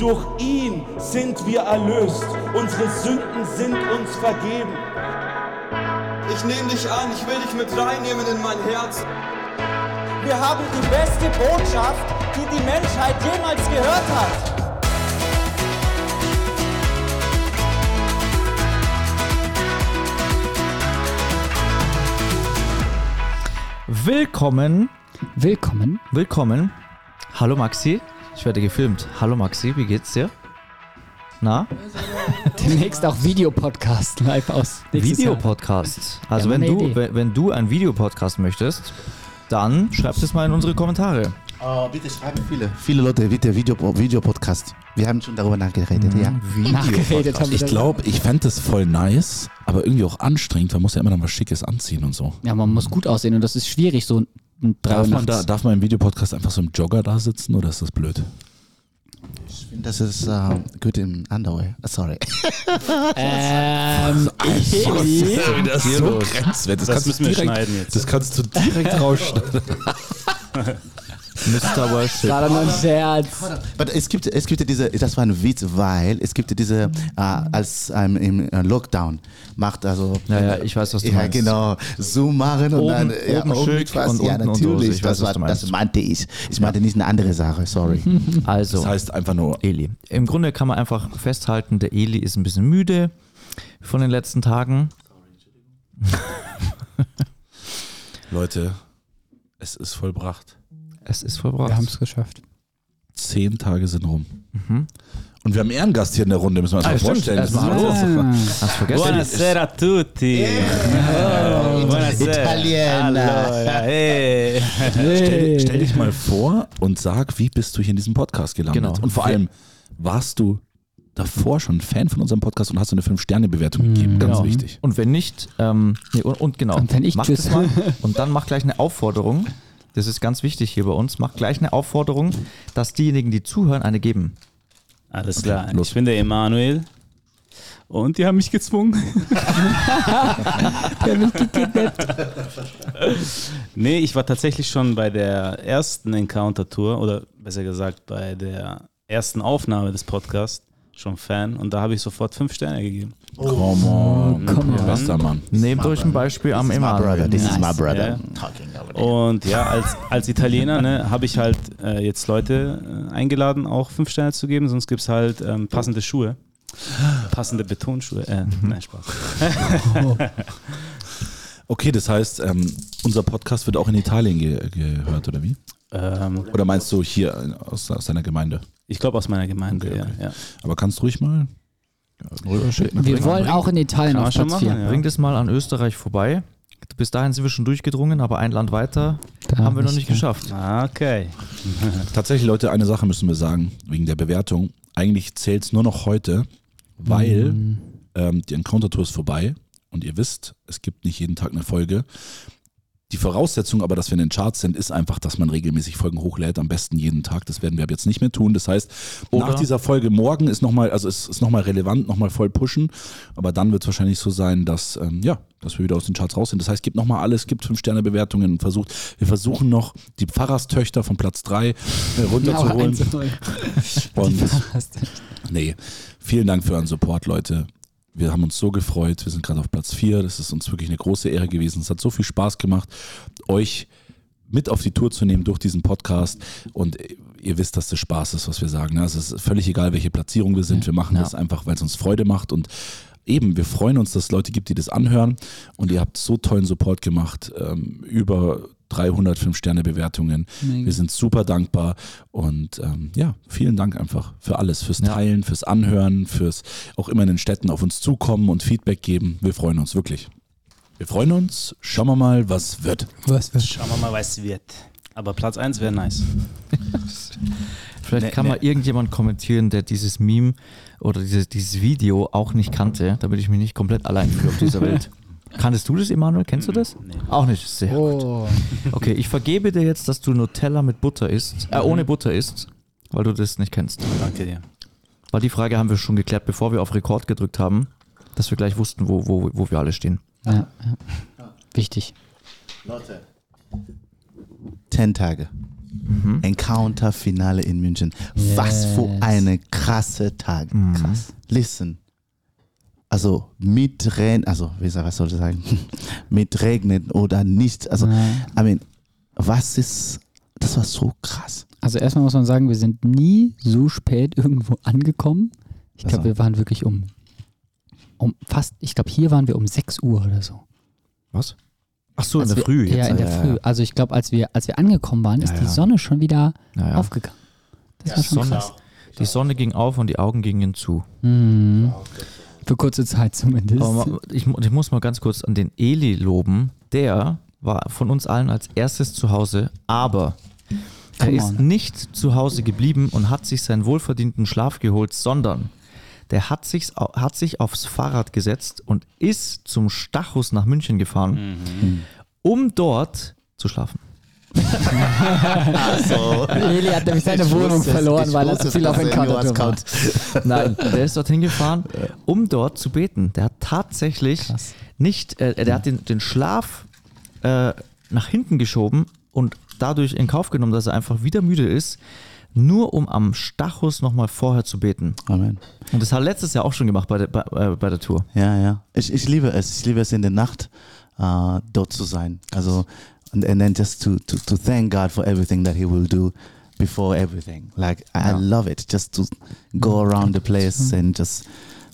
Durch ihn sind wir erlöst. Unsere Sünden sind uns vergeben. Ich nehme dich an, ich will dich mit reinnehmen in mein Herz. Wir haben die beste Botschaft, die die Menschheit jemals gehört hat. Willkommen, Willkommen. willkommen. Hallo Maxi, ich werde gefilmt. Hallo Maxi, wie geht's dir? Na? Demnächst auch Videopodcast live aus. Videopodcast. Also Ja, wenn du, Idee. wenn, wenn du einen Videopodcast möchtest, dann schreib es mal in unsere Kommentare. Oh, bitte schreiben viele, viele Leute, bitte Video, Videopodcast. Wir haben schon darüber nachgeredet, ja. Nachgeredet haben wir Ich glaube, ich fände das voll nice, aber irgendwie auch anstrengend. Man muss ja immer noch was Schickes anziehen und so. Ja, man muss gut aussehen und das ist schwierig, so Darf man, da, darf man im Videopodcast einfach so im Jogger da sitzen oder ist das blöd? Ich finde, das ist äh, gut im Underwear. Uh, Sorry. Ähm, Eli, Das ist so grenzwert. Das, Das kannst müssen du wir direkt, schneiden jetzt. Das kannst du direkt rausschneiden. Mr. Worship. war doch nur ein Scherz. Aber es gibt, es gibt ja diese, das war ein Witz, weil es gibt ja diese, äh, als ähm, im äh, Lockdown macht also. Ja, ja, ich weiß, was du ja, meinst. genau. Zoom machen und Oben- dann ja, oben schick und ja, unten natürlich. Ich weiß, das, war, das meinte ich. Ich meinte nicht eine andere Sache, sorry. Also, Das heißt einfach nur, Eli. Im Grunde kann man einfach festhalten, der Eli ist ein bisschen müde von den letzten Tagen. Leute, es ist vollbracht. Es ist Wir vollbracht. haben es geschafft. Zehn Tage sind rum. Und wir haben einen Ehrengast hier in der Runde, müssen wir uns Ah, mal stimmt. vorstellen. Das hallo. Ah, Hast vergessen? Buonasera a tutti. Buonasera. Italiener. Allora, hey. Stell, stell dich mal vor und sag, wie bist du hier in diesem Podcast gelandet? Genau. Und vor allem, warst du davor schon Fan von unserem Podcast und hast du eine 5-Sterne-Bewertung gegeben? Ganz Genau. wichtig. Und wenn nicht, ähm, nee, und, und genau, Und wenn nicht, mach tschüss. das mal. Und dann mach gleich eine Aufforderung. Das ist ganz wichtig hier bei uns. Mach gleich eine Aufforderung, dass diejenigen, die zuhören, eine geben. Alles klar. los. Ich bin der Emanuel. Und die haben mich gezwungen. nee, ich war tatsächlich schon bei der ersten Encounter-Tour oder besser gesagt bei der ersten Aufnahme des Podcasts schon Fan und da habe ich sofort fünf Sterne gegeben. Come on. come on. Bester Mann. Nehmt euch ein Beispiel am This is my brother. Emanuel. This is my brother. There. Und ja, als, als Italiener ne, habe ich halt äh, jetzt Leute äh, eingeladen, auch fünf Sterne zu geben, sonst gibt es halt ähm, passende Schuhe. Passende Betonschuhe. Äh, nein, Spaß. Okay, das heißt, ähm, unser Podcast wird auch in Italien ge gehört, oder wie? Ähm, Oder meinst du hier aus, aus deiner Gemeinde? Ich glaube aus meiner Gemeinde, Okay, okay. ja. ja. Aber kannst du ruhig mal rüberschicken? Wir wollen auch in Italien auf Platz machen, 4. ja. Bring das mal an Österreich vorbei. Bis dahin sind wir schon durchgedrungen, aber ein Land weiter Da haben wir noch nicht, geschafft. Okay. Tatsächlich, Leute, eine Sache müssen wir sagen, wegen der Bewertung. Eigentlich zählt es nur noch heute, weil Mhm. ähm, die Encounter-Tour ist vorbei und ihr wisst, es gibt nicht jeden Tag eine Folge. Die Voraussetzung aber, dass wir in den Charts sind, ist einfach, dass man regelmäßig Folgen hochlädt, am besten jeden Tag. Das werden wir ab jetzt nicht mehr tun. Das heißt, nach Oder- dieser Folge morgen ist nochmal, also es ist nochmal relevant, nochmal voll pushen. Aber dann wird es wahrscheinlich so sein, dass, ähm, ja, dass wir wieder aus den Charts raus sind. Das heißt, gibt nochmal alles, gibt fünf Sterne Bewertungen und versucht, wir versuchen noch die Pfarrerstöchter von Platz drei äh, runterzuholen. Und nee, vielen Dank für euren Support, Leute. Wir haben uns so gefreut. Wir sind gerade auf Platz 4. Das ist uns wirklich eine große Ehre gewesen. Es hat so viel Spaß gemacht, euch mit auf die Tour zu nehmen durch diesen Podcast. Und ihr wisst, dass das Spaß ist, was wir sagen. Also es ist völlig egal, welche Platzierung wir sind. Wir machen das einfach, weil es uns Freude macht. Und eben, wir freuen uns, dass es Leute gibt, die das anhören. Und ihr habt so tollen Support gemacht. Ähm, über 305 Sterne Bewertungen. Mega. Wir sind super dankbar und ähm, ja, vielen Dank einfach für alles, fürs Ja. Teilen, fürs Anhören, fürs auch immer in den Städten auf uns zukommen und Feedback geben. Wir freuen uns wirklich. Wir freuen uns. Schauen wir mal, was wird. Was wird? Schauen wir mal, was wird. Aber Platz 1 wäre nice. Vielleicht Nee, kann mal irgendjemand kommentieren, der dieses Meme oder dieses, dieses Video auch nicht kannte, damit ich mich nicht komplett allein fühle auf dieser Welt. Kanntest du das, Emanuel? Kennst du das? Nee. Auch nicht. Sehr. Oh, Okay, ich vergebe dir jetzt, dass du Nutella mit Butter isst, äh, ohne Butter isst, weil du das nicht kennst. Danke dir. Weil die Frage haben wir schon geklärt, bevor wir auf Rekord gedrückt haben, dass wir gleich wussten, wo, wo, wo wir alle stehen. ja, ja. Wichtig. Leute. Zehn Tage. Encounter-Finale in München. Was für eine krasse Tag. Krass. Listen. Also mit Regen, also wie soll, was soll ich sagen? mit Regnen oder nicht. Also, I mean, was ist, das war so krass. Also erstmal muss man sagen, wir sind nie so spät irgendwo angekommen. Ich glaube, Also. wir waren wirklich um, um fast, ich glaube, hier waren wir um 6 Uhr oder so. Was? Ach so, in der wir, Früh jetzt. Ja, in der ja, Früh. Also ich glaube, als wir, als wir angekommen waren, ist Ja, die ja. Sonne schon wieder Ja, ja. aufgegangen. Das war schon Sonne, krass. die Sonne ging auf und die Augen gingen zu. Mhm. Für kurze Zeit zumindest. Aber ich, ich muss mal ganz kurz an den Eli loben. Der war von uns allen als erstes zu Hause, aber er ist on. nicht zu Hause geblieben und hat sich seinen wohlverdienten Schlaf geholt, sondern der hat sich, hat sich aufs Fahrrad gesetzt und ist zum Stachus nach München gefahren, um dort zu schlafen. Eli hat nämlich seine Ich Wohnung wusste es, verloren, weil er zu es, viel auf er Encounter war. Nein, der ist dorthin gefahren, um dort zu beten. Der hat tatsächlich Krass. nicht, äh, der hat den, den Schlaf äh, nach hinten geschoben und dadurch in Kauf genommen, dass er einfach wieder müde ist, nur um am Stachus nochmal vorher zu beten. Amen. Und das hat er letztes Jahr auch schon gemacht bei der, bei, äh, bei der Tour. Ja, ja. Ich, ich liebe es. Ich liebe es in der Nacht äh, dort zu sein. Also and, and then just to, to to thank God for everything that He will do before everything. Like I, I love it. Just to go around the place and just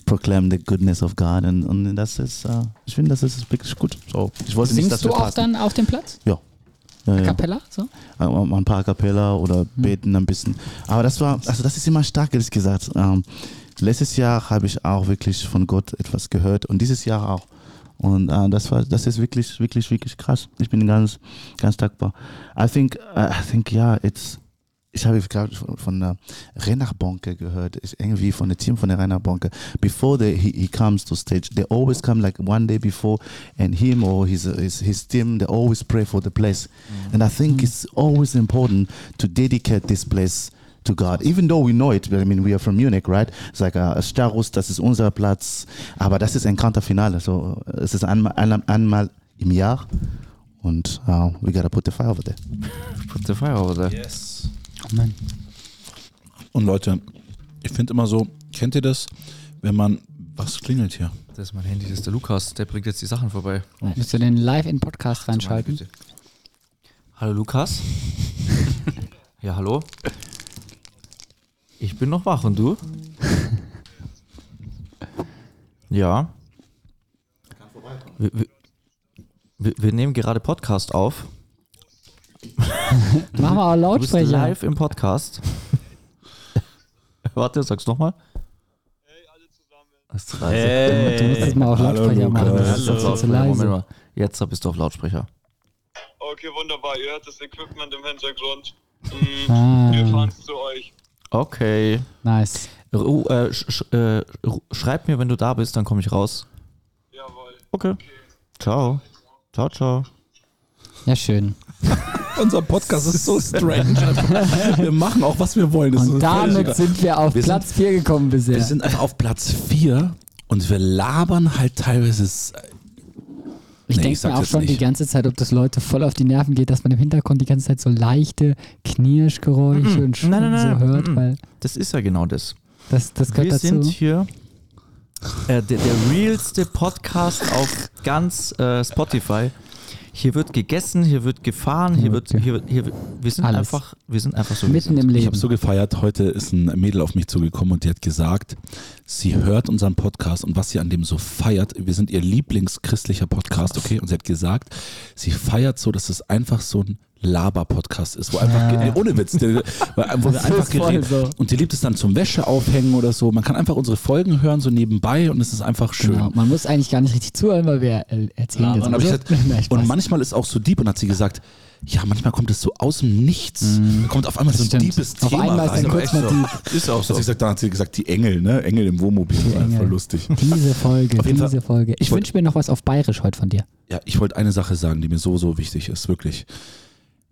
proclaim the goodness of God. Und, und das ist, äh, ich finde, das ist wirklich gut. So, ich wollte nicht, dass Singst du auch dann auf dem Platz? Ja. Ja, ja. Capella? So? Äh, ein paar Kapella oder beten ein bisschen. Aber das war, also das ist immer stark, ehrlich gesagt. Ähm, letztes Jahr habe ich auch wirklich von Gott etwas gehört und dieses Jahr auch. Und äh, das war, das ist wirklich, wirklich, wirklich krass. Ich bin ganz, ganz dankbar. I think, uh, I think, ja, it's, ich habe gerade von, von der Renach Bonke gehört, ich, irgendwie von dem Team von der Renach Bonke. Before they, he, he comes to stage, they always come like one day before, and him or his his, his team, they always pray for the place. And I think it's always important to dedicate this place to God, even though we know it. I mean, we are from Munich, right? It's like a, a Starus, das ist unser Platz, aber das ist Encounter Finale. So, es ist einmal, einmal, einmal im Jahr und uh, we gotta put the fire over there. Put the fire over there. Yes. Amen. Und Leute, ich finde immer so, kennt ihr das, wenn man, was klingelt hier? Das ist mein Handy, das ist der Lukas, der bringt jetzt die Sachen vorbei. Müsst ihr den live in Podcast reinschalten? Meine Güte. Hallo Lukas. ja, hallo. Ich bin noch wach und du? ja. Wir, wir, wir, wir nehmen gerade Podcast auf. Machen wir auch Du bist Lautsprecher. live im Podcast. Warte, sag's nochmal. Hey, alle zusammen. Hey. Du musst es mal auf Hallo, Lautsprecher machen. Lukas. Das ist Hallo. zu Moment leise. mal. Jetzt bist du auf Lautsprecher. Okay, wunderbar. Ihr hört das Equipment im Hintergrund. Mhm. Wir Ah, fahren zu euch. Okay. nice. Ru, äh, sch, äh, schreib mir, wenn du da bist, dann komme ich raus. Jawohl. Okay. Ciao. Ciao, ciao. Ja, schön. Unser Podcast ist so strange. wir machen auch, was wir wollen. Das Und damit sind wir auf Wir Platz 4 gekommen bisher. Wir sind einfach auf Platz 4 und wir labern halt teilweise. Ich Nee, denke mir auch schon die nicht. ganze Zeit, ob das Leute voll auf die Nerven geht, dass man im Hintergrund die ganze Zeit so leichte Knirschgeräusche und Sch- Nein, nein, nein, so hört, mm, mm. weil Das ist ja genau das. das, das gehört Wir dazu. sind hier äh, der, der realste Podcast auf ganz äh, Spotify. Hier wird gegessen, hier wird gefahren, hier wird, hier wird, hier wir sind Alles. einfach, wir sind einfach so. Mitten im Ich Leben. habe so gefeiert. Heute ist ein Mädel auf mich zugekommen und die hat gesagt, sie hört unseren Podcast und was sie an dem so feiert. Wir sind ihr lieblingschristlicher Podcast, okay? Und sie hat gesagt, sie feiert so, dass es einfach so ein Laber-Podcast ist, wo einfach, Ja. nee, ohne Witz, der, wo wo wir Das einfach ist geredet so. und die liebt es dann zum Wäsche aufhängen oder so. Man kann einfach unsere Folgen hören, so nebenbei und es ist einfach schön. Genau. Man muss eigentlich gar nicht richtig zuhören, weil wir äh, erzählen jetzt. Und, hab ich nur. gesagt, Nein, Spaß. und manchmal ist auch so deep und hat sie gesagt, ja, manchmal kommt es so aus dem Nichts. Da kommt auf einmal so ein stimmt. deepes Auf Thema einmal ist rein. dann kurz mal die, Ist auch so. Hat sie gesagt, dann hat sie gesagt, die Engel, ne? Engel im Wohnmobil. War Engel. Voll lustig. diese Folge, diese Fall. Folge. Ich Ich wünsche mir noch was auf Bayerisch heute von dir. Ja, ich wollte eine Sache sagen, die mir so, so wichtig ist, wirklich.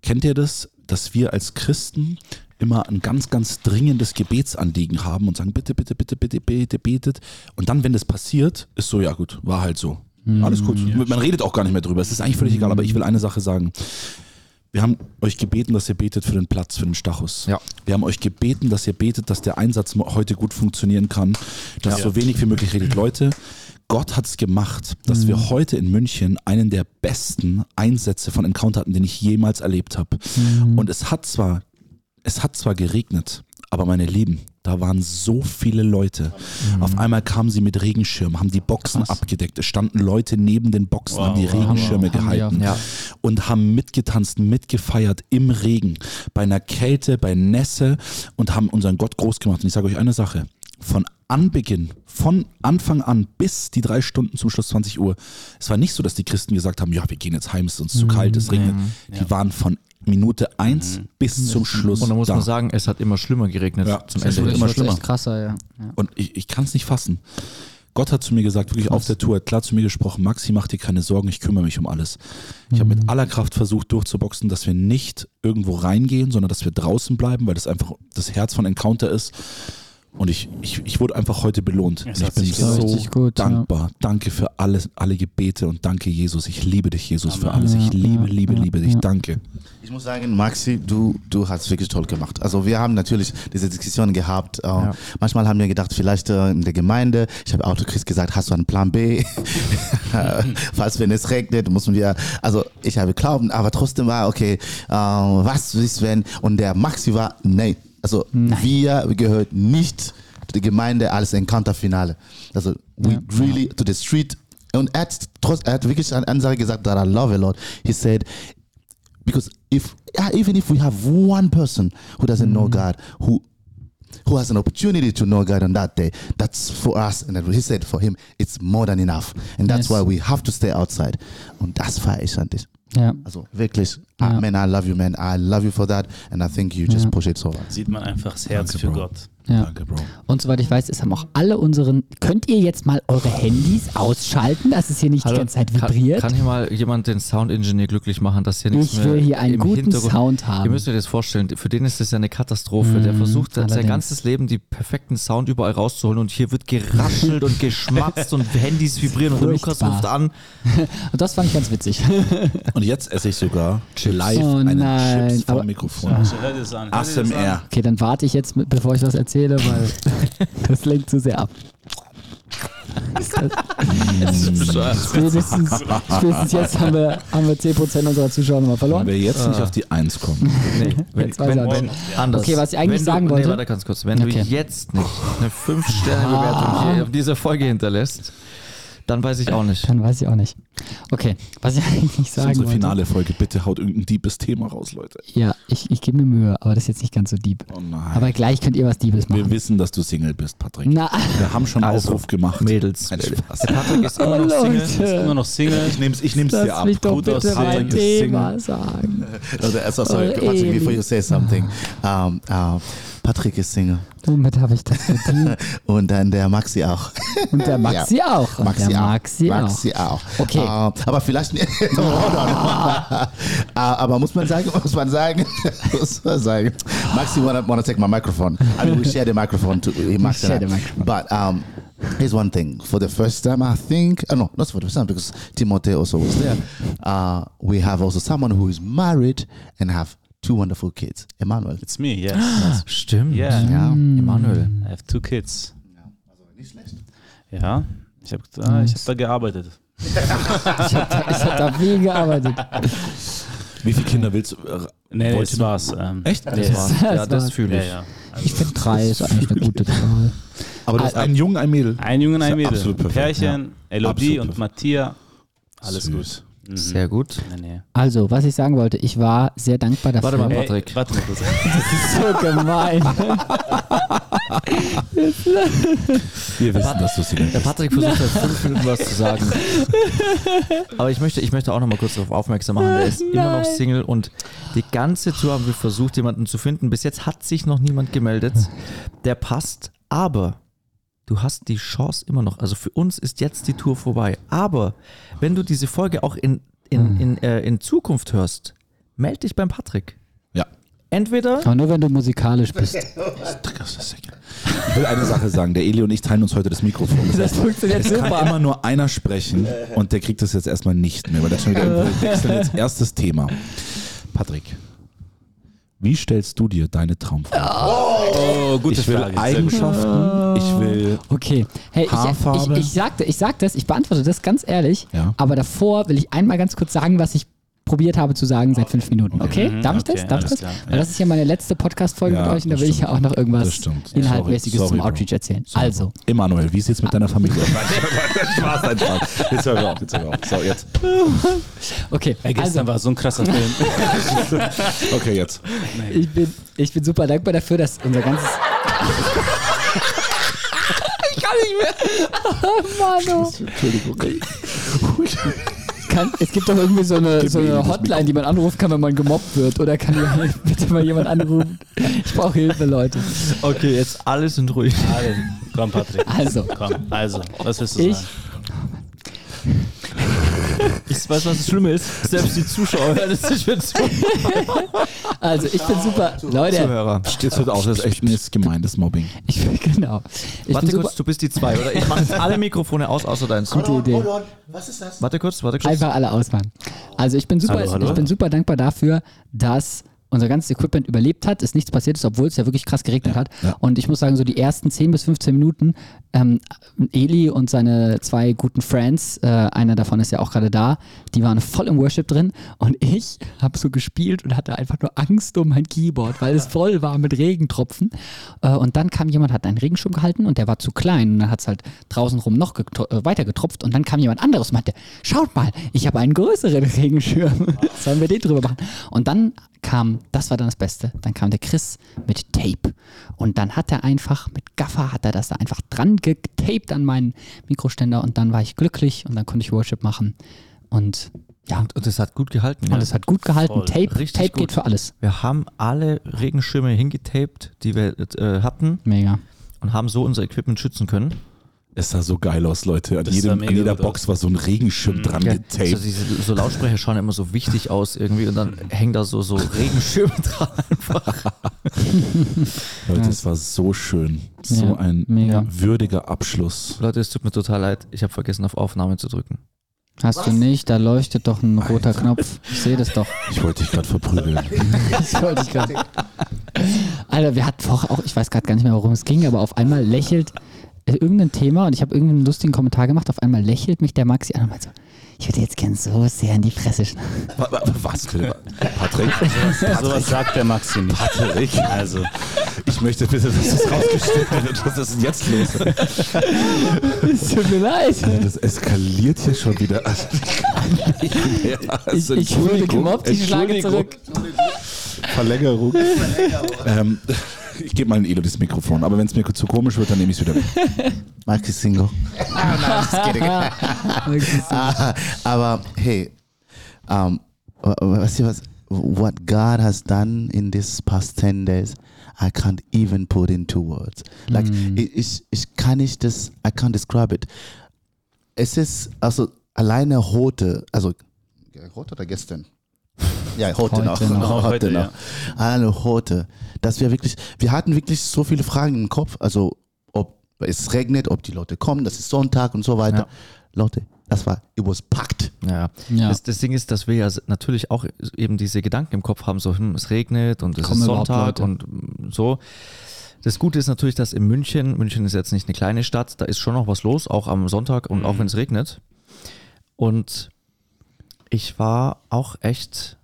Kennt ihr das, dass wir als Christen immer ein ganz, ganz dringendes Gebetsanliegen haben und sagen, bitte, bitte, bitte, bitte, bitte, betet. Und dann, wenn das passiert, ist so, ja gut, war halt so. Alles gut. Man redet auch gar nicht mehr drüber. Es ist eigentlich völlig egal, aber ich will eine Sache sagen. Wir haben euch gebeten, dass ihr betet für den Platz, für den Stachus. Ja. Wir haben euch gebeten, dass ihr betet, dass der Einsatz heute gut funktionieren kann, dass so wenig wie möglich redet. Leute, Gott hat es gemacht, dass Mhm. wir heute in München einen der besten Einsätze von Encounter hatten, den ich jemals erlebt habe. Mhm. Und es hat zwar, es hat zwar geregnet, aber meine Lieben, da waren so viele Leute. Mhm. Auf einmal kamen sie mit Regenschirmen, haben die Boxen abgedeckt. Es standen Leute neben den Boxen, haben die Regenschirme Haben wir gehalten auch. Ja. und haben mitgetanzt, mitgefeiert im Regen, bei einer Kälte, bei Nässe und haben unseren Gott groß gemacht. Und ich sage euch eine Sache, von Anbeginn, von Anfang an bis die drei Stunden zum Schluss 20 Uhr, es war nicht so, dass die Christen gesagt haben, ja, wir gehen jetzt heim, es ist uns zu kalt, es regnet. Die waren von Minute eins bis zum Schluss Und da muss da. man sagen, es hat immer schlimmer geregnet Ja, zum es Ende. wird immer schlimmer. echt krasser, ja. ja. Und ich, ich kann es nicht fassen. Gott hat zu mir gesagt, wirklich auf der Tour, hat klar zu mir gesprochen, Maxi, mach dir keine Sorgen, ich kümmere mich um alles. Ich habe mit aller Kraft versucht durchzuboxen, dass wir nicht irgendwo reingehen, sondern dass wir draußen bleiben, weil das einfach das Herz von Encounter ist. Und ich, ich, ich wurde einfach heute belohnt. Ich bin so gut, ja. dankbar. Danke für alle, alle Gebete und danke Jesus. Ich liebe dich, Jesus, für alles. Ich Ja, liebe, ja, liebe, ja, liebe dich. ja. Danke. Ich muss sagen, Maxi, du, du hast wirklich toll gemacht. Also wir haben natürlich diese Diskussion gehabt. Äh, Manchmal haben wir gedacht, vielleicht äh, in der Gemeinde, ich habe auch Chris gesagt, hast du einen Plan B? Falls wenn es regnet, müssen wir, also ich habe Glauben, aber trotzdem war, okay, äh, was ist wenn? Und der Maxi war, nein. Also wir gehört nicht der Gemeinde als Encounter-Finale. Also we really to the street. Und er hat, trotz, er hat wirklich eine Ansage gesagt, that I love a lot. He said, because if yeah, even if we have one person who doesn't know God who who has an opportunity to know God on that day that's for us and he said for him it's more than enough and that's Yes. why we have to stay outside und das feiere ich an dich ja. also wirklich Ja. ah, man I love you man I love you for that and I think you just Ja. push it so hard Sieht man einfach das Herz Danke, für Bro. Gott. Ja. Danke, Bro. Und soweit ich weiß, ist haben auch alle unseren. Könnt ihr jetzt mal eure Handys ausschalten, dass es hier nicht die ganze Zeit vibriert? Kann, kann hier mal jemand den Soundingenieur glücklich machen, dass hier nichts Ich mehr will hier einen guten Hintergrund- Sound haben. Ihr müsst euch das vorstellen, für den ist das ja eine Katastrophe. der versucht sein ganzes Leben die perfekten Sound überall rauszuholen und hier wird geraschelt und geschmatzt und Handys vibrieren und der Lukas ruft an. Und das fand ich ganz witzig. Und jetzt esse ich sogar live Oh einen nein, Chips vom aber- Mikrofon. Es es an. ASMR. Okay, dann warte ich jetzt, bevor ich was erzähle, weil das lenkt zu sehr ab. Spätestens, spätestens jetzt haben wir, haben wir 10% unserer Zuschauer nochmal Wenn verloren. wir jetzt nicht auf die Eins kommen. Nee, wenn, Jetzt weiß wenn, wenn, anders. Okay, was ich eigentlich wenn sagen du, wollte- Nee, warte ganz kurz. Wenn Okay. du jetzt nicht eine 5-Sterne-Bewertung hier auf dieser Folge hinterlässt, dann weiß ich auch nicht. Dann weiß ich auch nicht. Okay, was ich eigentlich Das ist sagen unsere wollte. finale Folge. Bitte haut irgendein deepes Thema raus, Leute. Ja, ich, ich gebe mir Mühe, aber das ist jetzt nicht ganz so deep. Oh nein. Aber gleich könnt ihr was wir machen. wissen, dass du Single bist, Patrick. Na, Wir haben schon Also, Aufruf gemacht. Mädels. Nein, Spaß. Der Patrick ist immer noch Single. Ist immer noch Single. Ich nehm's, ich nehm's dir ab. mich doch Gut bitte mein Thema Single. sagen. also, so, sorry Oh, Patrick, before you say something um, uh, Patrick ist Single Womit habe ich das verdient? und dann der Maxi auch Und der Maxi auch. Und Maxi der auch. Maxi auch. Maxi auch. Okay. Äh, aber vielleicht on. Äh, aber muss man sagen, muss man sagen, muss man sagen. Maxi wanna, wanna take my microphone. I mean, we share the microphone. To, he Max and share the microphone. But um, here's one thing. For the first time, I think, uh, no, not for the first time, because Timothy also was there. Uh, we have also someone who is married and have two wonderful kids. Emmanuel. It's me, yes. Stimmt. Yeah. Ja. Emanuel. I have two kids. Ja, ich habe ah, ich hab da gearbeitet. Ich habe da viel gearbeitet. Wie viele Kinder willst du? äh, Nee, nee das war's. Ähm, Echt? Nee, Das war, ja, das war's. fühle ja, ich. ja. Ich finde drei ist eigentlich eine gute Zahl. Aber du hast einen Jungen, ein Mädel. Ein Junge und ein ja Mädel. absolut perfekt, Pärchen, Elodie Absolut und perfekt. Matthias. Alles Süß. gut. Mhm. Sehr gut. Nee, nee. Also, was ich sagen wollte, ich war sehr dankbar dafür. Warte mal, Patrick. warte mal kurz. so gemein. Wir wissen, dass du Single Der bist. Patrick versucht seit fünf Minuten was zu sagen. Aber ich möchte, ich möchte auch noch mal kurz darauf aufmerksam machen, der ist immer noch Single und die ganze Tour haben wir versucht, jemanden zu finden. Bis jetzt hat sich noch niemand gemeldet, der passt, aber du hast die Chance immer noch. Also für uns ist jetzt die Tour vorbei. Aber wenn du diese Folge auch in, in, in, äh, in Zukunft hörst, melde dich beim Patrick. Ja. Entweder Aber nur wenn du musikalisch bist. Ich will eine Sache sagen. Der Eli und ich teilen uns heute das Mikrofon. Das heißt, funktioniert es kann immer nur einer sprechen und der kriegt das jetzt erstmal nicht mehr, weil der schon wieder wechseln jetzt erstes Thema. Patrick, wie stellst du dir deine Traumfrau vor? Oh, gute ich will Frage. Eigenschaften, ich will Okay. Hey, ich, Haarfarbe. ich, ich, sagte, ich sag das, ich beantworte das ganz ehrlich, Ja. aber davor will ich einmal ganz kurz sagen, was ich probiert habe zu sagen seit fünf Minuten. Okay? Mhm, Darf ich das? okay, Darf ich das? klar, Weil das ist ja meine letzte Podcast-Folge Ja, mit euch und da will ich ja stimmt. auch noch irgendwas stimmt. Inhaltmäßiges Sorry, zum. Outreach erzählen. Also, Emanuel, wie sieht's mit deiner Familie aus? Spaß, nein, Spaß. Jetzt wir auf, jetzt wir auf. So, jetzt. okay. Ey, gestern Also, war so ein krasser Film. Okay, jetzt. ich bin, ich bin super dankbar dafür, dass unser ganzes. ich kann nicht mehr. Oh Mann. Entschuldigung. Kann, es gibt doch irgendwie so eine, so eine Hotline, die man anrufen kann, wenn man gemobbt wird. Oder kann hier bitte mal jemand anrufen? Ich brauche Hilfe, Leute. Okay, jetzt alle sind ruhig. Alle. Komm, Patrick. Also, Komm, also, was willst du ich, sagen? Ich weiß, was das Schlimme ist. Selbst die Zuschauer hören es nicht mehr zu. also ich bin super. Leute, Zuhörer. Jetzt hört auf, das ist echt ein gemeindes Mobbing. ich bin genau. Ich Warte bin super. kurz, du bist die zwei, oder? Ich mache jetzt alle Mikrofone aus, außer deins. Gute Idee. Was ist das? Warte kurz, warte kurz. Einfach alle ausmachen. Also ich bin super, Hallo, hallo. ich bin super dankbar dafür, dass unser ganzes Equipment überlebt hat, ist nichts passiert ist, obwohl es ja wirklich krass geregnet hat. ja. Und ich muss sagen, so die ersten 10 bis 15 Minuten, ähm, Eli und seine zwei guten Friends, äh, einer davon ist ja auch gerade da, die waren voll im Worship drin und ich habe so gespielt und hatte einfach nur Angst um mein Keyboard, weil es voll war mit Regentropfen. Äh, und dann kam jemand, hat einen Regenschirm gehalten und der war zu klein und dann hat es halt draußen rum noch getro- äh, weiter getropft und dann kam jemand anderes und meinte, schaut mal, ich habe einen größeren Regenschirm. Sollen wir den drüber machen? Und dann kam, das war dann das Beste, dann kam der Chris mit Tape und dann hat er einfach mit Gaffer, hat er das da einfach dran getaped an meinen Mikroständer und dann war ich glücklich und dann konnte ich Worship machen und ja, Und, und das hat gut gehalten. und es hat gut gehalten. Voll. Tape, Richtig Tape gut. geht für alles. Wir haben alle Regenschirme hingetaped, die wir äh, hatten Mega. und haben so unser Equipment schützen können. Es sah so geil aus, Leute. An, jedem, an jeder Box war so ein Regenschirm dran Ja, getaped. so, diese, so Lautsprecher schauen immer so wichtig aus irgendwie und dann hängen da so, so Regenschirme dran einfach. Leute, es war so schön. So Ja, ein mega. würdiger Abschluss. Leute, es tut mir total leid. Ich habe vergessen, auf Aufnahme zu drücken. Hast du nicht, da leuchtet doch ein roter Knopf. Ich sehe das doch. Ich wollte dich gerade verprügeln. Das wollte ich gerade. Alter, wir hatten vorher auch, ich weiß gerade gar nicht mehr, worum es ging, aber auf einmal lächelt irgendein Thema und ich habe irgendeinen lustigen Kommentar gemacht. Auf einmal lächelt mich der Maxi an und meint so, ich würde jetzt gern so sehr in die Fresse schneiden. Wa- wa- Was bitte? Patrick? Sowas sagt der Maxi nicht. Patrick? Also, Ich möchte bitte, dass das rausgeschnitten wird. Was ist denn jetzt los? Es tut mir leid. Das eskaliert hier schon wieder. Also, ich, Ich, ich wurde gemobbt, ich schlage zurück. Verlängerung. ähm, ich gebe mal in Elo das Mikrofon, aber wenn es mir zu komisch wird, dann nehme ich es wieder weg. Mike ist Single. Ah, aber hey, um, weißt du was? What God has done in these past 10 days, I can't even put into words. Like, ich, ich, ich kann nicht das, I can't describe it. Es ist, also, alleine heute, also, heute oder gestern? Ja, heute, Heute noch. noch. Heute, Heute, noch. ja. Alleine heute. Dass wir wirklich, wir hatten wirklich so viele Fragen im Kopf, also, ob es regnet, ob die Leute kommen, das ist Sonntag und so weiter. Ja. Leute, das war, it was packed. Ja. Ja. Das, das Ding ist, dass wir ja natürlich auch eben diese Gedanken im Kopf haben, so hm, es regnet und es Kommen ist Sonntag und so. Das Gute ist natürlich, dass in München, München ist jetzt nicht eine kleine Stadt, da ist schon noch was los, auch am Sonntag und auch wenn es regnet. Und ich war auch echt,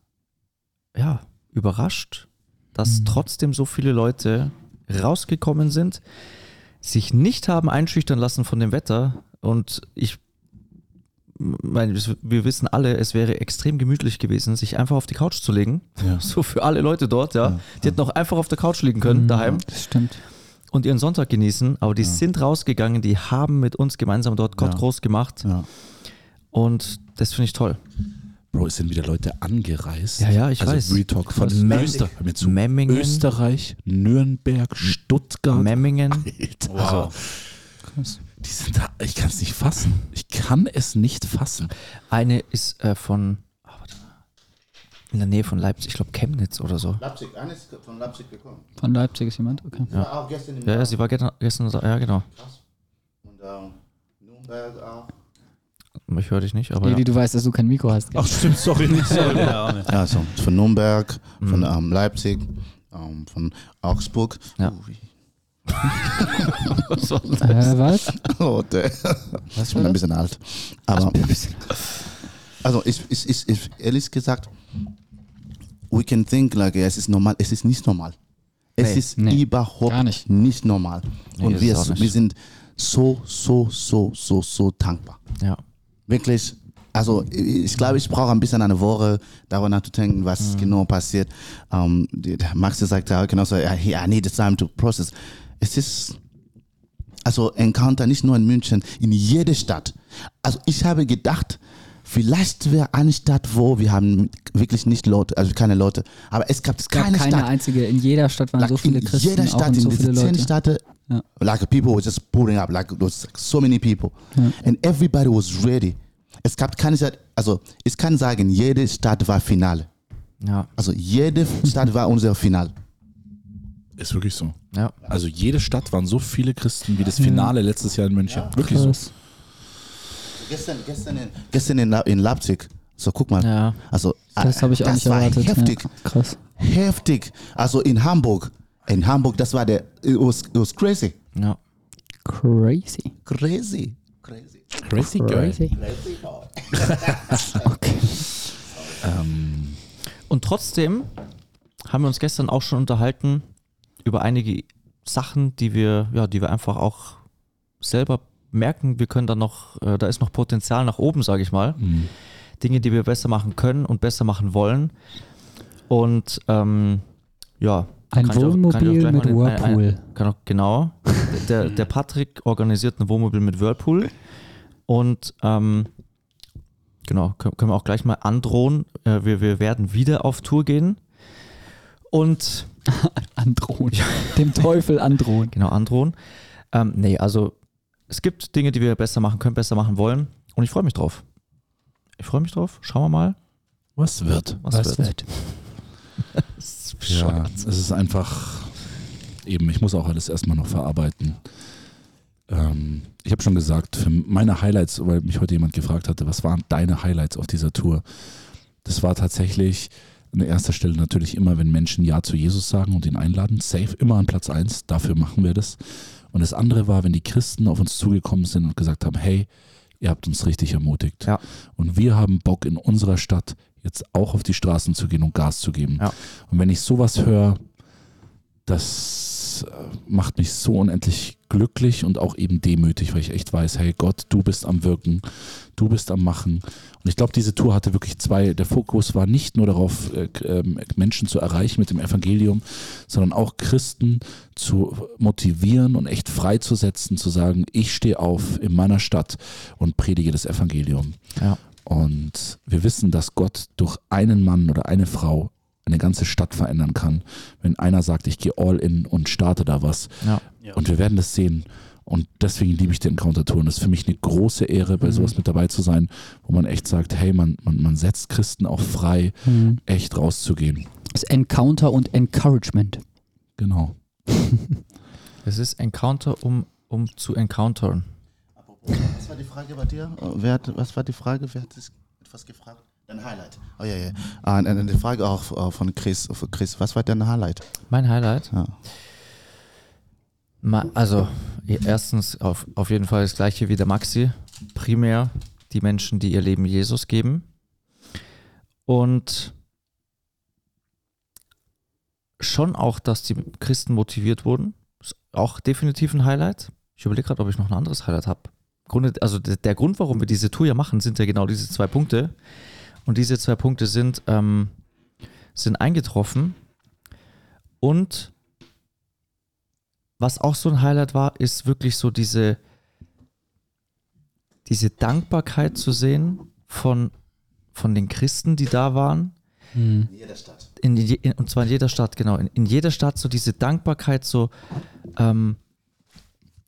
ja, überrascht, dass trotzdem so viele Leute rausgekommen sind, sich nicht haben einschüchtern lassen von dem Wetter und ich meine, wir wissen alle, es wäre extrem gemütlich gewesen, sich einfach auf die Couch zu legen. Ja. So für alle Leute dort, ja. Die hätten auch einfach auf der Couch liegen können, daheim Das stimmt. und ihren Sonntag genießen. Aber die sind rausgegangen, die haben mit uns gemeinsam dort Gott Ja. groß gemacht. Ja. Und das finde ich toll. Bro, es sind wieder Leute angereist. Ja, ja, ich also weiß. Retalk von Öster zu. Memmingen. Österreich, Nürnberg, Stuttgart. Memmingen. Alter. wow. Die sind da, ich kann es nicht fassen. Ich kann es nicht fassen. Eine ist äh, von, warte mal. in der Nähe von Leipzig, ich glaube Chemnitz oder so. Leipzig, eines von Leipzig gekommen. Von Leipzig ist jemand? Okay. Ja. Auch gestern im Ja, ja, sie war gestern, gestern ja genau. Und ähm, Nürnberg auch. Ich höre dich nicht, aber Eli, ja. du weißt, dass du kein Mikro hast. gell? Ach stimmt, sorry, nicht sorry. Ja, auch nicht. Ja, so von Nürnberg, von Mhm. ähm, Leipzig, ähm, von Augsburg. Ja. Äh, was? Oh, der. ich bin ein bisschen alt. Aber also ich, ich, ich, ich ehrlich gesagt, we can think like es ist normal. Es ist nicht normal. Es Nee, ist nee, überhaupt gar nicht. nicht. normal. Nee, Und wir, wir sind so, so, so, so, so dankbar. ja. Wirklich. Also ich glaube, ich brauche ein bisschen eine Woche, darüber nachzudenken, was genau passiert. Ähm, Max sagt ja genauso, ja, I need time to process. Es ist also Encounter nicht nur in München, in jeder Stadt. Also ich habe gedacht, vielleicht wäre eine Stadt, wo wir haben wirklich nicht Leute, also keine Leute, aber es gab Es gab keine, keine Stadt. einzige. In jeder Stadt waren so viele in Christen, jeder auch Stadt, in so diese viele zehn Leute. Städte, Ja. like people were just pulling up, like there was so many people. And everybody was ready. Es gab keine Stadt, also ich kann sagen, jede Stadt war Finale. Ja. Also jede Stadt war unser Finale. Ist wirklich so. Ja. Also jede Stadt waren so viele Christen wie das Finale letztes Jahr in München. Wirklich so. Krass. Gestern, gestern, in, gestern in, in Leipzig, so guck mal. Ja. Also Das habe ich auch das nicht war erwartet. heftig. Ja, krass. heftig. Also in Hamburg, in Hamburg, das war der, it was, it was crazy. Ja. Crazy. Crazy. Crazy. Crazy Crazy. Okay. Und trotzdem haben wir uns gestern auch schon unterhalten über einige Sachen, die wir, ja, die wir einfach auch selber merken, wir können da noch, äh, da ist noch Potenzial nach oben, sage ich mal. Dinge, die wir besser machen können und besser machen wollen. Und ähm, ja. Ein auch- auch Wohnmobil gleich mit den- ein- ein- Whirlpool. Kann auch, genau. Der, der Patrick organisiert ein Wohnmobil mit Whirlpool. Und ähm, genau, können, können wir auch gleich mal androhen. Äh, wir, wir werden wieder auf Tour gehen. Und Androhen. Dem Teufel androhen. genau, androhen. Ähm, nee, also es gibt Dinge, die wir besser machen können, besser machen wollen. Und ich freue mich drauf. Ich freue mich drauf. Schauen wir mal, Was wird? was, wird. Ja, es ist einfach, eben, ich muss auch alles erstmal noch verarbeiten. Ähm, ich habe schon gesagt, für meine Highlights, weil mich heute jemand gefragt hatte, was waren deine Highlights auf dieser Tour? Das war tatsächlich an erster Stelle natürlich immer, wenn Menschen Ja zu Jesus sagen und ihn einladen. Safe, immer an Platz eins. Dafür machen wir das. Und das andere war, wenn die Christen auf uns zugekommen sind und gesagt haben, hey, ihr habt uns richtig ermutigt. Ja. Und wir haben Bock in unserer Stadt jetzt auch auf die Straßen zu gehen und Gas zu geben. Ja. Und wenn ich sowas höre, das äh, macht mich so unendlich glücklich und auch eben demütig, weil ich echt weiß, hey Gott, du bist am Wirken, du bist am Machen. Und ich glaube, diese Tour hatte wirklich zwei, der Fokus war nicht nur darauf, äh, ähm, Menschen zu erreichen mit dem Evangelium, sondern auch Christen zu motivieren und echt freizusetzen, zu sagen, ich stehe auf in meiner Stadt und predige das Evangelium. Ja. Und wir wissen, dass Gott durch einen Mann oder eine Frau eine ganze Stadt verändern kann. Wenn einer sagt, ich gehe all in und starte da was. Ja. Und wir werden das sehen. Und deswegen liebe ich die Encounter-Touren. Das ist für mich eine große Ehre, bei sowas mit dabei zu sein, wo man echt sagt, hey, man, man, man setzt Christen auch frei, echt rauszugehen. Das Encounter und Encouragement. Genau. Es ist Encounter, um, um zu encountern. Was war die Frage bei dir? Äh, Wer hat, was war die Frage? Wer hat das etwas gefragt? Dein Highlight. Oh ja, ja. Ah, die Frage auch äh, von Chris. Von Chris. Was war dein Highlight? Mein Highlight? Ja. Also, erstens auf, auf jeden Fall das gleiche wie der Maxi. Primär die Menschen, die ihr Leben Jesus geben. Und schon auch, dass die Christen motiviert wurden. Ist auch definitiv ein Highlight. Ich überlege gerade, ob ich noch ein anderes Highlight habe. Grunde, also der, Grund, warum wir diese Tour ja machen, sind ja genau diese zwei Punkte. Und diese zwei Punkte sind, ähm, sind eingetroffen. Und was auch so ein Highlight war, ist wirklich so diese, diese Dankbarkeit zu sehen von, von den Christen, die da waren. In jeder Stadt. In, in, und zwar in jeder Stadt, genau. In, in jeder Stadt so diese Dankbarkeit, so, ähm,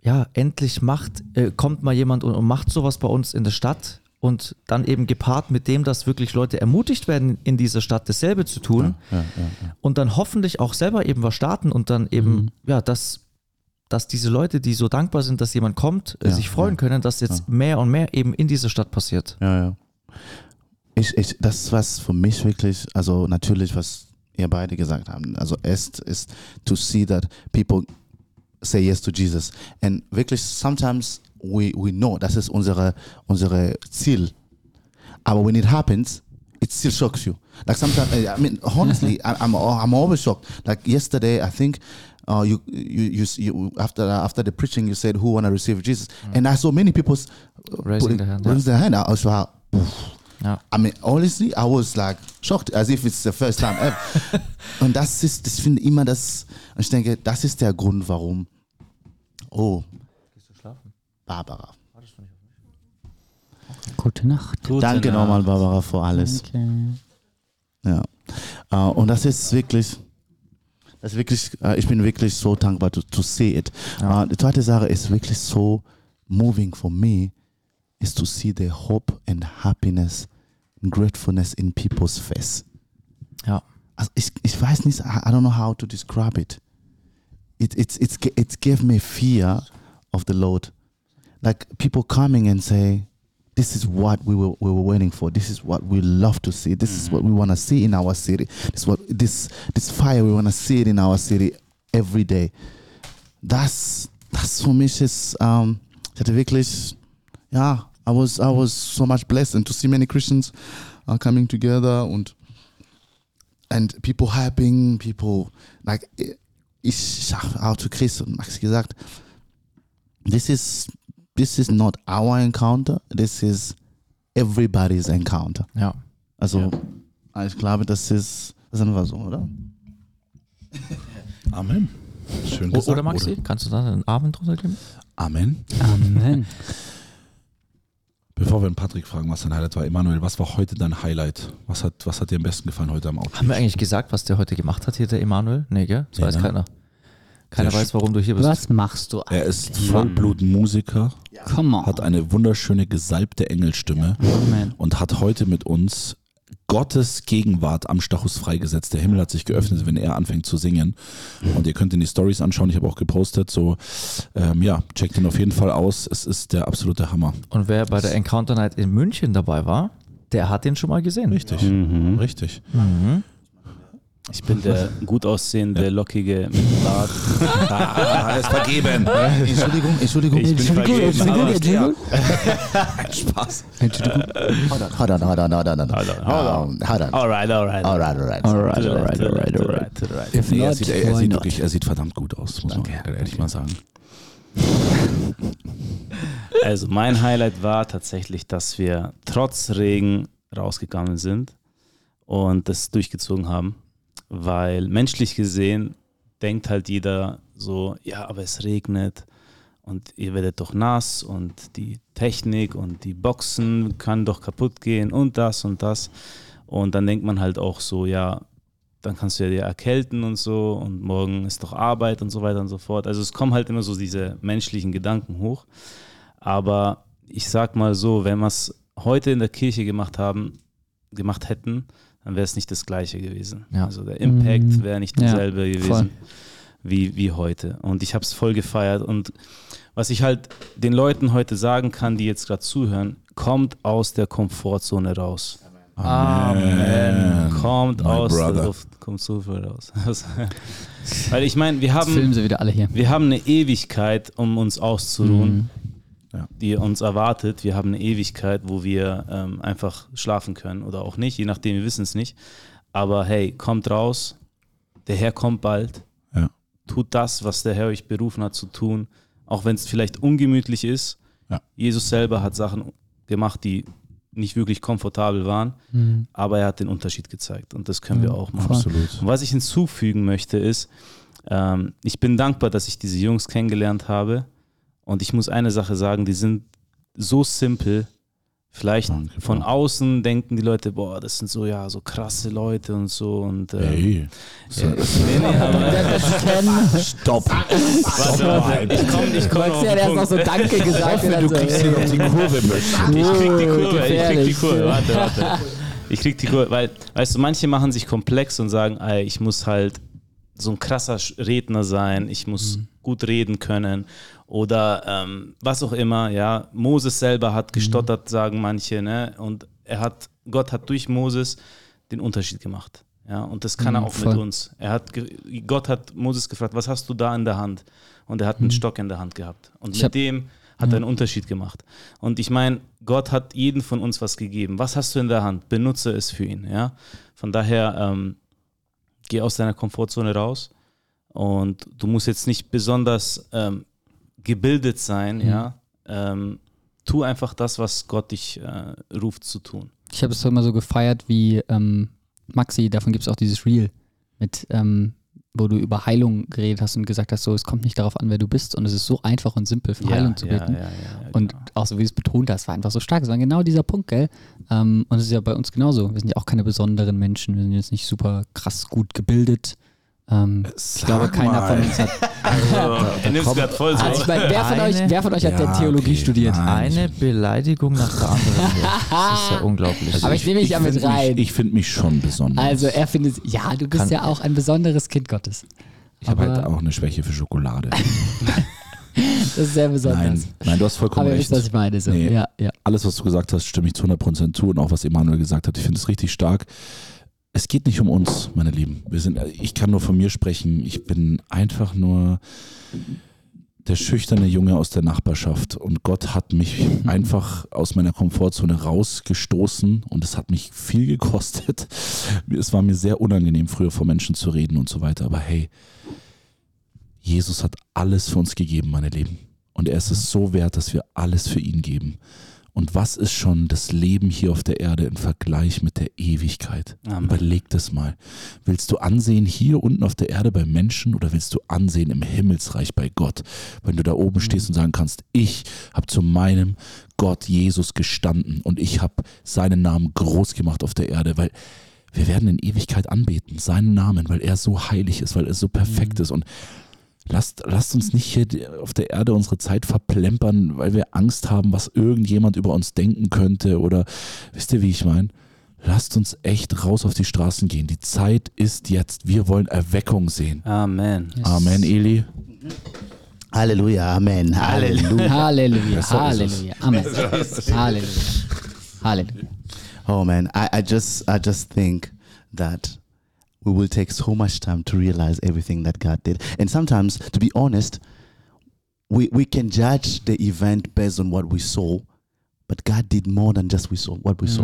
ja, endlich macht, äh, kommt mal jemand und, und macht sowas bei uns in der Stadt und dann eben gepaart mit dem, dass wirklich Leute ermutigt werden, in dieser Stadt dasselbe zu tun Ja, ja, ja. und dann hoffentlich auch selber eben was starten und dann eben, ja, das, dass diese Leute, die so dankbar sind, dass jemand kommt, äh, sich freuen können, dass jetzt mehr und mehr eben in dieser Stadt passiert. Ja, ja. Ich, ich, das, was für mich wirklich, also natürlich, was ihr beide gesagt haben, also erst ist to see that people say yes to Jesus. And wirklich, sometimes we, we know, das ist unsere, unsere Ziel. Aber when it happens, it still shocks you. Like sometimes, I mean, honestly, I'm, I'm always shocked. Like yesterday, I think uh, you, you, you, you, after, after the preaching, you said, who want to receive Jesus? And I saw many people uh, Raising putting- their hand, raising their hand. I was like, "Poof." Ja. I mean, honestly, I was like shocked, as if it's the first time ever. Und das ist, das finde immer das, ich denke, das ist der Grund, warum. Oh. Barbara. Gute Nacht. Gute Danke Nacht. nochmal, Barbara, für alles. Ja. Äh, und das ist wirklich, das ist wirklich, äh, ich bin wirklich so dankbar to, to see it. Äh, die zweite Sache ist wirklich so moving for me, is to see the hope and happiness and gratefulness in people's face. Ja. Also ich, ich weiß nicht, I I don't know how to describe it. It, it's, it's, it gave me fear of the Lord. Like people coming and say, this is what we were, we were waiting for. This is what we love to see. This is what we want to see in our city. This what this this fire we want to see it in our city every day. Das das für mich ist um, ich hatte wirklich ja I was I was so much blessed and to see many Christians uh, coming together and and people helping people like ich sag auch zu Chris und Max gesagt this is this is not our encounter this is everybody's encounter Ja. also ich glaube das ist das ist einfach so oder Amen. Schön gesagt. Oder Maxi, kannst du da einen Arm drunter kleben? Amen. Amen. Bevor wir den Patrick fragen, was dein Highlight war, Emanuel, was war heute dein Highlight? Was hat, was hat dir am besten gefallen heute am Auto? Haben wir eigentlich gesagt, was der heute gemacht hat hier, der Emanuel? Nee, gell? Das Nee, weiß ne? keiner. Keiner Der weiß, warum du hier bist. Was machst du? Er ist Vollblutmusiker, Come on. hat eine wunderschöne gesalbte Engelstimme Amen. und hat heute mit uns Gottes Gegenwart am Stachus freigesetzt. Der Himmel hat sich geöffnet, wenn er anfängt zu singen. Und ihr könnt in die Stories anschauen. Ich habe auch gepostet. So, ähm, ja, checkt ihn auf jeden Fall aus. Es ist der absolute Hammer. Und wer bei der Encounter Night in München dabei war, der hat den schon mal gesehen. Richtig, Mhm. richtig. Ich bin der gut aussehende, lockige mit Bart. Ah, ist vergeben. Entschuldigung Entschuldigung Ich bin vergeben. aber- Entschuldigung. Spaß. on hold on hold on hold on hold on Hold on, hold on. Hold on Alright, alright. alright alright Alright, To the right, alright, to the right, alright, alright. right, right. If Nee, er, not, sieht, er, sieht not? wirklich, er sieht verdammt gut aus, muss man ehrlich mal sagen. Also mein Highlight war tatsächlich, dass wir trotz Regen rausgegangen sind und das durchgezogen haben, weil menschlich gesehen denkt halt jeder so, ja, aber es regnet und ihr werdet doch nass und die Technik und die Boxen kann doch kaputt gehen und das und das und dann denkt man halt auch so, ja, dann kannst du ja dir erkälten und so und morgen ist doch Arbeit und so weiter und so fort. Also es kommen halt immer so diese menschlichen Gedanken hoch. Aber ich sag mal so, wenn wir es heute in der Kirche gemacht haben, gemacht hätten, dann wäre es nicht das gleiche gewesen. Ja. Also der Impact Mhm. wäre nicht Ja, derselbe gewesen voll. wie, wie heute. Und ich habe es voll gefeiert. Und was ich halt den Leuten heute sagen kann, die jetzt gerade zuhören, kommt aus der Komfortzone raus. Amen. Kommt My aus brother. der Luft, kommt so viel raus. Weil ich meine, wir Jetzt haben, filmen sie wieder alle hier. wir haben eine Ewigkeit, um uns auszuruhen, Mhm. Ja. die uns erwartet. Wir haben eine Ewigkeit, wo wir ähm, einfach schlafen können oder auch nicht, je nachdem, wir wissen es nicht. Aber hey, kommt raus, der Herr kommt bald. Ja. Tut das, was der Herr euch berufen hat zu tun, auch wenn es vielleicht ungemütlich ist. Ja. Jesus selber hat Sachen gemacht, die nicht wirklich komfortabel waren, Mhm. aber er hat den Unterschied gezeigt und das können wir Ja, auch machen. Absolut. Und was ich hinzufügen möchte ist, ähm, ich bin dankbar, dass ich diese Jungs kennengelernt habe. Und ich muss eine Sache sagen, die sind so simpel. Vielleicht Danke, von Bro. außen denken die Leute, boah, das sind so ja so krasse Leute und so und äh, Hey. äh, nee, nee, aber, Stopp. warte, warte, ich komme ich komm Max hat erst noch so Danke gesagt. und dann so, noch die Kurve mit. Ich krieg die Kurve, ich krieg die. Kurve, warte, warte. Ich krieg die Kurve, weil, weißt du, manche machen sich komplex und sagen, ey, ich muss halt so ein krasser Redner sein, ich muss gut reden können oder ähm, was auch immer, ja. Moses selber hat gestottert, sagen manche, ne? Und er hat, Gott hat durch Moses den Unterschied gemacht. Ja, und das kann er Mhm, auch voll. mit uns. Er hat, Gott hat Moses gefragt, was hast du da in der Hand? Und er hat einen Stock in der Hand gehabt. Und Mhm. Ich mit dem hat er einen Unterschied gemacht. Und ich meine, Gott hat jedem von uns was gegeben. Was hast du in der Hand? Benutze es für ihn. Ja? Von daher, ähm, geh aus deiner Komfortzone raus. Und du musst jetzt nicht besonders ähm, gebildet sein. Mhm. Ja? Ähm, tu einfach das, was Gott dich äh, ruft zu tun. Ich habe es immer so gefeiert wie ähm, Maxi, davon gibt es auch dieses Reel mit, ähm, wo du über Heilung geredet hast und gesagt hast, so es kommt nicht darauf an, wer du bist und es ist so einfach und simpel für Heilung zu ja, beten. ja, ja, ja, Und genau. auch so wie du es betont hast, war einfach so stark. Es war genau dieser Punkt, gell? Ähm, und es ist ja bei uns genauso. Wir sind ja auch keine besonderen Menschen. Wir sind jetzt nicht super krass gut gebildet. Ähm, ich glaube, keiner von uns hat. Also, er nimmt es gerade voll so. Also ich wer von euch, wer von euch hat Ja, der Theologie okay, studiert? nein. Eine Beleidigung nach der anderen. Das ist ja unglaublich. Aber ich nehme mich ja mit find rein. Mich, ich finde mich schon besonders. Also er findet, ja, du bist Kann- ja auch ein besonderes Kind Gottes. ich habe aber- halt auch eine Schwäche für Schokolade. Das ist sehr besonders. nein, nein, du hast vollkommen Aber ihr recht. wisst, was ich meine. So. Nee. Ja, ja. Alles, was du gesagt hast, stimme ich zu 100% zu und auch was Emanuel gesagt hat. Ich finde es richtig stark. Es geht nicht um uns, meine Lieben. Wir sind, ich kann nur von mir sprechen. Ich bin einfach nur der schüchterne Junge aus der Nachbarschaft und Gott hat mich einfach aus meiner Komfortzone rausgestoßen und es hat mich viel gekostet. Es war mir sehr unangenehm, früher vor Menschen zu reden und so weiter. Aber hey, Jesus hat alles für uns gegeben, meine Lieben. Und er ist es so wert, dass wir alles für ihn geben. Und was ist schon das Leben hier auf der Erde im Vergleich mit der Ewigkeit? Amen. Überleg das mal. Willst du Ansehen hier unten auf der Erde bei Menschen oder willst du Ansehen im Himmelsreich bei Gott? Wenn du da oben stehst und sagen kannst, ich habe zu meinem Gott Jesus gestanden und ich habe seinen Namen groß gemacht auf der Erde, weil wir werden in Ewigkeit anbeten, seinen Namen, weil er so heilig ist, weil er so perfekt ist und Lasst, lasst uns nicht hier auf der Erde unsere Zeit verplempern, weil wir Angst haben, was irgendjemand über uns denken könnte oder wisst ihr, wie ich meine? Lasst uns echt raus auf die Straßen gehen. Die Zeit ist jetzt. Wir wollen Erweckung sehen. Amen. Amen, Eli. Halleluja, Amen. Halleluja. Halleluja, so Halleluja, Amen. Halleluja, Halleluja. Oh man, I, I just I just think that we will take so much time to realize everything that God did. And sometimes, to be honest, we, we can judge the event based on what we saw, but God did more than just we saw what we saw.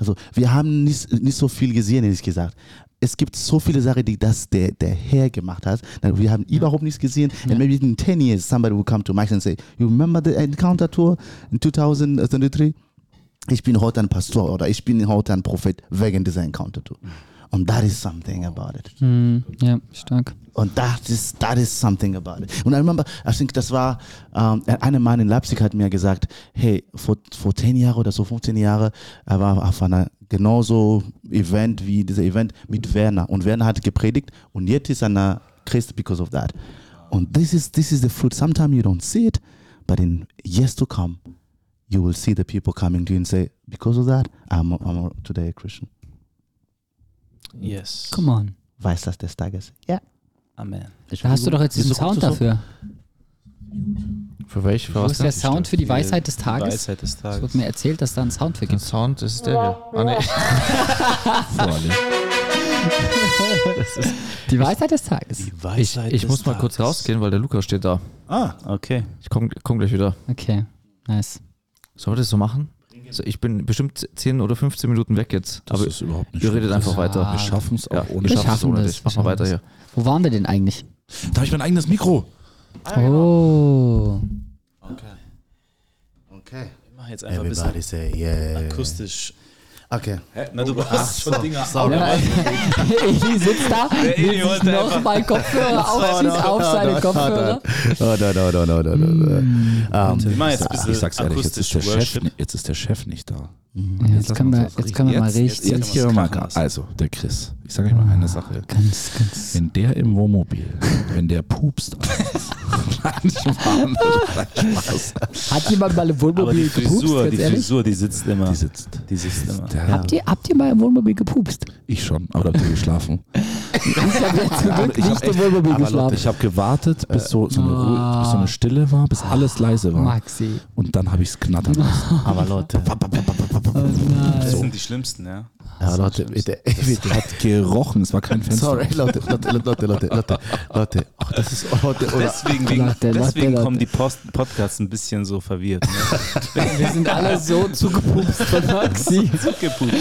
Also wir haben nicht, nicht so viel gesehen, ehrlich gesagt. Es gibt so viele Sachen, die das der, der Herr gemacht hat. Wir haben überhaupt nichts gesehen. And maybe in 10 years, somebody will come to Max and say, you remember the encounter tour in 2023? Ich bin heute ein Pastor oder ich bin heute ein Prophet wegen dieser Encounter tour. Mm. Und that is something about it. Hm, ja, stark. Und that is, that is something about it. Und I remember, I think das war, ähm, ein Mann in Leipzig hat mir gesagt, hey, vor, vor 10 Jahren oder so 15 Jahren, er war auf einer genauso Event wie dieser Event mit Werner. Und Werner hat gepredigt und jetzt ist er Christ because of that. Und this is, this is the fruit. Sometimes you don't see it, but in years to come, you will see the people coming to you and say, because of that, I'm, I'm today a Christian. Yes. Come on. Weiß das des Tages. Ja. Amen. Da hast du doch jetzt diesen Sound dafür. Für welche? Für Wo was ist der? Sound für die Weisheit des Die Tages? Weisheit des Es Tages. wurde mir erzählt, dass da einen Sound für Der gibt. Sound ist der hier. Ah, nee. Die Weisheit des Tages. Die Ich, Weisheit ich des muss mal kurz Tages. rausgehen, weil der Lukas steht da. Ah, Okay. Ich komme komm gleich wieder. Okay, nice. Sollen wir das so machen? So, ich bin bestimmt 10 oder 15 Minuten weg jetzt. das aber ist überhaupt nicht ihr redet schlimm. einfach weiter. Wir schaffen es auch Ja, ohne wir schaffen ohne dich. Mach wir mal weiter hier. Wo waren wir denn eigentlich? Da habe ich mein eigenes Mikro. Oh. Okay. Ich mache jetzt einfach ein Everybody bisschen say yeah. akustisch. Okay. Na, du hast schon Dinge Ja, Eli sitzt da, Eli nimmt sich wollte noch einfach- mal Kopfhörer auf, zieht auf seine Kopfhörer. Oh, no, no, no, no, no, no, no. Um, Wir machen jetzt Ich sag's ehrlich, jetzt ist, der Chef, jetzt ist der Chef nicht da. Jetzt können wir, jetzt können wir mal Jetzt, richtig. jetzt hier Kann man mal, lassen. also der Chris, ich sage euch mal eine Sache. Ganz, ganz. Wenn der im Wohnmobil, wenn der pupst, Nein, Spaß. Hat jemand mal im Aber die Wohnmobil gepupst, Frisur, ganz die ehrlich? Frisur, die sitzt immer. die sitzt. Die sitzt immer. Der, Habt ihr, habt ihr mal im Wohnmobil gepupst? Ich schon, aber da habt ihr geschlafen. Ich habe jetzt zum Glück Ich hab nicht im echt- Wohnmobil aber Leute, geschlafen. ich habe gewartet, bis so, so, eine Ruhe, bis so eine Stille war, bis alles leise war. Maxi. Und dann habe ich es knattern lassen. Aber Leute, Das sind die schlimmsten, ja. ja, Leute, bitte, bitte. Hat gerochen, es war kein Fenster. Sorry, Leute, Leute, Leute, Leute, Leute, Leute. Ach, das ist Leute, oder? Deswegen, wegen, Leute, deswegen Leute. kommen die Post Podcasts ein bisschen so verwirrt. Ne? Wir sind alle so zugepupst von Maxi. Zugepupst.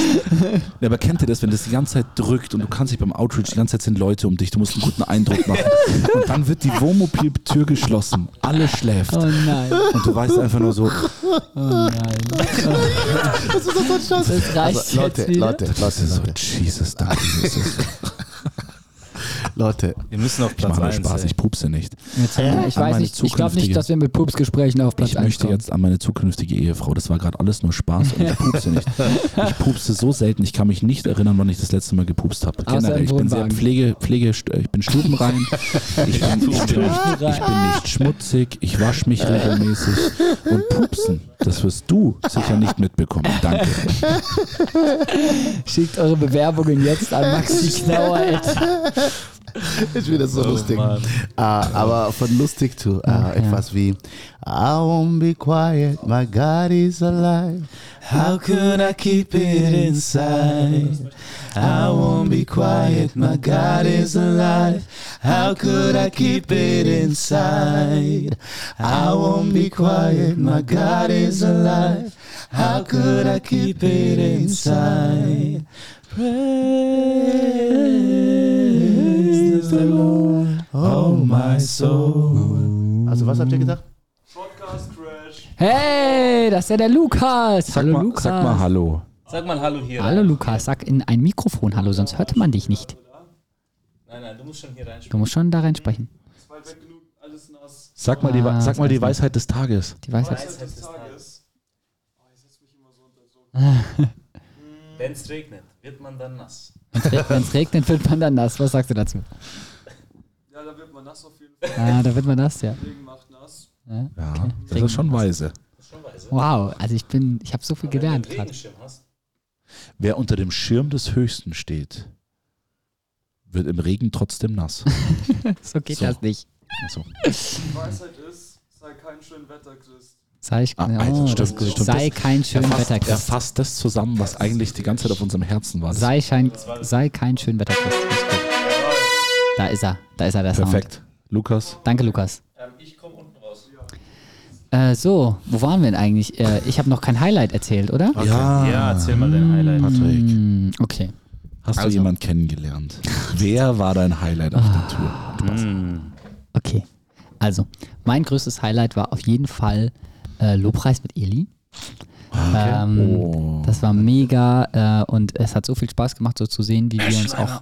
Ja, aber kennt ihr das, wenn das die ganze Zeit drückt und du kannst dich beim Outreach, die ganze Zeit sind Leute um dich, du musst einen guten Eindruck machen. Und dann wird die Wohnmobil-Tür geschlossen, alle schläft. Oh nein, Und du weißt einfach nur so, oh nein. Das reicht Also, Leute, jetzt wieder. Leute, Leute, so, Leute, Jesus, danke, Jesus. Leute. Wir müssen auf Ich Platz mache nur 1. Spaß, ich pupse nicht. Jetzt, ich an weiß nicht, ich glaube nicht, dass wir mit Pupsgesprächen auf Platz Ich 1 möchte kommen. jetzt an meine zukünftige Ehefrau. Das war gerade alles nur Spaß und ich pupse nicht. Ich pupse so selten, ich kann mich nicht erinnern, wann ich das letzte Mal gepupst habe. Generell, ich bin sehr. Pflege, Pflege, ich bin stubenrein, ich bin, ich, ich bin nicht schmutzig, ich wasche mich regelmäßig und pupsen, das wirst du sicher nicht mitbekommen. Danke. Schickt eure Bewerbungen jetzt an Maxi Knauer. Ist wieder so lustig. Mann. Ah, aber von lustig zu ah, etwas wie I won't be quiet, my God is alive. How could I keep it inside? I won't be quiet, my God is alive. How could I keep it inside? I won't be quiet, my God is alive. How could I keep it inside? Praise the Lord, oh my soul. Also was habt ihr gesagt? Hey, das ist ja der Lukas. Sag, hallo mal, Lukas. sag mal Hallo. Sag mal Hallo hier. Hallo Lukas, sag in ein Mikrofon Hallo, sonst hört man dich nicht. Nein, nein, du musst schon hier reinsprechen. Du musst schon da reinsprechen. Sag mal, die, Ah, sag mal die Weisheit des Tages. Die Weisheit. Wenn es regnet, wird man dann nass. Wenn es regnet, wird man dann nass. Was sagst du dazu? Ja, da wird man nass auf jeden Fall. Ah, da wird man nass, ja. Regen macht ja. Ja, das ist schon weise. Wow, also ich bin, ich habe so viel gelernt gerade. Wer unter dem Schirm des Höchsten steht, wird im Regen trotzdem nass. So geht So. das nicht. Also, Die Weisheit ist, sei kein Schönwetterchrist. Sei, ich, Ah, oh, Alter, stimmt, das, stimmt. sei kein er, fasst, er das zusammen, was eigentlich die ganze Zeit auf unserem Herzen war. Das Sei, schein, sei kein Schönwetterchrist. Ist. Da ist er, da ist er, der Sound. perfekt. Lukas, Danke, Lukas. Ähm, ich komme unten raus. Äh, so, wo waren wir denn eigentlich? Äh, ich habe noch kein Highlight erzählt, oder? ja, Ja, erzähl mal dein Highlight. Patrick, Hm, okay. hast Also. du jemanden kennengelernt? Wer war dein Highlight auf der Tour? Mm. Okay. Also, mein größtes Highlight war auf jeden Fall äh, Lobpreis mit Eli. Ähm, Oh. Das war mega äh, und es hat so viel Spaß gemacht, so zu sehen, wie wir uns auch.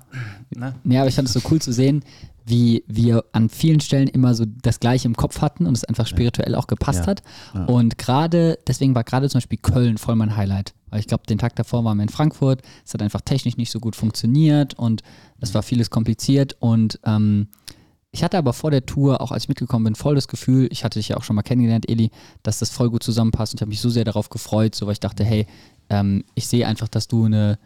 Ne? Ja, aber ich fand es so cool zu sehen, wie wir an vielen Stellen immer so das Gleiche im Kopf hatten und es einfach spirituell auch gepasst Ja. hat. Und gerade, deswegen war gerade zum Beispiel Köln voll mein Highlight. Weil ich glaube, den Tag davor waren wir in Frankfurt, es hat einfach technisch nicht so gut funktioniert und es war vieles kompliziert und ähm, ich hatte aber vor der Tour, auch als ich mitgekommen bin, voll das Gefühl, ich hatte dich ja auch schon mal kennengelernt, Eli, dass das voll gut zusammenpasst und ich habe mich so sehr darauf gefreut, so weil ich dachte, hey, ähm, ich sehe einfach, dass du eine,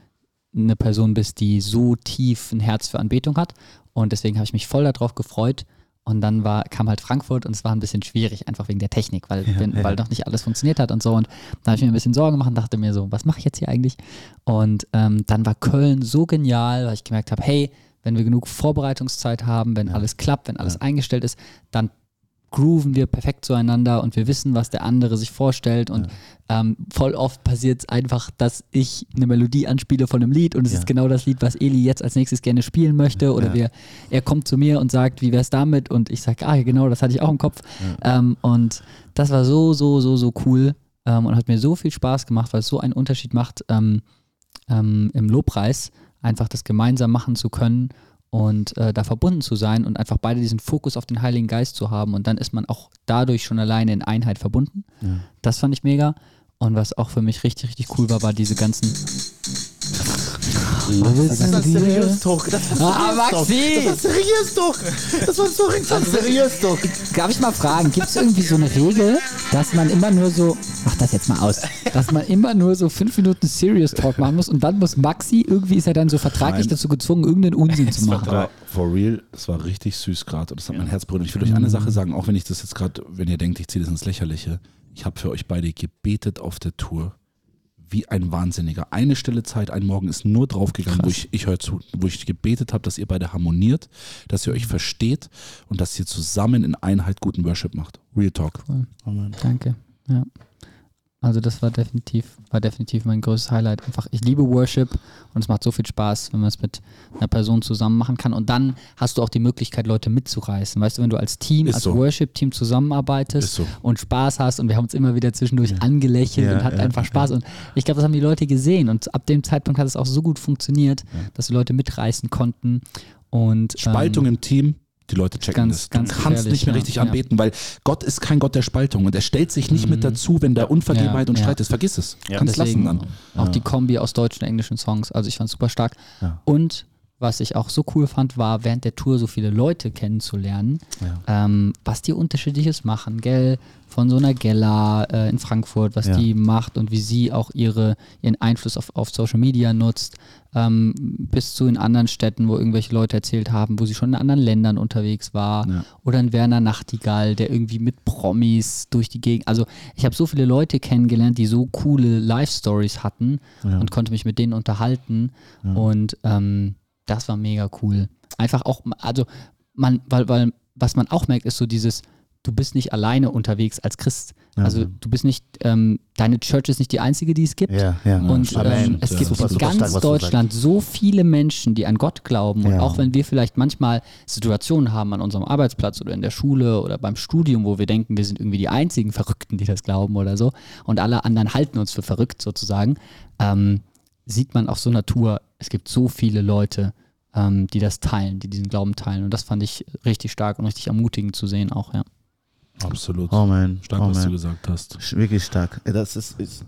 eine Person bist, die so tief ein Herz für Anbetung hat. Und deswegen habe ich mich voll darauf gefreut. Und dann war, kam halt Frankfurt und es war ein bisschen schwierig, einfach wegen der Technik, weil, wenn, weil doch nicht alles funktioniert hat und so. Und da habe ich mir ein bisschen Sorgen gemacht und dachte mir so, was mache ich jetzt hier eigentlich? Und ähm, dann war Köln so genial, weil ich gemerkt habe, hey, wenn wir genug Vorbereitungszeit haben, wenn alles klappt, wenn alles eingestellt ist, dann grooven wir perfekt zueinander und wir wissen, was der andere sich vorstellt. Und ähm, voll oft passiert es einfach, dass ich eine Melodie anspiele von einem Lied und es Ja. ist genau das Lied, was Eli jetzt als nächstes gerne spielen möchte. Oder Ja. wir, er kommt zu mir und sagt, wie wär's damit? Und ich sage, ah, genau, das hatte ich auch im Kopf. Ähm, und das war so, so, so, so cool ähm, und hat mir so viel Spaß gemacht, weil es so einen Unterschied macht ähm, ähm, im Lobpreis, einfach das gemeinsam machen zu können und äh, da verbunden zu sein und einfach beide diesen Fokus auf den Heiligen Geist zu haben. Und dann ist man auch dadurch schon alleine in Einheit verbunden. Das fand ich mega. Und was auch für mich richtig, richtig cool war, war diese ganzen. Das ist ein seriös Talk. Das ist Ah, seriös Talk. Maxi! Das war seriös Talk. Das war so richtig seriös Talk. Darf ich mal fragen, gibt es irgendwie so eine Regel, dass man immer nur so, mach das jetzt mal aus, dass man immer nur so fünf Minuten Serious Talk machen muss und dann muss Maxi, irgendwie ist er dann so vertraglich Nein. dazu gezwungen, irgendeinen Unsinn zu machen. Aber for real, das war richtig süß gerade und das hat mein Herz berührt. Und Ich will euch eine Sache sagen, auch wenn ich das jetzt gerade, wenn ihr denkt, ich ziehe das ins Lächerliche, ich habe für euch beide gebetet auf der Tour. Wie ein Wahnsinniger. Eine Stille Zeit, ein Morgen ist nur draufgegangen, wo ich, ich höre zu, wo ich gebetet habe, dass ihr beide harmoniert, dass ihr euch versteht und dass ihr zusammen in Einheit guten Worship macht. Real Talk. Danke. Ja. Also das war definitiv, war definitiv mein größtes Highlight. Einfach, ich liebe Worship und es macht so viel Spaß, wenn man es mit einer Person zusammen machen kann. Und dann hast du auch die Möglichkeit, Leute mitzureißen. Weißt du, wenn du als Team, Ist als so. Worship-Team zusammenarbeitest so. und Spaß hast und wir haben uns immer wieder zwischendurch angelächelt Ja, und hat ja, einfach Spaß. Und ich glaube, das haben die Leute gesehen. Und ab dem Zeitpunkt hat es auch so gut funktioniert, dass die Leute mitreißen konnten. Und, Spaltung ähm, im Team, die Leute checken ganz- das. ganz du kannst gefährlich, nicht mehr ja, richtig ja. anbeten, weil Gott ist kein Gott der Spaltung und er stellt sich nicht mit dazu, wenn da Unvergebenheit Ja, und ja. Streit ist. Vergiss es. Ja. Kannst lassen dann. Auch die Kombi aus deutschen und englischen Songs. Also ich fand es super stark. Ja. Und was ich auch so cool fand, war während der Tour so viele Leute kennenzulernen, ähm, was die unterschiedliches machen, gell? Von so einer Gella äh, in Frankfurt, was Ja. die macht und wie sie auch ihre, ihren Einfluss auf, auf Social Media nutzt, ähm, bis zu in anderen Städten, wo irgendwelche Leute erzählt haben, wo sie schon in anderen Ländern unterwegs war. Ja. Oder ein Werner Nachtigall, der irgendwie mit Promis durch die Gegend. Also ich habe so viele Leute kennengelernt, die so coole Life-Stories hatten und konnte mich mit denen unterhalten. Und ähm, das war mega cool. Einfach auch, also man, weil, weil was man auch merkt, ist so dieses, du bist nicht alleine unterwegs als Christ. Also du bist nicht, ähm, deine Church ist nicht die einzige, die es gibt. Ja, ja. Und ähm, es Ja. gibt Super, in super ganz stark, Deutschland so viele Menschen, die an Gott glauben. Und Ja. auch wenn wir vielleicht manchmal Situationen haben an unserem Arbeitsplatz oder in der Schule oder beim Studium, wo wir denken, wir sind irgendwie die einzigen Verrückten, die das glauben oder so, und alle anderen halten uns für verrückt sozusagen, ähm, sieht man auf so einer Tour, es gibt so viele Leute, ähm, die das teilen, die diesen Glauben teilen. Und das fand ich richtig stark und richtig ermutigend zu sehen auch, ja. Absolut. Oh man. Stark, oh was du gesagt hast. Wirklich stark. Das ist, ist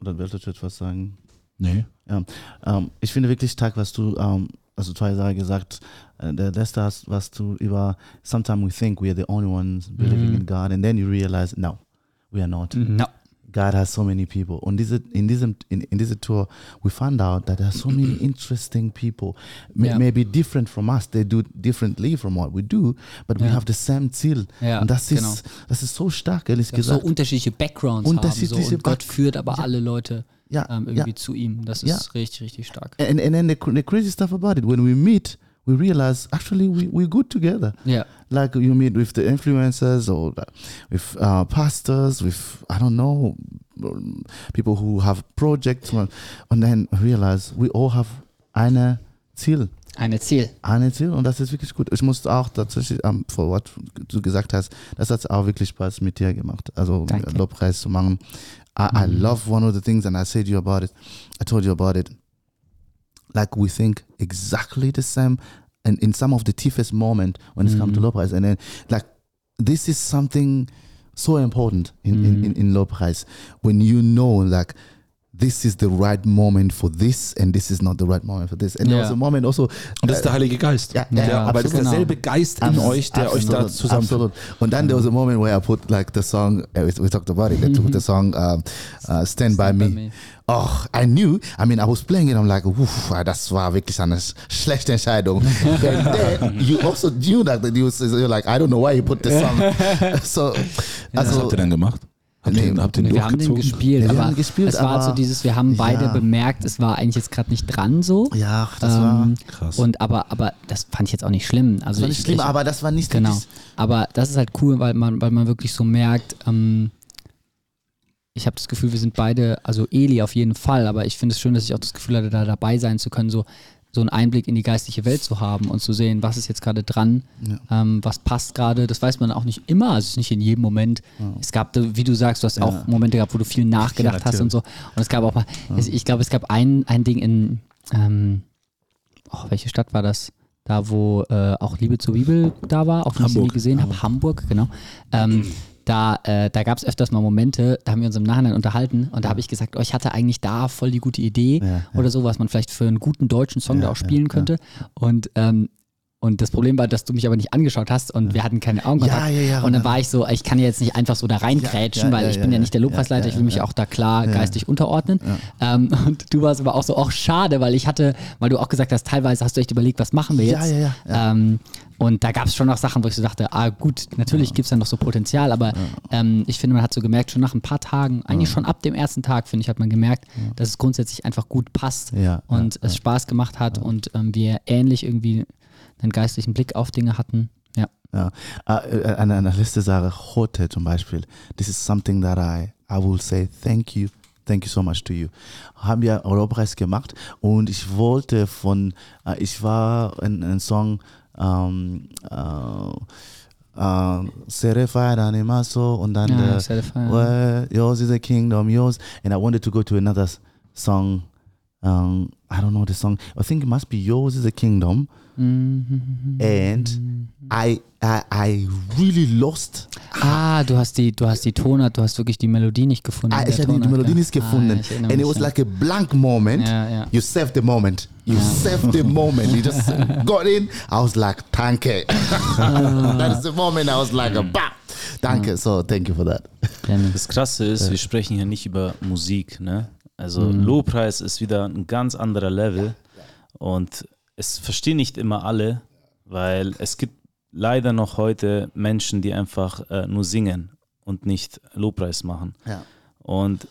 oder wolltest du etwas sagen? Nee. Ja, ähm, ich finde wirklich stark, was du, ähm, also zwei Sachen gesagt, äh, der letzte hast, was du über, sometimes we think we are the only ones believing in God and then you realize, no, we are not. No. God has so many people. Und diese, in, diesem, in, in dieser Tour, we found out that there are so many interesting people, May- Ja. maybe different from us. They do differently from what we do, but we Ja. have the same Ziel. Ja, Und das ist, genau. das ist so stark, ehrlich so gesagt. unterschiedliche Backgrounds haben so, Unterschiedliche und Gott führt aber alle Leute Ja, ähm, irgendwie ja. zu ihm. Das ist Ja. richtig, richtig stark. and, and then the, the crazy stuff about it, when we meet, we realize actually we, we're good together. Ja. Like you meet with the influencers or with uh, pastors, with, I don't know, um, people who have projects, and and then realize we all have eine Ziel. Eine Ziel. Eine Ziel und das ist wirklich gut. Ich muss auch tatsächlich, ähm, vor was du gesagt hast, das hat auch wirklich Spaß mit dir gemacht. Also Danke. Lobpreis zu machen. I, I love one of the things and I said you about it. I told you about it. Like we think exactly the same and in some of the toughest moment when it comes to Lobpreis. And then like this is something so important in, in, in, in Lobpreis when you know like this is the right moment for this and this is not the right moment for this. And there was a moment also Und das ist der Heilige Geist. Ja, Ja, der, aber das ist derselbe Geist in Absolut, euch, der euch da absolut, zusammen. Absolut. Und dann there was a moment where I put like the song, uh, we, we talked about it, took the song uh, uh, Stand, by, By me. Me. Oh, I knew, I mean, I was playing it, I'm like, uff, das war wirklich eine sch- schlechte Entscheidung. And then you also knew that, that you was, you're like, I don't know why you put the song. so, Was also, habt ihr dann gemacht? Habt ihr, Nee, habt ihr den Wir haben den gespielt, Ja, wir aber haben gespielt, es war so dieses, wir haben beide Ja. bemerkt, es war eigentlich jetzt gerade nicht dran so. ja, das war, Ähm, Krass. Und aber, aber das fand ich jetzt auch nicht schlimm. Also das war ich, nicht schlimm, ich, aber das war nicht Genau. Aber das ist halt cool, weil man, weil man wirklich so merkt, ähm, ich habe das Gefühl, wir sind beide, also Eli auf jeden Fall, aber ich finde es schön, dass ich auch das Gefühl hatte, da dabei sein zu können, so, so einen Einblick in die geistliche Welt zu haben und zu sehen, was ist jetzt gerade dran, ähm, was passt gerade. Das weiß man auch nicht immer, also es ist nicht in jedem Moment. Es gab, wie du sagst, du hast auch Momente gehabt, wo du viel nachgedacht hast und so. Und es gab auch mal, ich glaube, es gab ein, ein Ding in, ähm, oh, welche Stadt war das? Da, wo äh, auch Liebe zur Bibel da war, auch wenn ich sie nie gesehen habe, Hamburg, genau. Ähm, da, äh, da gab es öfters mal Momente, da haben wir uns im Nachhinein unterhalten und da habe ich gesagt, oh, ich hatte eigentlich da voll die gute Idee Ja, ja. oder so, was man vielleicht für einen guten deutschen Song da Ja, auch spielen ja, könnte. Und ähm, und das Problem war, dass du mich aber nicht angeschaut hast und wir hatten keinen Augenkontakt. Ja, ja, ja. Und dann war ich so, ich kann ja jetzt nicht einfach so da reinkrätschen, Ja, ja, weil ja, ich bin ja ja, nicht der ja, Lobpreisleiter, ja, ich will mich ja. auch da klar geistig unterordnen. Ähm, und du warst aber auch so, auch schade, weil ich hatte, weil du auch gesagt hast, teilweise hast du echt überlegt, was machen wir jetzt. Ja, ja, ja, Ähm, und da gab es schon noch Sachen, wo ich so dachte, ah gut, natürlich gibt es da noch so Potenzial, aber ähm, ich finde, man hat so gemerkt, schon nach ein paar Tagen, eigentlich schon ab dem ersten Tag, finde ich, hat man gemerkt, dass es grundsätzlich einfach gut passt Ja, und es Spaß gemacht hat und ähm, wir ähnlich irgendwie einen geistlichen Blick auf Dinge hatten. Ja. Ja. Äh, äh, eine, letzte Sache, heute zum Beispiel. This is something that I, I will say thank you. Thank you so much to you. Haben wir Europreis gemacht und ich wollte von, äh, ich war in einem Song, ähm, äh, äh, Certified Animaso und dann Ja, Certified. well, yours is a kingdom, yours. And I wanted to go to another song. Um, I don't know the song. I think it must be yours is a kingdom. And I, I, I really lost. Ah, du hast die, du hast die Tonart, du hast wirklich die Melodie nicht gefunden. Ah, ich habe die Melodie ja. nicht gefunden. Ah, erinnere and it was ja. like a blank moment. Ja, ja. You saved the moment. You saved the moment. You just got in. I was like, danke. that is the moment I was like, bah. Danke. So, thank you for that. Das Krasse ist, wir sprechen hier nicht über Musik, ne? Also Mhm. Lobpreis ist wieder ein ganz anderer Level und es verstehen nicht immer alle, weil es gibt leider noch heute Menschen, die einfach äh, nur singen und nicht Lobpreis machen. Ja. Und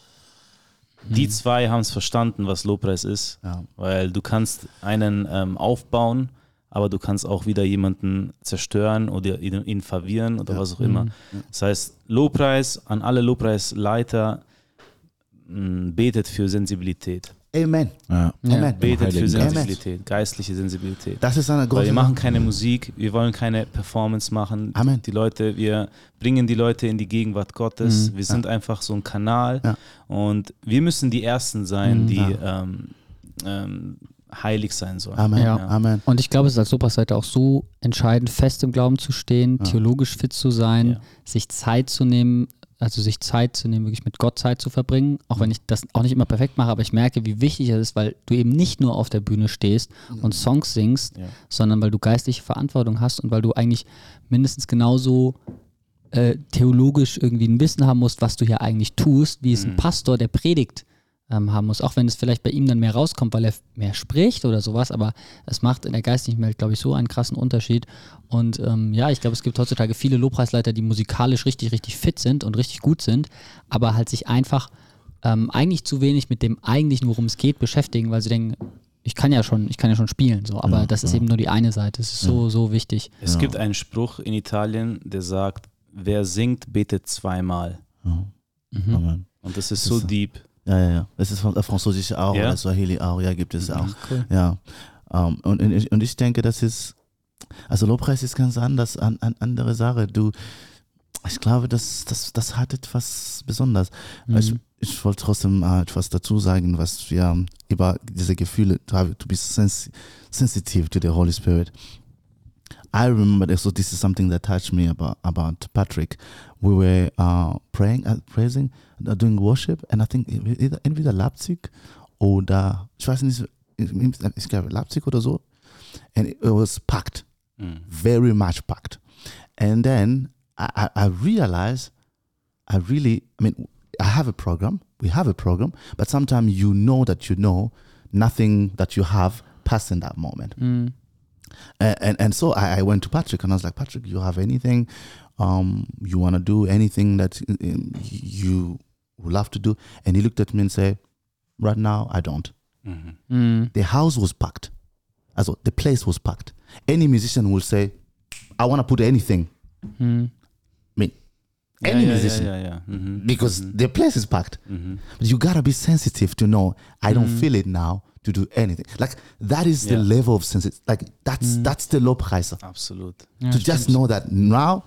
die zwei haben es verstanden, was Lobpreis ist, Ja. weil du kannst einen ähm, aufbauen, aber du kannst auch wieder jemanden zerstören oder ihn, ihn verwirren oder was auch immer. Das heißt, Lobpreis an alle Lobpreisleiter betet für Sensibilität. Amen. Ja. Ja. Amen. Betet für. Sensibilität, geistliche Sensibilität. Das ist eine Weil große wir machen keine Musik, wir wollen keine Performance machen. Amen. Die Leute, wir bringen die Leute in die Gegenwart Gottes. Wir sind einfach so ein Kanal Ja. und wir müssen die Ersten sein, die ähm, ähm, heilig sein sollen. Amen. Ja. Amen. Und ich glaube, es ist als Lobpreisleiter auch so entscheidend, fest im Glauben zu stehen, theologisch fit zu sein, Ja. sich Zeit zu nehmen, also sich Zeit zu nehmen, wirklich mit Gott Zeit zu verbringen. Auch wenn ich das auch nicht immer perfekt mache, aber ich merke, wie wichtig es ist, weil du eben nicht nur auf der Bühne stehst und Songs singst, Ja. sondern weil du geistliche Verantwortung hast und weil du eigentlich mindestens genauso äh, theologisch irgendwie ein Wissen haben musst, was du hier eigentlich tust, wie es ein Pastor, der predigt, ähm, haben muss. Auch wenn es vielleicht bei ihm dann mehr rauskommt, weil er mehr spricht oder sowas, aber es macht in der geistlichen Welt, glaube ich, so einen krassen Unterschied. Und ähm, ja, ich glaube, es gibt heutzutage viele Lobpreisleiter, die musikalisch richtig, richtig fit sind und richtig gut sind, aber halt sich einfach ähm, eigentlich zu wenig mit dem eigentlichen, worum es geht, beschäftigen, weil sie denken, ich kann ja schon, ich kann ja schon spielen, so, aber das ist eben nur die eine Seite. Das ist so, so wichtig. Es gibt einen Spruch in Italien, der sagt, wer singt, betet zweimal. Amen. Und das ist so deep. Ja, ja, ja. Das ist äh, Französisch auch, Ja? Swahili auch, ja, gibt es auch. cool. Ja. Ähm, und, und, ich, und ich denke, das ist, also Lobpreis ist ganz anders, an, an andere Sache. Du, ich glaube, das, das, das hat etwas Besonderes. Ich, ich wollte trotzdem etwas dazu sagen, was wir über diese Gefühle, to, have, to be sens sensitive to the Holy Spirit. I remember this, so this is something that touched me about about Patrick. We were uh, praying, uh, praising, uh, doing worship, and I think either entweder Leipzig oder ich weiß nicht, ich glaube Leipzig oder so, and it was packed, very much packed. And then I, I, I realized, I really, I mean, I have a program, we have a program, but sometimes you know that you know nothing that you have passed in that moment. And, and and so I, I went to Patrick and I was like, Patrick, you have anything um, you want to do, anything that um, you would love to do? And he looked at me and said, Right now, I don't. The house was packed. Also, the place was packed. Any musician will say, I want to put anything. I mean, any ja, ja, musician. Ja, ja, ja. Mhm. Because the place is packed. But you gotta be sensitive to know I don't feel it now to do anything. Like that is the level of sensitivity. Like that's mm. that's the Lobpreiser. Absolut. to just know that now,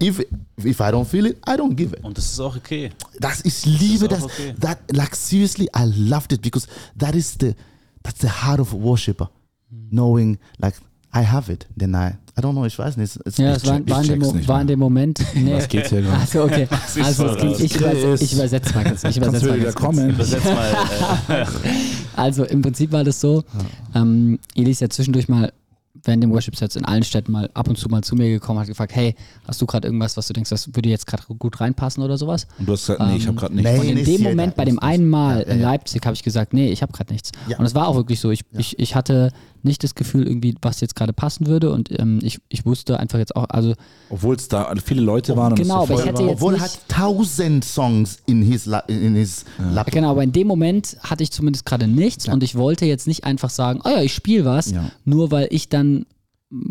if if I don't feel it, I don't give it. Und das ist auch okay. That's ich liebe Das ist das. okay. That like seriously, I loved it because that is the that's the heart of a worshipper, mm. knowing like I have it, then I I don't know, ich weiß nicht. Es, Ja, ich es war, war, in dem, check's Mo- nicht war in dem Moment. Nee. Was geht's hier gerade? Also, okay. Also, es ging, ich, übersetze, ich übersetze mal ganz, ich übersetze mal ganz kurz. Übersetz mal. Äh, Also im Prinzip war das so, ähm, Eli ist ja zwischendurch mal während dem Worship-Sets in allen Städten mal ab und zu mal zu mir gekommen, hat gefragt, hey, hast du gerade irgendwas, was du denkst, das würde jetzt gerade gut reinpassen oder sowas? Und du hast gesagt, nee, ich habe gerade nicht. Nee. Und in dem Moment, bei dem einen Mal Ja, ja, in. Leipzig, habe ich gesagt, nee, ich habe gerade nichts. Ja. Und es war auch wirklich so. Ich, ich, ich hatte nicht das Gefühl, irgendwie, was jetzt gerade passen würde. Und ähm, ich, ich wusste einfach jetzt auch, also Obwohl es da viele Leute waren. Genau, und es so aber voll war. Obwohl er hat tausend Songs in his, La in his Laptop. Genau, aber in dem Moment hatte ich zumindest gerade nichts und ich wollte jetzt nicht einfach sagen, oh ja, ich spiele was, Ja. nur weil ich dann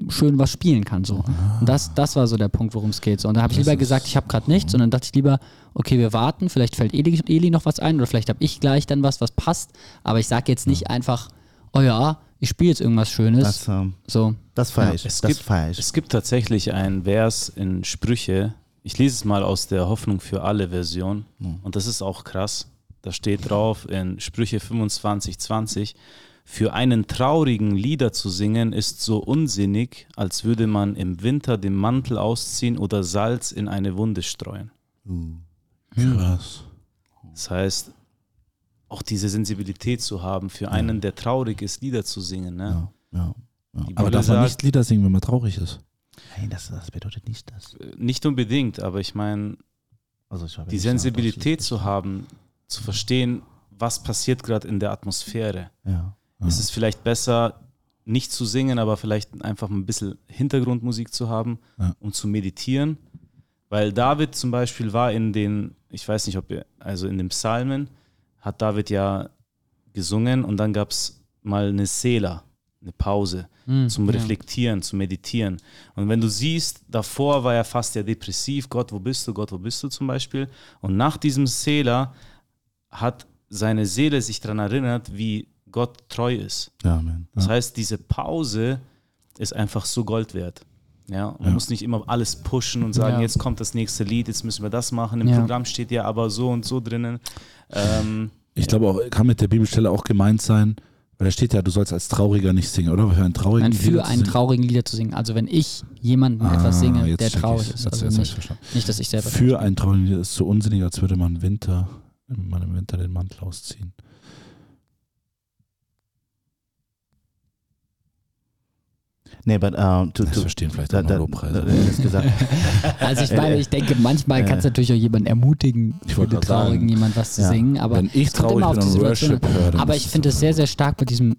schön was spielen kann. So. Und das, das war so der Punkt, worum es geht. So. Und da habe ich lieber gesagt, ich habe gerade nichts und dann dachte ich lieber, okay, wir warten, vielleicht fällt Eli, Eli noch was ein oder vielleicht habe ich gleich dann was, was passt, aber ich sage jetzt nicht einfach, oh ja, ich spiele jetzt irgendwas Schönes. Das, ähm, so. das feiere Ja, es das gibt- feiere ich. Es gibt tatsächlich ein Vers in Sprüche. Ich lese es mal aus der Hoffnung für alle Version. Und das ist auch krass. Da steht drauf in Sprüche 25, 20. Für einen traurigen Lieder zu singen ist so unsinnig, als würde man im Winter den Mantel ausziehen oder Salz in eine Wunde streuen. Krass. Das heißt, auch diese Sensibilität zu haben, für einen, der traurig ist, Lieder zu singen. Ne? Ja, ja. Aber darf man sagt, nicht Lieder singen, wenn man traurig ist? Nein, das, das bedeutet nicht das. nicht unbedingt, aber ich meine, Also ich die Sensibilität zu haben, zu verstehen, was passiert gerade in der Atmosphäre. Ja. Es ist vielleicht besser, nicht zu singen, aber vielleicht einfach ein bisschen Hintergrundmusik zu haben Ja. und zu meditieren. Weil David zum Beispiel war in den, ich weiß nicht, ob ihr, also in den Psalmen hat David ja gesungen und dann gab es mal eine Sela, eine Pause zum ja. Reflektieren, zum Meditieren. Und wenn du siehst, davor war er fast ja depressiv, Gott, wo bist du, Gott, wo bist du zum Beispiel. Und nach diesem Sela hat seine Seele sich daran erinnert, wie Gott treu ist. Ja, man. Das heißt, diese Pause ist einfach so Gold wert. Ja, man muss nicht immer alles pushen und sagen, Ja. jetzt kommt das nächste Lied, jetzt müssen wir das machen. Im Ja. Programm steht ja aber so und so drinnen. Ähm, Ich glaube auch, kann mit der Bibelstelle auch gemeint sein, weil da steht ja, du sollst als Trauriger nicht singen, oder? Für einen traurigen Nein, für Lieder zu einen singen. traurigen Lieder zu singen. Also wenn ich jemandem Ah, etwas singe, der traurig ist. Also nicht, nicht, dass ich selber. Für einen traurigen Lieder ist so unsinnig, als würde man Winter, man im Winter den Mantel ausziehen. Nee, but um, to, Das to, verstehen vielleicht da, auch Lobpreise. Also ich meine, ich denke, manchmal kannst du natürlich auch jemanden ermutigen, Ich für den Traurigen jemand was zu ja. singen. Aber Wenn ich es traurig immer auf bin die und Worship höre, Aber ich es finde es sehr, sehr stark bei diesem.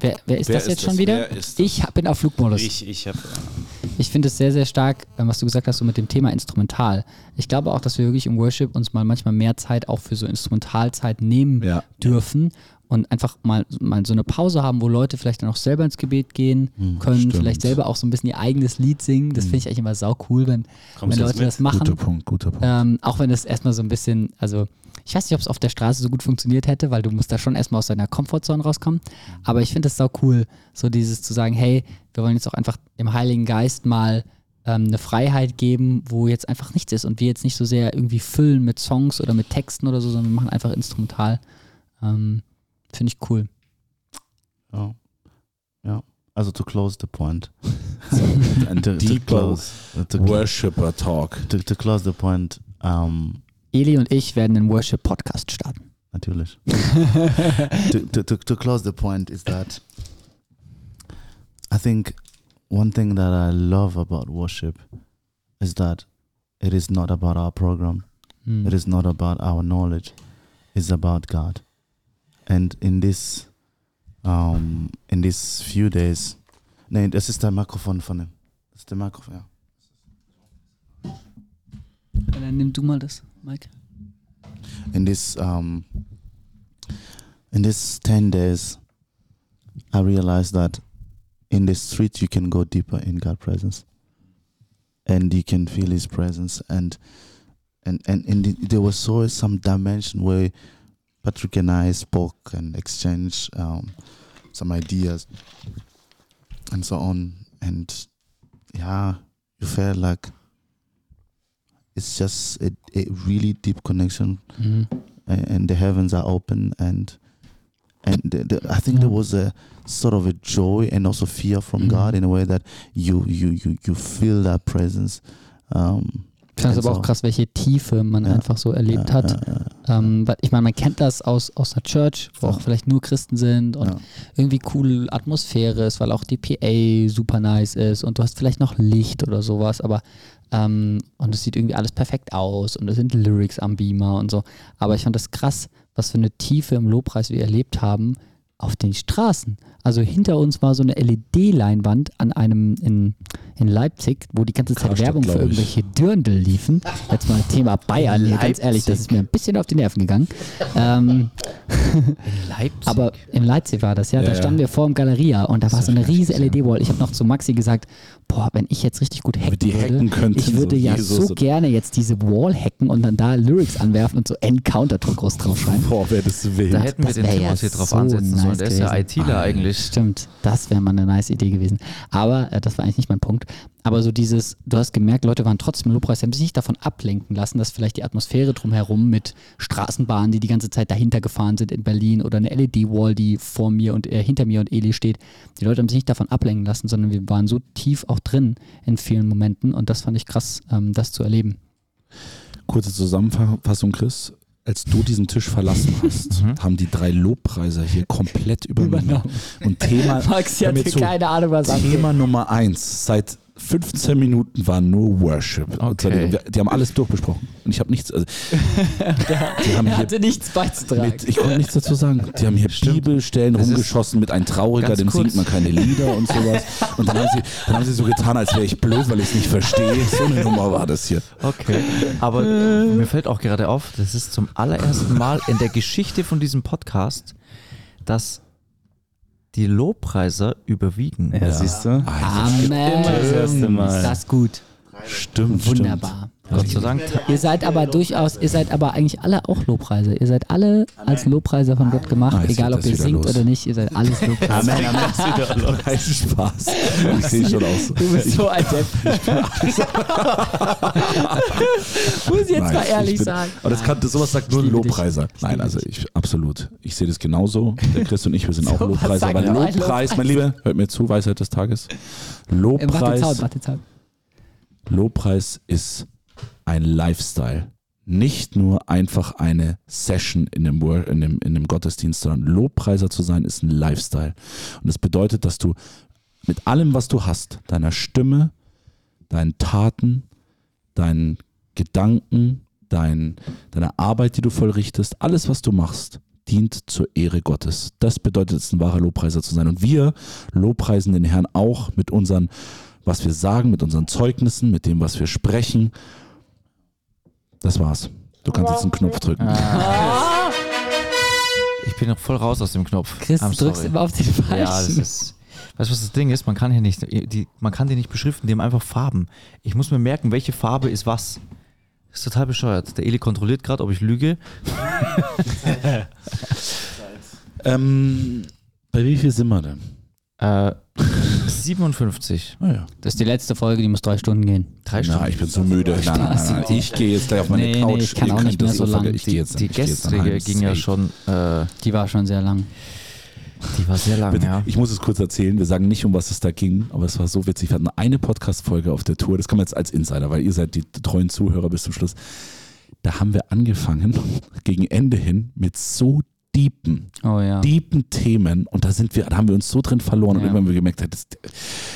Wer, wer ist Wer das ist jetzt das? schon wieder? Ich hab- bin auf Flugmodus. ich ich habe Ich finde es sehr, sehr stark, was du gesagt hast, so mit dem Thema Instrumental. Ich glaube auch, dass wir wirklich im Worship uns mal manchmal mehr Zeit auch für so Instrumentalzeit nehmen Ja. dürfen und einfach mal, mal so eine Pause haben, wo Leute vielleicht dann auch selber ins Gebet gehen können, stimmt. vielleicht selber auch so ein bisschen ihr eigenes Lied singen. Das finde ich eigentlich immer sau cool, wenn, Kommst wenn Leute das machen. Guter Punkt, guter Punkt. Ähm, auch wenn es erstmal so ein bisschen, also ich weiß nicht, ob es auf der Straße so gut funktioniert hätte, weil du musst da schon erstmal aus deiner Komfortzone rauskommen. Aber ich finde es sau cool, so dieses zu sagen, hey, wir wollen jetzt auch einfach dem Heiligen Geist mal ähm, eine Freiheit geben, wo jetzt einfach nichts ist und wir jetzt nicht so sehr irgendwie füllen mit Songs oder mit Texten oder so, sondern wir machen einfach instrumental. Ähm, finde ich cool. Ja. ja. Also to close the point. To, to deeper close, to, cl- Worshipper Talk. to, to close the point. Um, Eli und ich werden einen Worship-Podcast starten. natürlich. to, to, to, to close the point is that I think one thing that I love about worship is that it is not about our program. Hm. It is not about our knowledge. It's about God. And in this, um, in these few days, nee, das ist der Mikrofon von ihm. Das ist der Mikrofon, ja. Dann nimm du mal das, Mike. In this, um, in this ten days, I realized that in the street you can go deeper in God's presence, and you can feel His presence, and and and, and the, there was always some dimension where Patrick and I spoke and exchanged um, some ideas and so on, and yeah, you felt like it's just a, a really deep connection Mhm. a- and the heavens are open and and the, the, I think there was a sort of a joy and also fear from Mhm. God in a way that you you you you feel that presence. Um, Ich fand es aber auch krass, welche Tiefe man Ja. einfach so erlebt Ja, hat. ja. Ähm, ich meine, man kennt das aus, aus einer Church, wo auch vielleicht nur Christen sind und irgendwie cool Atmosphäre ist, weil auch die PA super nice ist und du hast vielleicht noch Licht oder sowas, aber ähm, und es sieht irgendwie alles perfekt aus und es sind Lyrics am Beamer und so. Aber ich fand das krass, was für eine Tiefe im Lobpreis wir erlebt haben auf den Straßen. Also hinter uns war so eine LED-Leinwand an einem in, in Leipzig, wo die ganze Zeit Karstadt, Werbung für irgendwelche Dirndl liefen. Jetzt mal Thema Bayern hier, ganz ehrlich, das ist mir ein bisschen auf die Nerven gegangen. Ähm, Leipzig. aber in Leipzig war das, ja. Ja, da ja. standen wir vor dem Galeria und da war so eine riesige LED-Wall. Ich habe noch zu Maxi gesagt, boah, wenn ich jetzt richtig gut hacken die würde, hacken könnten, ich würde so ja Jesus so gerne jetzt diese Wall hacken und dann da Lyrics anwerfen und so Encounter-Druck groß draufschreiben. Boah, wäre das wild. da hätten wir den wär ja Timothy drauf so ansetzen sollen. nice Der ist ja gewesen. ITler eigentlich. Stimmt, das wäre mal eine nice Idee gewesen. Aber äh, das war eigentlich nicht mein Punkt. Aber so dieses, du hast gemerkt, Leute waren trotzdem im Lobpreis, sie haben sich nicht davon ablenken lassen, dass vielleicht die Atmosphäre drumherum mit Straßenbahnen, die die ganze Zeit dahinter gefahren sind in Berlin oder eine LED-Wall, die vor mir und äh, hinter mir und Eli steht. Die Leute haben sich nicht davon ablenken lassen, sondern wir waren so tief auch drin in vielen Momenten und das fand ich krass, ähm, das zu erleben. Kurze Zusammenfassung, Chris. Als du diesen Tisch verlassen hast, haben die drei Lobpreiser hier komplett übernommen. Übernommen. Und Thema, mir hatte keine Ahnung, was. Thema Nummer eins seit 15 Minuten war nur Worship. Okay. Die, die haben alles durchbesprochen. Und ich habe nichts. Also, die haben Er hier hatte nichts beizutragen. mit, ich konnte nichts dazu sagen. Die haben hier Bibelstellen Das rumgeschossen mit ein Trauriger, dem kurz. singt man keine Lieder und sowas. Und dann haben sie, dann haben sie so getan, als wäre ich blöd, weil ich es nicht verstehe. So eine Nummer war das hier. Okay. Aber mir fällt auch gerade auf, das ist zum allerersten Mal in der Geschichte von diesem Podcast, dass die Lobpreiser überwiegen. Ja, siehst du? Amen. Immer das erste Mal. Ist das gut. Stimmt, Wunderbar. Gott sei Dank. Ihr seid aber durchaus, ihr seid aber eigentlich alle auch Lobpreiser. Ihr seid alle als Lobpreiser von Gott gemacht, Ah, egal ob das ihr singt los. oder nicht, ihr seid alles Lobpreiser. Kein Spaß. Ich sehe schon aus. Du bist so ein Depp. Muss ich jetzt Nein, mal ich ehrlich bin- sagen. Aber das kann, das, sowas sagt nur ein. Lobpreiser. Nein, also ich absolut. Ich sehe das genauso. Der Chris und ich, wir sind auch So, was Lobpreiser. Aber ein Lobpreis, mein Lieber, hört mir zu, Weisheit des Tages. Äh, Warte, Zaun, Lobpreis, warte, Zaun. Lobpreis ist ein Lifestyle. Nicht nur einfach eine Session in dem, in, dem, in dem Gottesdienst, sondern Lobpreiser zu sein ist ein Lifestyle. Und das bedeutet, dass du mit allem, was du hast, deiner Stimme, deinen Taten, deinen Gedanken, dein, deiner Arbeit, die du vollrichtest, alles, was du machst, dient zur Ehre Gottes. Das bedeutet es, ein wahrer Lobpreiser zu sein. Und wir lobpreisen den Herrn auch mit unseren, was wir sagen, mit unseren Zeugnissen, mit dem, was wir sprechen. Das war's. Du kannst jetzt einen Knopf drücken. Ich bin noch voll raus aus dem Knopf. Chris, I'm du drückst sorry. immer auf den falschen. Ja, das ist. Weißt du, was das Ding ist? Man kann hier nicht, die, man kann die nicht beschriften, die haben einfach Farben. Ich muss mir merken, welche Farbe ist was. Das ist total bescheuert. Der Eli kontrolliert gerade, ob ich lüge. Ähm, bei wie viel sind wir denn? Äh, 57. Naja. Das ist die letzte Folge, die muss drei Stunden gehen. Drei Na, Stunden. ich bin so müde. Nein, nein, nein, nein. Ich gehe jetzt gleich auf meine Nee, nee, Couch. ich kann Ihr auch nicht mehr so verge- lang. Ich gehe jetzt, die dann gestrige ging ja schon, äh, Die war schon sehr lang. die war sehr lang, Bitte, ja. Ich muss es kurz erzählen. Wir sagen nicht, um was es da ging, aber es war so witzig. Wir hatten eine Podcast-Folge auf der Tour. Das kann man jetzt als Insider, weil ihr seid die treuen Zuhörer bis zum Schluss. Da haben wir angefangen, gegen Ende hin, mit so deepen, Oh ja. deepen Themen und da sind wir, da haben wir uns so drin verloren und Ja. irgendwann haben wir gemerkt, das,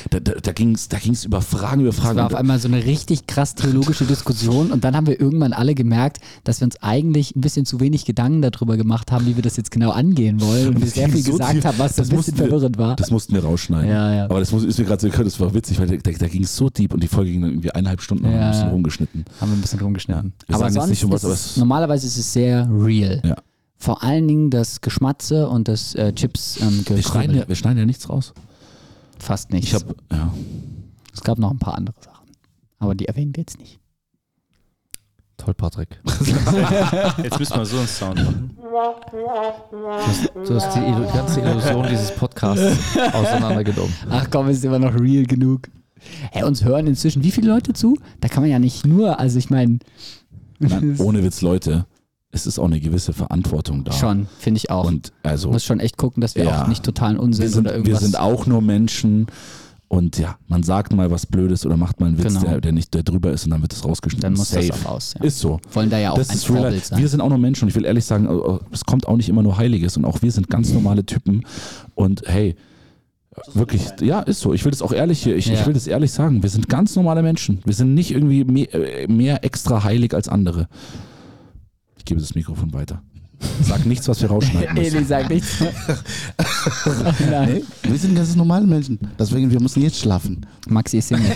da, da, da ging es da ging's über Fragen, über Es Fragen. war auf Und- einmal so eine richtig krass theologische Diskussion und dann haben wir irgendwann alle gemerkt, dass wir uns eigentlich ein bisschen zu wenig Gedanken darüber gemacht haben, wie wir das jetzt genau angehen wollen und wir sehr viel so gesagt haben, was Das ein bisschen wir- verwirrend war. Das mussten wir rausschneiden. Ja, ja. Aber das muss, ist mir gerade so gekommen, das war witzig, weil da, da, ging es so deep und die Folge ging dann irgendwie eineinhalb Stunden und Ja, haben ein bisschen rumgeschnitten. Haben wir ein bisschen rumgeschnitten. Ja. Wir aber sagen jetzt nicht, um was, ist aber es, es- normalerweise ist es sehr real. Ja. Vor allen Dingen das Geschmatze und das äh, Chips ähm, Wir schneiden, ja, wir schneiden ja nichts raus. Fast nichts. Ich habe, ja. es gab noch ein paar andere Sachen. Aber die erwähnen wir jetzt nicht. Toll, Patrick. Jetzt müssen wir so einen Sound machen. Du hast die, ganze Illusion dieses Podcasts auseinandergenommen. Ach komm, ist immer noch real genug. Hey, uns hören inzwischen wie viele Leute zu? Da kann man ja nicht nur, also ich meine, ohne Witz, Leute. Es ist auch eine gewisse Verantwortung da. Schon, finde ich auch. Und also, muss schon echt gucken, dass wir Ja. auch nicht totalen Unsinn wir sind, oder irgendwas. wir sind auch nur Menschen. Und ja, man sagt mal was Blödes oder macht mal einen Witz, Genau. der, der nicht der drüber ist und dann wird es rausgeschnitten. dann muss Safe. das auch raus. Ja. Ist so. Wollen da ja auch das ein Vorbild sein. Wir sind auch nur Menschen und ich will ehrlich sagen, es kommt auch nicht immer nur Heiliges und auch wir sind ganz normale Typen und hey, wirklich, ja, ist so. Ich will das auch ehrlich hier, ich, ich Ja. will das ehrlich sagen. Wir sind ganz normale Menschen. Wir sind nicht irgendwie mehr, äh, mehr extra heilig als andere. Ich gebe das Mikrofon weiter. Sag nichts, was wir rausschneiden müssen. Eli sagt nichts. Nein. Nee, wir sind ganz normale Menschen. Deswegen, wir müssen jetzt schlafen. Maxi ist Single.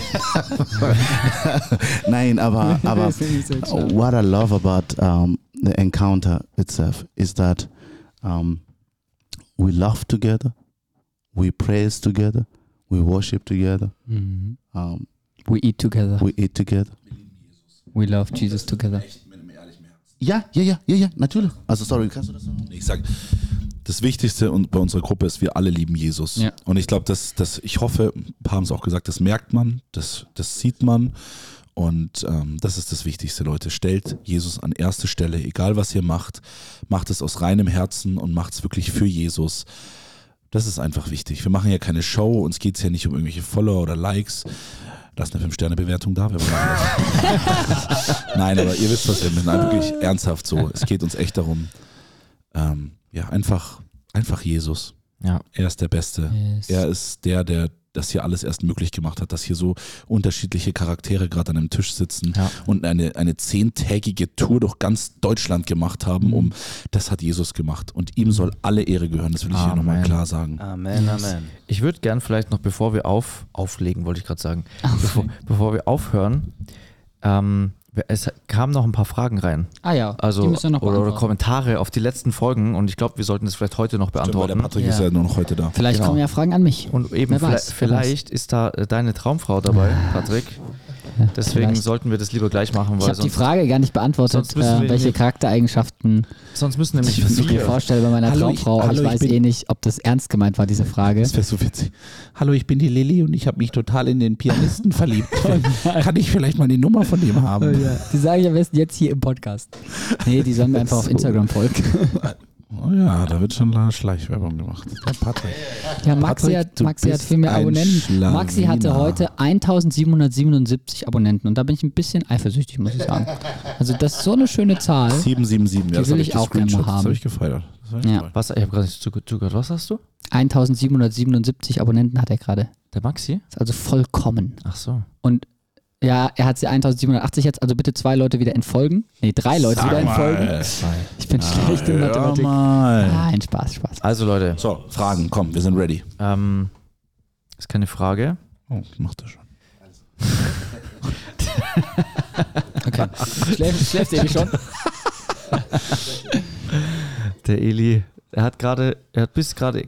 Nein, aber, aber Deswegen what I love about um, the encounter itself is that um, we laugh together, we praise together, we worship together, Mhm. um, We eat together. we eat together. We love Jesus together. Ja, ja, ja, ja, ja, natürlich. Also sorry, kannst du das sagen? Ich sag, das Wichtigste und bei unserer Gruppe ist, wir alle lieben Jesus. Ja. Und ich glaube, dass, dass, ich hoffe, ein paar haben es auch gesagt, das merkt man, das, das sieht man. Und ähm, das ist das Wichtigste, Leute. Stellt Jesus an erste Stelle, egal was ihr macht, macht es aus reinem Herzen und macht es wirklich für Jesus. Das ist einfach wichtig. Wir machen ja keine Show, uns geht es ja nicht um irgendwelche Follower oder Likes. Lass eine 5-Sterne-Bewertung da. Wir machen das. Nein, aber ihr wisst, was wir meinen. Wirklich ernsthaft so. Es geht uns echt darum, ähm, ja, einfach, einfach Jesus. Ja. Er ist der Beste. Yes. Er ist der, der das hier alles erst möglich gemacht hat, dass hier so unterschiedliche Charaktere gerade an einem Tisch sitzen Ja. und eine, eine zehntägige Tour durch ganz Deutschland gemacht haben, um das hat Jesus gemacht. Und ihm soll alle Ehre gehören, das will ich hier nochmal Amen. klar sagen. Amen, Amen. Ich würde gern vielleicht noch, bevor wir auf, auflegen, wollte ich gerade sagen, bevor, bevor wir aufhören, ähm, es kamen noch ein paar Fragen rein. Ah ja, Also die müssen wir noch oder, oder. Kommentare auf die letzten Folgen und ich glaube, wir sollten das vielleicht heute noch Stimmt, weil beantworten. der Patrick Ja. ist ja nur noch heute da. Vielleicht Genau. kommen ja Fragen an mich. Und eben vielleicht, weiß, wer vielleicht ist da äh, deine Traumfrau dabei, Patrick. Deswegen vielleicht. sollten wir das lieber gleich machen, Ich weil habe die Frage gar nicht beantwortet, wir äh, welche Charaktereigenschaften sonst müssen nämlich ich mir vier. vorstelle bei meiner Hallo, ich- Traumfrau, aber hallo, ich ich weiß bin- eh nicht, ob das ernst gemeint war, diese Frage. Das wäre so witzig. Hallo, ich bin die Lilly und ich habe mich total in den Pianisten verliebt. Kann ich vielleicht mal die Nummer von dem haben? Die sage ich am besten jetzt hier im Podcast. Nee, die sollen mir einfach auf Instagram folgen. Oh ja, da wird schon eine Schleichwerbung gemacht. Der Patrick. Ja, Maxi Patrick, hat, Maxi hat viel mehr Abonnenten. Schlawiner. Maxi hatte heute 1777 Abonnenten und da bin ich ein bisschen eifersüchtig, muss ich sagen. Also das ist so eine schöne Zahl. 777, Die ja, das will ich auch gerne gescreenshot. Das haben. habe ich gefeiert. Ja. Was? Ich habe gerade nicht zuge- zugehört. Was hast du? 1777 Abonnenten hat er gerade. Der Maxi? Ist also vollkommen. Ach so. Und ja, er hat sie 1780 jetzt, also bitte zwei Leute wieder entfolgen. Nee, drei Leute Sag wieder entfolgen. mal. Ich bin schlecht in Mathematik. mal. Nein, Spaß, Spaß. Also Leute, So, Fragen, komm, wir sind ready. ähm, ist keine Frage. Oh, macht er schon. Okay. Schläft, schläft ihr schon? Der Eli, er hat gerade, er hat bis gerade.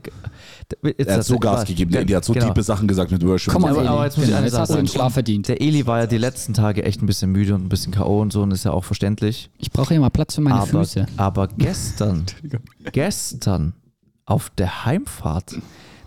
Er hat so Gas gegeben, der Indi hat so genau. tiefe Sachen gesagt mit Worship. Komm mal, aber- Eli. aber jetzt muss ich eine Sache hast du den sagen. Schlaf verdient. Der Eli war ja die letzten Tage echt ein bisschen müde und ein bisschen K.O. und so und ist ja auch verständlich. Ich brauche hier mal Platz für meine aber, Füße. aber gestern, gestern auf der Heimfahrt,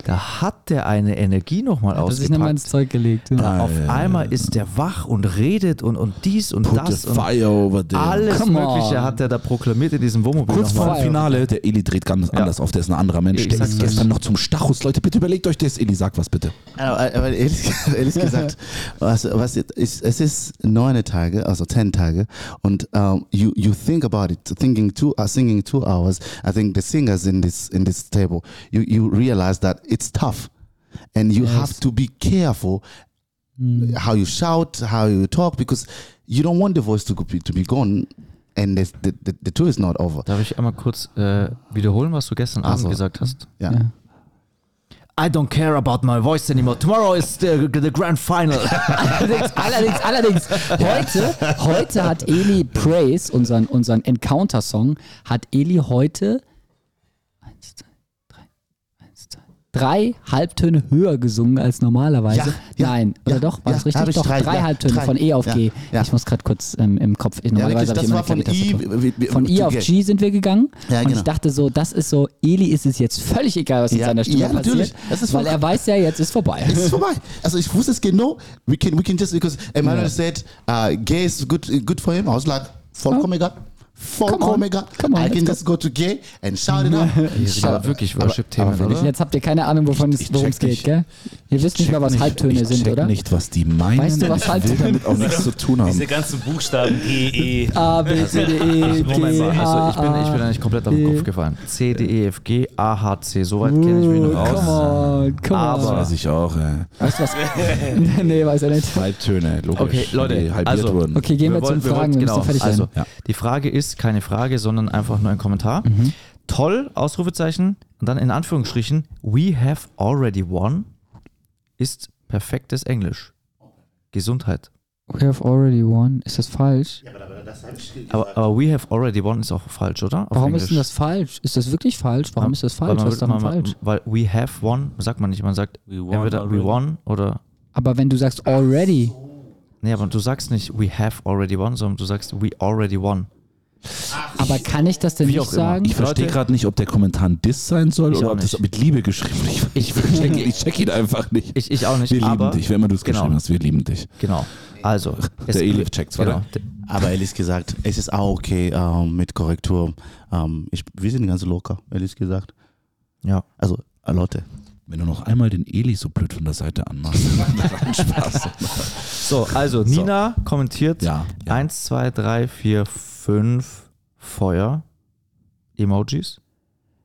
da hat der eine Energie nochmal Hat er sich nochmal ins ausgepackt. Zeug gelegt. Ja. Auf einmal ist der wach und redet und, und dies und Put das the und fire over there. alles Come Mögliche on. hat er da proklamiert in diesem Wohnmobil Kurz vor dem Finale, der Eli dreht ganz anders auf, der ist ein anderer Mensch. Ich Der ist gestern noch zum Stachus. Leute, bitte überlegt euch das. Eli, sag was bitte. Aber, aber ehrlich, ehrlich gesagt, was, was ist, es ist neun Tage, also zehn Tage, und um, you you think about it, thinking two, uh, singing two hours. I think the singers in this in this table, you you realize that it's tough, and you Yes. have to be careful mm. how you shout, how you talk, because you don't want the voice to go, to be gone, and the the, the, the tour is not over. Darf ich einmal kurz äh, wiederholen, was du gestern Ach Abend gesagt hast? Ja. Ja. I don't care about my voice anymore. Tomorrow is the, the grand final. allerdings, allerdings, allerdings, heute, heute hat Eli Praise, unseren, unseren Encounter-Song, hat Eli heute drei Halbtöne höher gesungen als normalerweise. Ja, ja, Nein, oder ja, doch? War ja, das richtig? ich Doch, drei, drei, ja, Halbtöne drei. von E auf Ja, G. ja. Ich muss gerade kurz ähm, im Kopf, Ja, normalerweise wirklich, habe ich das war von I, wie- wie- Von I to auf. G sind wir gegangen Ja, und ich genau. dachte so, das ist so, Eli ist es jetzt völlig egal, was in Ja, seiner Stimme ja, natürlich. passiert, Das ist weil er weiß ja, jetzt ist vorbei. Es ist vorbei. Also ich wusste es genau. We can we can just because Emmanuel Ja. said uh, gay is good good for him. I was like vollkommen egal. Vollkommen egal. Come on, I can just go to gay and shout it out. Hier aber wirklich Worship-Themen, oder? Jetzt habt ihr keine Ahnung, wovon es Ich worum es check geht, nicht. gell? Ihr wisst nicht mal, was Halbtöne ich sind, check oder? nicht, was die meinen. Weißt du, was Ich Halbtöne damit auch nichts zu tun haben. Diese ganzen Buchstaben G, E. A, B, C, D, E, G, H, also ich bin, ich bin eigentlich komplett auf den E. Kopf gefallen. C, D, E, F, G, A, H, C. Soweit kenne ich mich noch Come aus. on, come Aber- Das on. weiß ich auch. Äh. Weißt du was? nee, weiß er nicht. Halbtöne, logisch. Okay, Leute, die halbiert also- wurden. Okay, gehen wir, wollen- zum Fragen, wir wollen- müssen fertig also. Die Frage ist keine Frage, sondern einfach nur ein Kommentar. Mhm. Toll, Ausrufezeichen. Und dann in Anführungsstrichen, we have already won ist perfektes Englisch. Gesundheit. We have already won. Ist das falsch? Aber, aber we have already won ist auch falsch, oder? Auf Warum Englisch. ist denn das falsch? Ist das wirklich falsch? Warum ist das falsch? man Was ist daran man- falsch? Weil we have won, sagt man nicht. Man sagt We won entweder we won oder. Aber wenn du sagst already, Nee, aber du sagst nicht we have already won, sondern du sagst we already won. Aber kann ich das denn Wie nicht sagen? Ich verstehe gerade nicht, ob der Kommentar ein Diss sein soll Ich oder ob das mit Liebe geschrieben ist. Ich, ich, check, ich check ihn einfach nicht. Ich, ich auch nicht. wir lieben aber, dich, wer immer du es genau. geschrieben hast, wir lieben dich. Genau. Also. Der Elif checkt's, genau. Aber ehrlich gesagt, es ist auch okay ähm, mit Korrektur. Ähm, ich, wir sind ganz locker, ehrlich gesagt. Ja. Also, äh, Leute. Wenn du noch einmal den Eli so blöd von der Seite anmachst, dann Spaß. So, also Nina kommentiert Ja, ja. 1, 2, 3, 4, 5 Feuer. Emojis.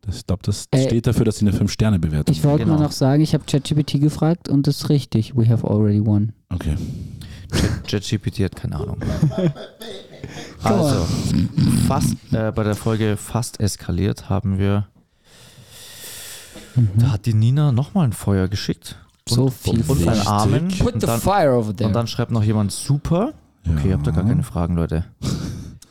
Das, ich glaube, das Äh, steht dafür, dass sie eine 5-Sterne-Bewertung Ich wollte Genau. mal noch sagen, ich habe ChatGPT gefragt und das ist richtig. We have already won. Okay. JetGPT hat keine Ahnung. Also, fast, äh, bei der Folge fast eskaliert haben wir. Da hat die Nina nochmal ein Feuer geschickt. So viel Und ein Richtig. Amen. Put Und the dann, fire over there. und dann schreibt noch jemand super. Okay, ihr habt da gar keine Fragen, Leute.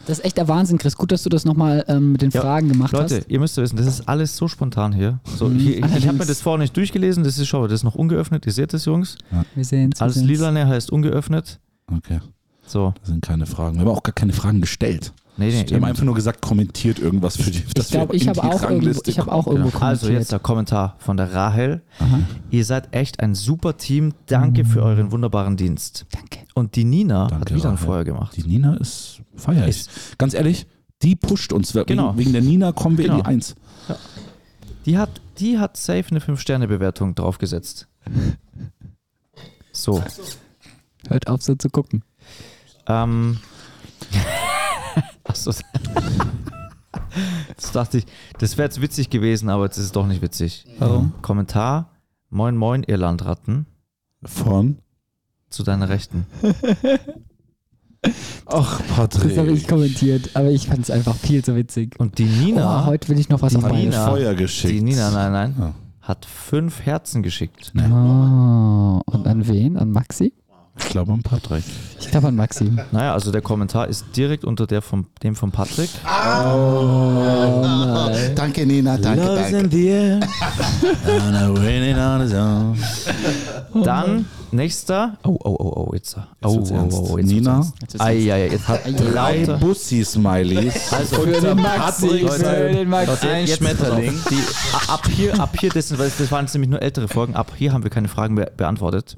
Das ist echt der Wahnsinn, Chris. Gut, dass du das nochmal ähm, mit den Ja, Fragen gemacht Leute, hast. ihr müsst wissen, das ist alles so spontan hier. So, Mhm, hier ich ich habe mir das vorher nicht durchgelesen, das ist, schau, das ist noch ungeöffnet. Ihr seht das, Jungs. Wir sehen Alles Lilane heißt ungeöffnet. Okay, So, das sind keine Fragen. Wir haben auch gar keine Fragen gestellt. Nee, nee. Wir haben einfach nur gesagt, kommentiert irgendwas für die. Ich glaube, ich habe auch, irgendwo, ich hab auch irgendwo kommentiert. Also jetzt der Kommentar von der Rahel. Aha. Ihr seid echt ein super Team. Danke für euren wunderbaren Dienst. Danke. Und die Nina Danke, hat wieder ein Rahel. Feuer gemacht. Die Nina ist feier ich. Ganz ehrlich, die pusht uns. Wegen, Genau. wegen der Nina kommen wir in Genau. die Eins. Die hat, die hat safe eine 5-Sterne-Bewertung draufgesetzt. So. Hört auf so zu gucken. Ähm. Achso. Das dachte ich, das wäre jetzt witzig gewesen, aber jetzt ist es doch nicht witzig. Warum? Kommentar: Moin, moin, ihr Landratten. Von? Zu deiner Rechten. Ach, Das habe ich Patrick. kommentiert, aber ich fand es einfach viel zu witzig. Und die Oh, Nina, heute will ich noch was die auf Nina- Feuer geschickt. die Nina, nein, nein, Ja. hat fünf Herzen geschickt. Oh, und an wen? An Maxi? Ich glaube an Patrick. Ich glaube an Maxi. Naja, also der Kommentar ist direkt unter der vom, dem von Patrick. Oh nein. Danke, Nina. Danke, danke. Dann nächster. Oh, oh, oh, oh, jetzt. Oh, wird's oh, ernst. oh, jetzt Nina? ja, ja, jetzt hat Drei. Bussi-Smileys. Also Für den Maxi, Leute, für den Maxi. Leute, Ein jetzt Schmetterling. Die, ab hier, ab hier, das, das waren jetzt nämlich nur ältere Folgen, ab hier haben wir keine Fragen mehr beantwortet.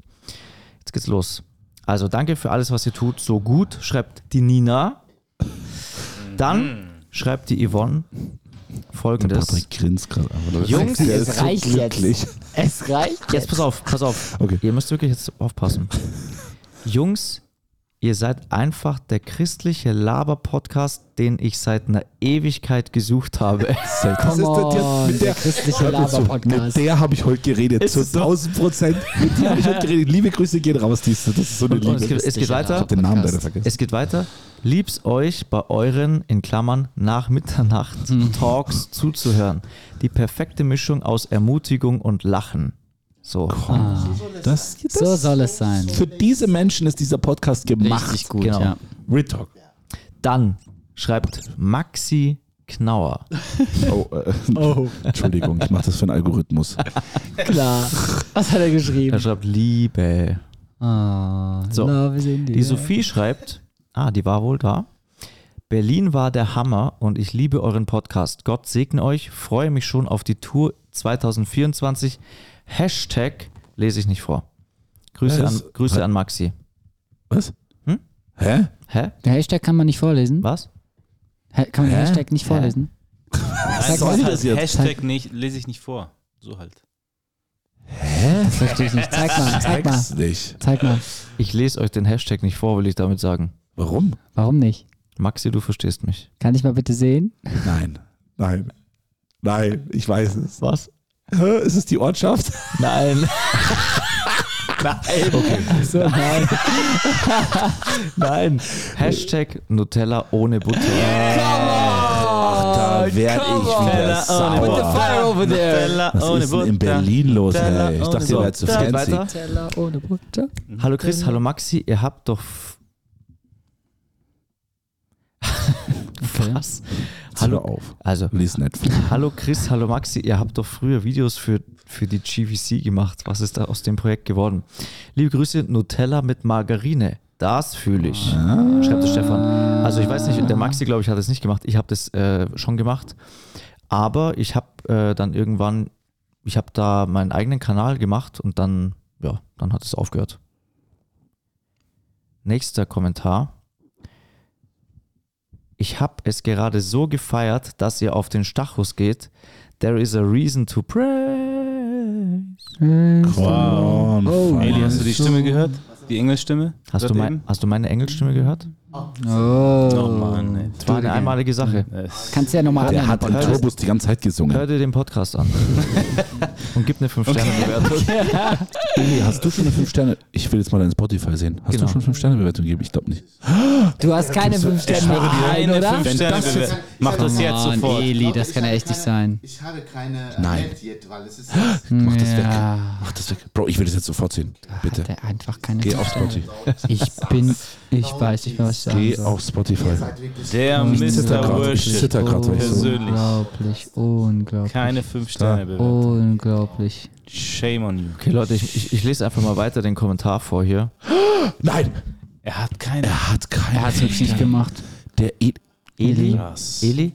Jetzt geht's los. Also danke für alles, was ihr tut. So gut, schreibt die Nina. Dann schreibt die Yvonne folgendes. Patrick grinst gerade. aber das- Jungs, der es so reicht glücklich. jetzt. Es reicht Jetzt pass auf, pass auf. Okay. Ihr müsst wirklich jetzt aufpassen. Jungs, ihr seid einfach der christliche Laber-Podcast, den ich seit einer Ewigkeit gesucht habe. Das Come ist der, der, on, mit der, der christliche Laber-Podcast. Mit der habe ich heute geredet. Ist Zu es so? 1000 Prozent. Mit der habe ich heute geredet. Liebe Grüße gehen raus. Dies, das ist so eine Und, und es, Liebe. geht, es geht Ich weiter. habe den Namen leider vergessen. Es geht weiter. Lieb's euch bei euren, in Klammern, nach Mitternacht Talks zuzuhören. Die perfekte Mischung aus Ermutigung und Lachen. So. Ah, Das, das, so soll es sein. Für diese Menschen ist dieser Podcast gemacht. Richtig gut, Genau. ja. Real Talk. Dann schreibt Maxi Knauer. Oh, äh, Entschuldigung, ich mache das für einen Algorithmus. Klar. Was hat er Er geschrieben? schreibt Liebe. Ah, So, love is in the Die. Sophie schreibt, ah, die war wohl da. Berlin war der Hammer und ich liebe euren Podcast. Gott segne euch, freue mich schon auf die Tour 2024. Hashtag lese ich nicht vor. Grüße, an, Grüße an Maxi. Was? Hm? Hä? Hä? Der Hashtag kann man nicht vorlesen. Was? Hä, Kann man den Hä? Hashtag nicht vorlesen? Nein, soll das jetzt? Hashtag nicht, lese ich nicht vor. So halt. Das verstehe ich nicht. Zeig mal, zeig mal, Zeig's nicht. zeig mal. Ich lese euch den Hashtag nicht vor, will ich damit sagen. Warum? Warum nicht? Maxi, du verstehst mich. Kann ich mal bitte sehen? Nein. Nein. Nein, ich weiß es. Was? Hä? Ist es die Ortschaft? Nein. So, nein. Nein. Hashtag Nutella ohne Butter. Ach, da werd ich wieder sauer. fire over there. Was ist denn in Berlin los, Nutella ey? Ich ohne dachte, ihr wärt zu fancy. weiter. Teller ohne Butter. Hallo Chris, hallo Maxi, ihr habt doch. Was? Hallo Hallo. auf. Also, Lies Netflix. hallo Chris, hallo Maxi, ihr habt doch früher Videos für, für die GVC gemacht. Was ist da aus dem Projekt geworden? Liebe Grüße, Nutella mit Margarine. Das fühle ich. Schreibt der Stefan. Also ich weiß nicht, der Maxi, glaube ich, hat es nicht gemacht. Ich habe das äh, schon gemacht. Aber ich habe äh, dann irgendwann, ich habe da meinen eigenen Kanal gemacht und dann, ja, dann hat es aufgehört. Nächster Kommentar. Ich habe es gerade so gefeiert, dass ihr auf den Stachus geht. There is a reason to praise. Wow. Oh. Eli, hast du die Stimme gehört? Die Engelstimme? Hast du, mein, hast du meine Engelstimme gehört? Oh. Oh Mann, ey. Das war eine einmalige Sache. Kannst du ja nochmal Der hat im Hör- Turbus die ganze Zeit gesungen. Hör dir den Podcast an. Und gib eine 5-Sterne-Bewertung. Eli, hast du schon eine 5 Sterne? Ich will jetzt mal dein Spotify sehen. Hast Genau. du schon 5 Sterne Bewertung gegeben? Ich glaube nicht. Du hast keine fünf Sterne mehr ein, Eine oder? Sterne das jetzt- Bewer- Mach das jetzt Mann, sofort. Eli, das kann ja echt nicht sein. Ich habe keine Nein. Yet, weil es ist Mach das weg. Mach das weg. Bro, ich will das jetzt sofort sehen. Bitte. hat er einfach keine Geh auf Sterne. Spotify. Ich bin, ich weiß nicht mehr, was ich sagen Geh soll. auf Spotify. Der Mr. Worship. Persönlich. Unglaublich, unglaublich. Keine 5 Sterne Bewertung. Unglaublich. Shame on you. Okay, Leute, ich, ich, ich lese einfach mal weiter den Kommentar vor hier. Nein, Er hat keine. er hat keine. Er hat es wirklich nicht gemacht. Der E- Eli, Krass. Eli,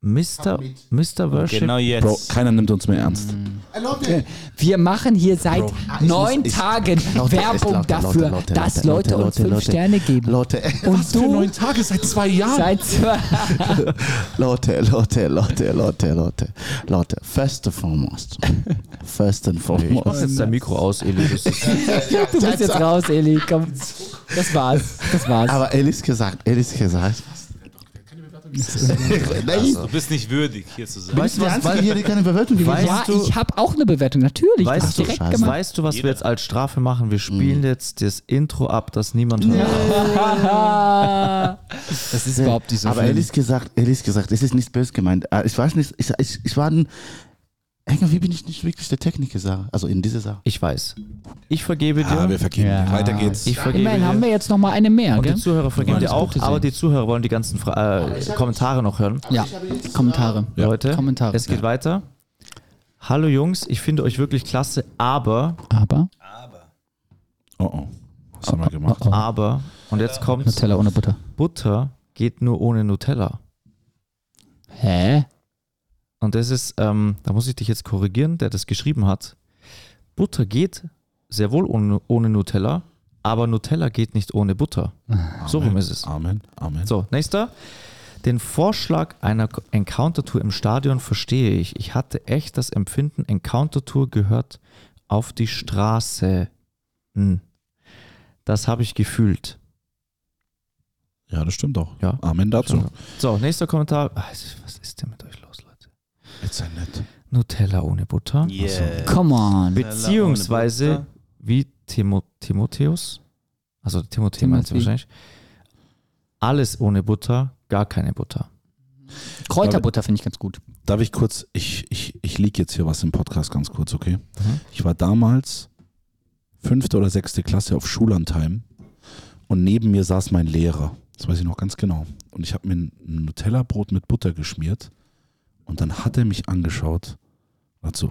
Mr. Mr. Worship. Genau jetzt. Bro, keiner nimmt uns mehr ernst. Leute, Wir machen hier seit neun ich- Tagen Leute, Werbung Leute, dafür, Leute, dass Leute, Leute, Leute, uns Leute, fünf Leute. Sterne geben. Leute, Und du Tage seit zwei Jahren. seit zwei. Leute, Leute, Leute, Leute, Leute, Leute. First and foremost. First and Ich mach foremost. jetzt dein Mikro aus, Eli. Ist, Du bist jetzt raus, Eli. Komm. Das war's. Das war's. Aber ehrlich gesagt, ehrlich gesagt. Nein, Du bist nicht würdig, hier zu sein. bin ich der Einzige hier, keine Bewertung Weißt ja, du- ich habe auch eine Bewertung, natürlich. weißt, du, direkt Scheiße. gemacht. weißt du, was Jeder. wir jetzt als Strafe machen? Wir spielen jetzt das Intro ab, das niemand hört. das ist überhaupt nicht so Aber schlimm. ehrlich gesagt, ehrlich gesagt, es ist nicht böse gemeint. Äh, Ich weiß nicht, ich, ich, ich war ein, irgendwie bin ich nicht wirklich der Techniker, Sache. also in dieser Sache. Ich weiß. Ich vergebe dir. Ja, wir vergeben. Ja. Weiter geht's. ich vergebe Immerhin haben wir jetzt noch mal eine mehr, Und gell? die Zuhörer vergeben dir auch, aber die Zuhörer wollen die ganzen Fra äh, Kommentare noch hören. Ja, Kommentare. Leute, Kommentare. es geht weiter. Hallo Jungs, ich finde euch wirklich klasse, aber, Aber Oh oh. Was haben wir gemacht? oh. aber, und jetzt kommt, Nutella ohne Butter. Butter geht nur ohne Nutella. Hä? Und das ist, ähm, da muss ich dich jetzt korrigieren, der das geschrieben hat. Butter geht sehr wohl ohne, ohne Nutella, aber Nutella geht nicht ohne Butter. So rum ist es. Amen. Amen. So, nächster. Den Vorschlag einer Encounter-Tour im Stadion verstehe ich. Ich hatte echt das Empfinden, Encounter-Tour gehört auf die Straße. Hm. Das habe ich gefühlt. Ja, das stimmt doch. Ja. Amen dazu. So, nächster Kommentar. Ah, Was ist denn mit euch Jetzt sei nett. Nutella ohne Butter. Yeah. Come on. Beziehungsweise wie Timo, Timotheus, also Timothée meinst du wahrscheinlich, alles ohne Butter, gar keine Butter. Kräuterbutter finde ich ganz gut. Darf ich kurz, ich, ich, ich liege jetzt hier was im Podcast ganz kurz, okay? Mhm. Ich war damals fünfte oder sechste Klasse auf Schullandheim und neben mir saß mein Lehrer. Das weiß ich noch ganz genau. Und ich habe mir ein Nutella-Brot mit Butter geschmiert und dann hat er mich angeschaut und hat so,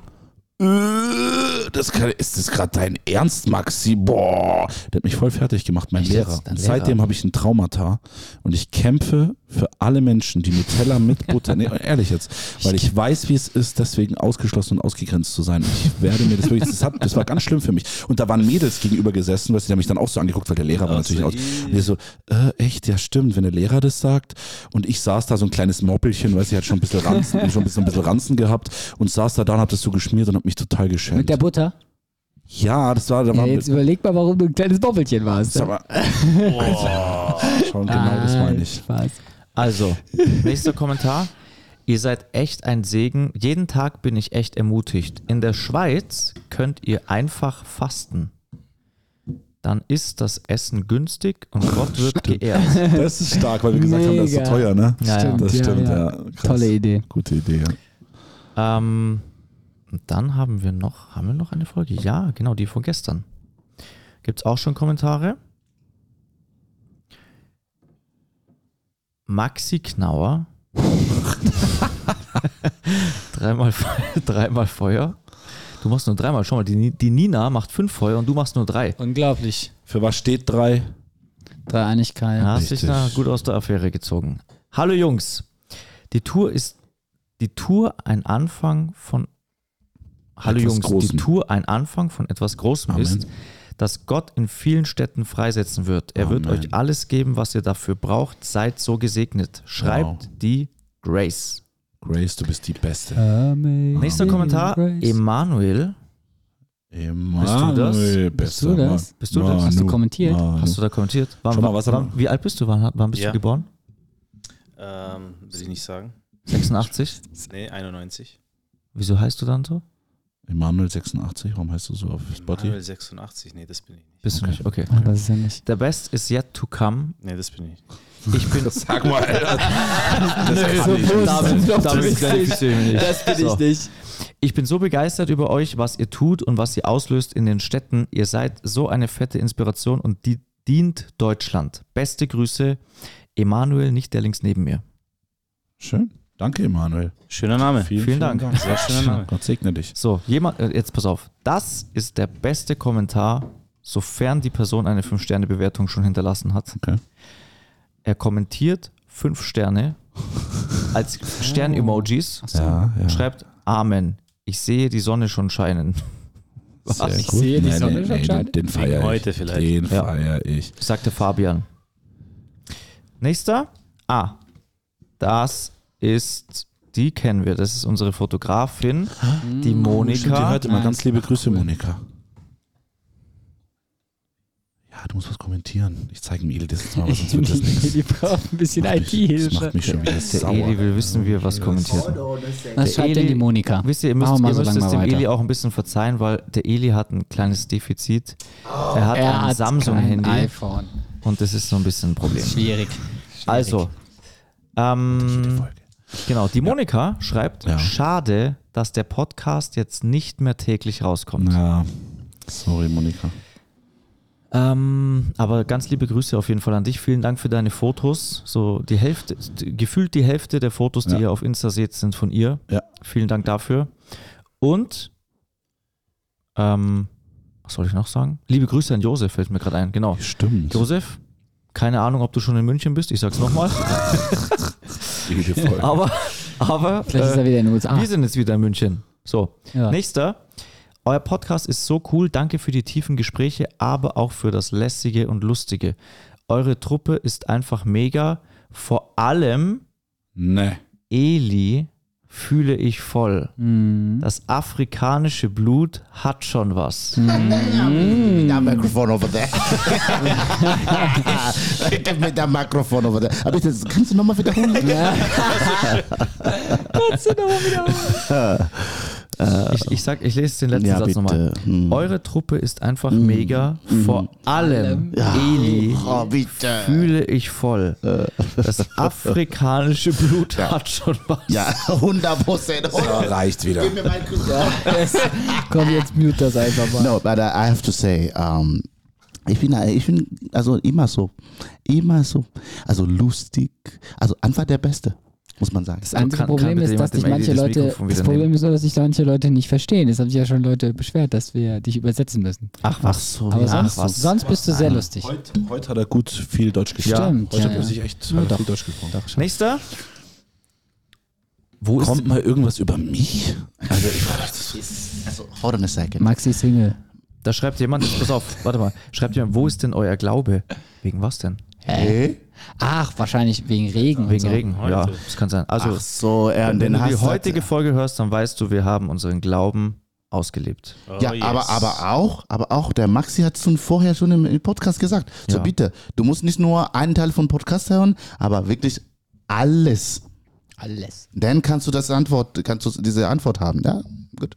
"Äh, das kann, ist das gerade dein Ernst, Maxi? Boah. Der hat mich voll fertig gemacht, mein? Lehrer. Lehrer? seitdem habe ich ein Traumata und ich kämpfe für alle Menschen, die Nutella mit Butter, nee, ehrlich jetzt, weil ich weiß, wie es ist, deswegen ausgeschlossen und ausgegrenzt zu sein. Ich werde mir das wirklich, das, hat, das war ganz schlimm für mich. Und da waren Mädels gegenüber gesessen, weißt du, die haben mich dann auch so angeguckt, weil der Lehrer war natürlich aus. Und ich so, äh, echt, ja stimmt, wenn der Lehrer das sagt. Und ich saß da so ein kleines Moppelchen, weißt du, ich hatte schon ein bisschen Ranzen, schon ein bisschen, ein bisschen Ranzen gehabt und saß da da und hab das so geschmiert und hab mich total geschämt. Mit der Butter? ja, das war, da Ja, war jetzt überleg mal, warum du ein kleines Bobbelchen warst. das war, schon genau, das meine ich. Spaß. Also, nächster Kommentar. Ihr seid echt ein Segen. Jeden Tag bin ich echt ermutigt. In der Schweiz könnt ihr einfach fasten. Dann ist das Essen günstig und Gott wird geehrt. Das ist stark, weil wir gesagt haben, das ist so Mega. teuer, ne? Ja, ja. Das Ja, stimmt, ja. ja. Tolle Idee. Gute Idee, ja. Ähm, und dann haben wir noch, haben wir noch eine Folge? Ja, genau, die von gestern. Gibt es auch schon Kommentare? Maxi Knauer. dreimal, dreimal Feuer. Du machst nur dreimal. Schau mal, die, die Nina macht fünf Feuer und du machst nur drei. Unglaublich. Für was steht drei? Dreieinigkeit. Ja, hast dich da gut aus der Affäre gezogen. Hallo Jungs. Die Tour ist die Tour ein Anfang von Hallo Etwas Jungs, die Großem. Tour ein Anfang von etwas Großem Amen. ist, das Gott in vielen Städten freisetzen wird. Er wird Amen. euch alles geben, was ihr dafür braucht. Seid so gesegnet. Schreibt Wow. die Grace. Grace, du bist die Beste. Amazing Nächster Kommentar. Grace. Emanuel. Emanuel, Bist du das? Mann. Bist du das? Hast du kommentiert? Manu. Hast du da kommentiert? Wann, mal, was wann, wie alt bist du? Wann, wann bist Ja. du geboren? Ähm, will ich nicht sagen. 86? Nee, 91. Wieso heißt du dann so? Emanuel 86, warum heißt du so auf Spotify? Manuel 86, nee, das bin ich nicht. Bist du nicht? Okay. Ah, das ist ja nicht. The best is yet to come. Nee, das bin ich nicht. Ich bin Sag mal, Alter. damit, damit qualifiziere ich nicht. Das bin So. ich nicht. Ich bin so begeistert über euch, was ihr tut und was ihr auslöst in den Städten. Ihr seid so eine fette Inspiration und die dient Deutschland. Beste Grüße, Emanuel, nicht der links neben mir. Schön. Danke, Emanuel. Schöner Name. Vielen Dank. Sehr schöner Name. Gott segne dich. So, jemand, äh, jetzt pass auf. Das ist der beste Kommentar, sofern die Person eine 5-Sterne-Bewertung schon hinterlassen hat. Okay. Er kommentiert 5 Sterne als Stern-Emojis. Ja, ja. Schreibt Amen. Ich sehe die Sonne schon scheinen. Sehr Ich gut. sehe die Sonne schon scheinen. Den, den feier ich. heute vielleicht. Den Ja. feier ich. sagte Fabian. Nächster. Ah, das ist, die kennen wir. Das ist unsere Fotografin, die Stimmt, die Monika. hört immer ganz liebe Grüße, Monika. Ja, du musst was kommentieren. Ich zeige ihm Eli das jetzt mal, was sonst wird das nichts. Die braucht ein bisschen Macht mich- Das IT-Hilfe. macht mich schon wieder Der sauer. Eli will wissen, wie er was kommentiert. Was schreibt denn Eli- die Monika? Wisst ihr, ihr müsst, ihr so müsst es dem. Eli auch ein bisschen verzeihen, weil der Eli hat ein kleines Defizit. er hat Er ein Samsung-Handy und das ist so ein bisschen ein Problem. Schwierig. Also, ähm, genau, die Monika schreibt, Ja. schade, dass der Podcast jetzt nicht mehr täglich rauskommt. Ja, sorry, Monika. Ähm, aber ganz liebe Grüße auf jeden Fall an dich. Vielen Dank für deine Fotos. So die Hälfte, gefühlt die Hälfte der Fotos, die Ja. ihr auf Insta seht, sind von ihr. Ja. Vielen Dank dafür. Und ähm, was soll ich noch sagen? Liebe Grüße an Josef, fällt mir gerade ein. Genau. Stimmt. Josef, keine Ahnung, ob du schon in München bist. Ich sag's nochmal. Aber, aber Vielleicht ist äh, er wieder in den USA. wir sind jetzt wieder in München. So, Ja. nächster. Euer Podcast ist so cool. Danke für die tiefen Gespräche, aber auch für das Lässige und Lustige. Eure Truppe ist einfach mega. Vor allem Ne. Eli fühle ich voll. Mhm. Das afrikanische Blut hat schon was. That microphone over there. Me that microphone over there. Aber das, kannst du nochmal wiederholen? Ja. Ich, ich sag, ich lese den letzten Ja, Satz nochmal. Hm. Eure Truppe ist einfach mega. Vor allem Eli Oh, bitte. fühle ich voll. Das afrikanische Blut hat schon was. Ja, 100 Prozent. Ja, reicht wieder. Gib mir Microphone. Komm, jetzt mute das einfach mal. No, but I have to say, um, ich bin, ich bin also immer so, immer so, also lustig, also einfach der Beste. Muss man sagen. Das einzige kann- kann Problem bitte ist, dass dich manche das Leute, das Problem ist nur, dass sich manche Leute nicht verstehen. Es haben sich ja schon Leute beschwert, dass wir dich übersetzen müssen. Ach Ach so, Aber ja, sonst, was? sonst bist du sehr lustig. Heute, heute hat er gut viel Deutsch gesprochen. Stimmt, heute ja, hat er sich echt Ja, viel Deutsch gesprochen. Nächster. Wo ist Kommt mal irgendwas über mich? Also, ich, also, hold on a second. Maxi Single. Da schreibt jemand, pass auf, warte mal, schreibt jemand, wo ist denn euer Glaube? Wegen was denn? Hey? Ach, wahrscheinlich wegen Regen. Wegen so. Regen, ja, das kann sein. Also, Ach so, er wenn den du die heutige hat, Folge hörst, dann weißt du, wir haben unseren Glauben ausgelebt. Ja, aber, aber auch, aber auch, der Maxi hat es schon vorher schon im, im Podcast gesagt. So Ja. bitte, du musst nicht nur einen Teil von Podcast hören, aber wirklich alles. Alles. Dann kannst du das Antwort, kannst du diese Antwort haben, ja? Gut.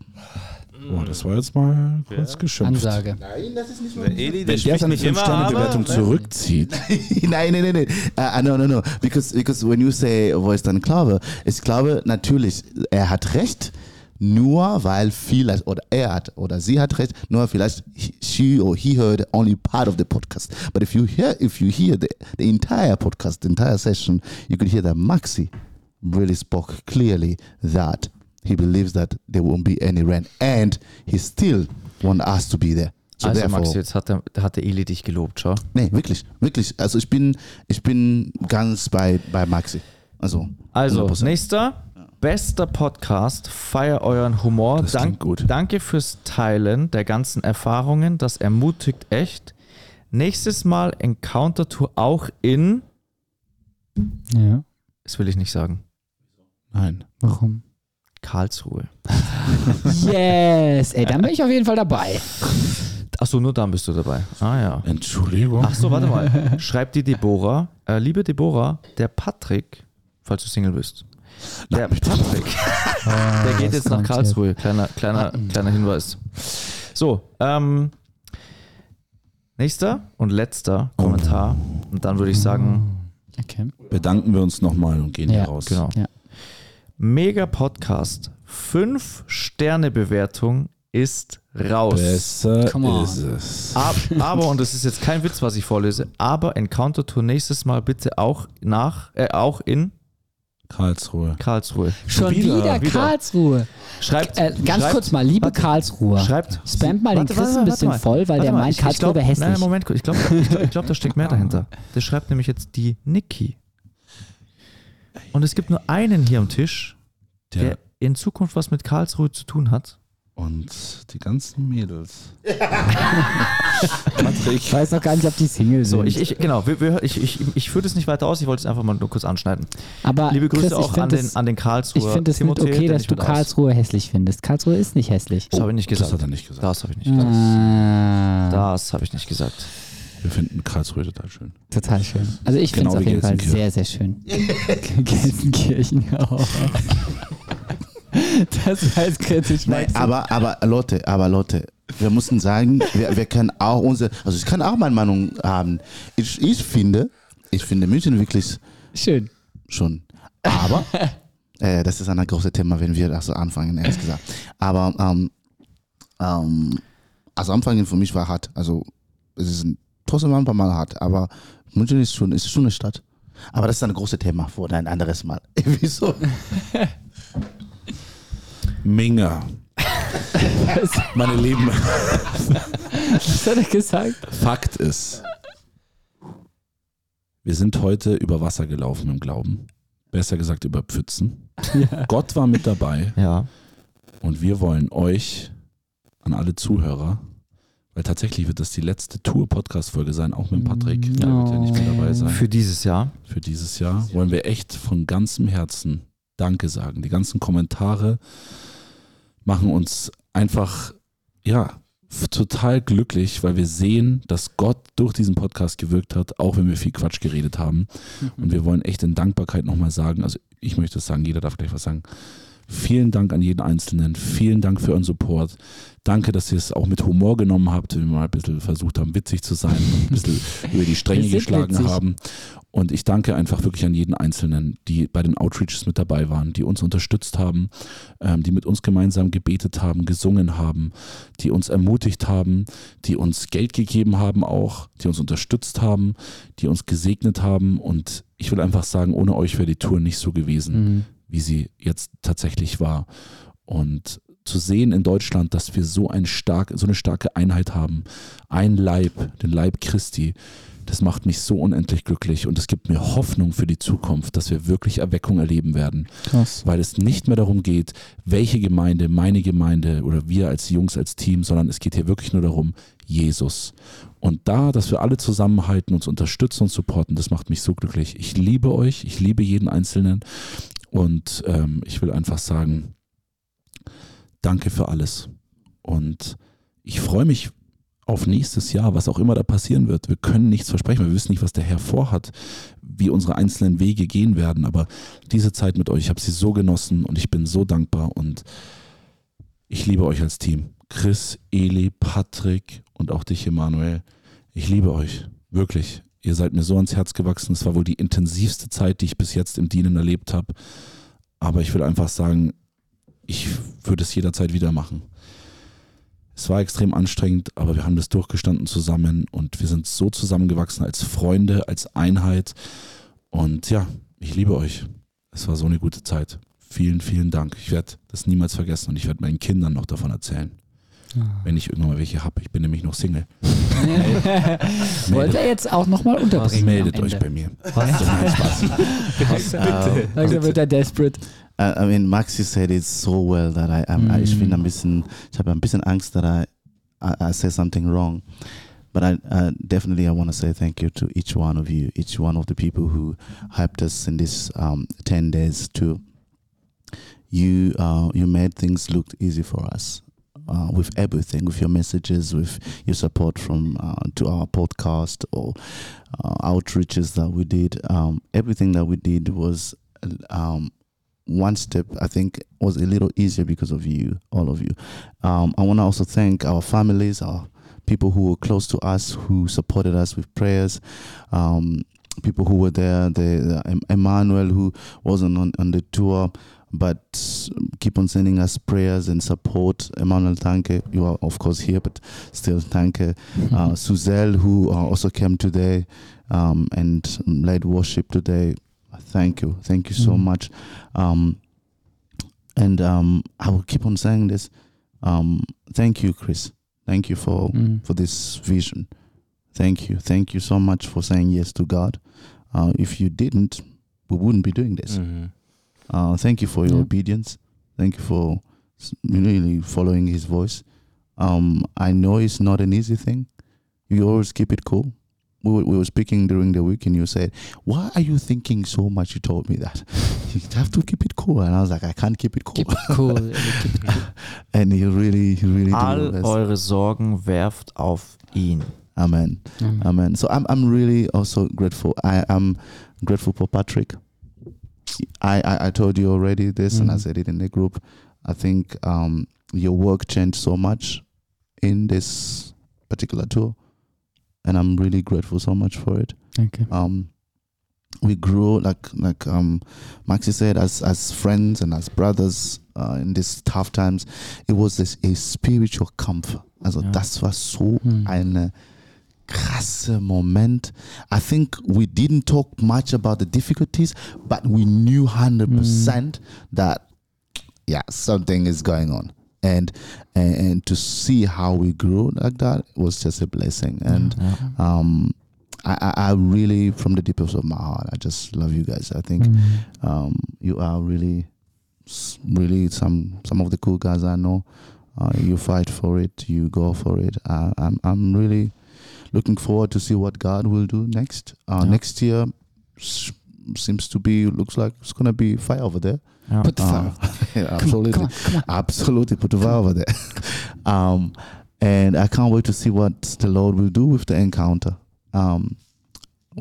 Oh, das war jetzt mal kurz geschimpft. Ansage. Nein, das ist nicht Der Eli, der Wenn der seine 5-Sterne-Bewertung zurückzieht, nein, nein, nein, nein. Uh, no, no, no. Because, because when you say, wo ist dein Glaube? Ich glaube natürlich, er hat recht, nur weil vielleicht, oder er hat, oder sie hat recht, nur vielleicht he- she or he heard only part of the podcast. But if you hear, if you hear the, the entire podcast, the entire session, you could hear that Maxi really spoke clearly that he believes that there won't be any rain and he still want us to be there. So also therefore, Max, jetzt hat der, hat der Eli dich gelobt, schau. Nee, wirklich, wirklich. Also ich bin, ich bin ganz bei, bei Maxi. Also, Also, 100%. nächster. Bester Podcast, feier euren Humor. Das klingt gut. Danke fürs Teilen der ganzen Erfahrungen. Das ermutigt echt. Nächstes Mal Encounter Tour auch in. Ja. Das will ich nicht sagen. nein. Warum? Karlsruhe. Yes! Ey, dann bin ich auf jeden Fall dabei. Achso, nur dann bist du dabei. Ah ja. Entschuldigung. Achso, warte mal. Schreibt die Deborah. Äh, liebe Deborah, der Patrick, falls du Single bist. Der Patrick, der geht jetzt nach kommt Karlsruhe. Kleiner, kleiner, kleiner Hinweis. So, ähm, nächster und letzter Kommentar. Und dann würde ich sagen, Okay. Bedanken wir uns nochmal und gehen Ja, hier raus. genau. Ja. Mega Podcast. Fünf Sterne Bewertung ist raus. Besser Come on. ist es. Ab, aber, und das ist jetzt kein Witz, was ich vorlese, aber Encounter Tour nächstes Mal bitte auch nach, äh, auch in Karlsruhe. Karlsruhe. Schon wieder, wieder, wieder. Karlsruhe. Schreibt, Äh, ganz schreibt, kurz mal, liebe warte, Karlsruher. Schreibt. Spamt mal den Warte, Chris warte, ein bisschen mal. voll, weil der meint, Karlsruhe wäre hässlich. Nein, Moment, ich glaube, ich glaub, ich glaub, da steckt mehr dahinter. Der schreibt nämlich jetzt die Niki. Und es gibt nur einen hier am Tisch, Der, der in Zukunft was mit Karlsruhe zu tun hat. und die ganzen Mädels. Ich weiß noch gar nicht, ob die Single sind. So, ich, ich, genau, wir, wir, ich, ich, ich führe das nicht weiter aus, ich wollte es einfach mal nur kurz anschneiden. Aber Liebe Grüße Chris, ich auch an den, an den Ich Karlsruher finde es nicht okay, dass du mit aus. Karlsruhe hässlich findest. Karlsruhe ist nicht hässlich. Das habe ich nicht Das gesagt. hat er nicht gesagt. Das habe ich nicht gesagt. Ah, Das habe ich nicht gesagt. Wir finden Karlsruhe total schön. total schön. Also ich finde Genau es auf jeden Fall sehr, sehr schön. Gelsenkirchen auch. Das jetzt kritisch. Nein, aber, aber Leute, aber Leute, wir müssen sagen, wir, wir können auch unsere, also ich kann auch meine Meinung haben. Ich, ich finde, ich finde München wirklich Schön. schon. Aber, äh, das ist ein großes Thema, wenn wir das so anfangen, ehrlich gesagt. Aber, ähm, ähm, also Anfangen für mich war hart. Also, es ist ein, trotzdem ein paar Mal hart, aber München ist schon, ist schon eine Stadt. Aber das ist ein großes Thema für ein anderes Mal. Wieso? Minga. Meine Lieben, Was hat er gesagt? Fakt ist, wir sind heute über Wasser gelaufen im Glauben. Besser gesagt über Pfützen. Gott war mit dabei Ja. und wir wollen euch an alle Zuhörer, weil tatsächlich wird das die letzte Tour-Podcast-Folge sein, auch mit Patrick. Der wird ja nicht mehr dabei sein. Für dieses Jahr. für dieses Jahr wollen wir echt von ganzem Herzen Danke sagen. Die ganzen Kommentare machen uns einfach, ja, total glücklich, weil wir sehen, dass Gott durch diesen Podcast gewirkt hat, auch wenn wir viel Quatsch geredet haben. Und wir wollen echt in Dankbarkeit nochmal sagen, also ich möchte sagen, jeder darf gleich was sagen. Vielen Dank an jeden Einzelnen. Vielen Dank für euren Support. Danke, dass ihr es auch mit Humor genommen habt, wenn wir mal ein bisschen versucht haben, witzig zu sein und ein bisschen über die Stränge geschlagen witzig. haben. Und ich danke einfach wirklich an jeden Einzelnen, die bei den Outreaches mit dabei waren, die uns unterstützt haben, ähm, die mit uns gemeinsam gebetet haben, gesungen haben, die uns ermutigt haben, die uns Geld gegeben haben auch, die uns unterstützt haben, die uns gesegnet haben. Und ich will einfach sagen, ohne euch wäre die Tour nicht so gewesen, Mhm. Wie sie jetzt tatsächlich war. Und zu sehen in Deutschland, dass wir so, ein stark, so eine starke Einheit haben, ein Leib, den Leib Christi, das macht mich so unendlich glücklich und es gibt mir Hoffnung für die Zukunft, dass wir wirklich Erweckung erleben werden Krass. weil es nicht mehr darum geht, welche Gemeinde, meine Gemeinde oder wir als Jungs, als Team, sondern es geht hier wirklich nur darum, Jesus. Und da, dass wir alle zusammenhalten, uns unterstützen und supporten, das macht mich so glücklich. Ich liebe euch, ich liebe jeden Einzelnen und ähm, ich will einfach sagen, danke für alles. Und ich freue mich auf nächstes Jahr, was auch immer da passieren wird. Wir können nichts versprechen, wir wissen nicht, was der Herr vorhat, wie unsere einzelnen Wege gehen werden, aber diese Zeit mit euch, ich habe sie so genossen und ich bin so dankbar und ich liebe euch als Team. Chris, Eli, Patrick und auch dich, Emanuel. Ich liebe euch, wirklich. Ihr seid mir so ans Herz gewachsen. Es war wohl die intensivste Zeit, die ich bis jetzt im Dienen erlebt habe. Aber ich will einfach sagen, ich würde es jederzeit wieder machen. Es war extrem anstrengend, aber wir haben das durchgestanden zusammen und wir sind so zusammengewachsen als Freunde, als Einheit. Und ja, ich liebe euch. Es war so eine gute Zeit. Vielen, vielen Dank. Ich werde das niemals vergessen und ich werde meinen Kindern noch davon erzählen. Wenn ich irgendwann mal welche habe. Ich bin nämlich noch Single. Wollte er jetzt auch nochmal unterbringen. Meldet euch bei mir. Also wird er desperate. I, I mean, Maxi said it so well that I, I ich bin ein bisschen, ich habe ein bisschen Angst that I, I, I say something wrong. But I, uh, definitely I want to say thank you to each one of you, each one of the people who helped us in this um, 10 days to you uh, you made things look easy for us uh, with everything, with your messages, with your support from uh, to our podcast or uh, outreaches that we did. Um, everything that we did was um, one step. I think was a little easier because of you, all of you. Um, I want to also thank our families, our people who were close to us, who supported us with prayers. Um, people who were there, the uh, Emmanuel who wasn't on, on the tour but keep on sending us prayers and support. Emmanuel Tanke, you are of course here, but still Tanke. Uh, Suzelle, who uh, also came today um, and led worship today. Thank you, thank you so Mm. much. Um, and um, I will keep on saying this. Um, thank you, Chris. Thank you for Mm. for this vision. Thank you, thank you so much for saying yes to God. Uh, if you didn't, we wouldn't be doing this. Mhm. Uh, thank you for your Yeah. obedience. Thank you for really following His voice. Um, I know it's not an easy thing. You always keep it cool. We were, we were speaking during the week, and you said, "Why are you thinking so much?" You told me that you have to keep it cool, and I was like, "I can't keep it cool." Keep it cool. Keep it cool. and you really, you really do your All best. eure Sorgen werft auf ihn. Amen. Amen. Amen. So I'm I'm really also grateful. I am grateful for Patrick. I I, I told you already this, and I Mhm. said it in the group. I think um, your work changed so much in this particular tour, and I'm really grateful so much for it. Okay. Um, we grew like like um, Maxi said as as friends and as brothers uh, in these tough times. It was this, a spiritual comfort. Also Ja. das war so Hm. eine krasse Moment. I think we didn't talk much about the difficulties, but we knew 100% that, yeah, something is going on. And, and and to see how we grew like that was just a blessing. And um, I, I I really, from the deepest of my heart, I just love you guys. I think Mm. um, you are really, really some some of the cool guys I know. Uh, you fight for it, you go for it. Uh, I'm I'm really looking forward to see what God will do next. Uh, Yeah. Next year seems to be looks like it's gonna be fire over there. Ja. Put the fire. Uh, yeah, Come on, absolutely, come on, come on. absolutely put the fire over there. um, and I can't wait to see what the Lord will do with the encounter. Um,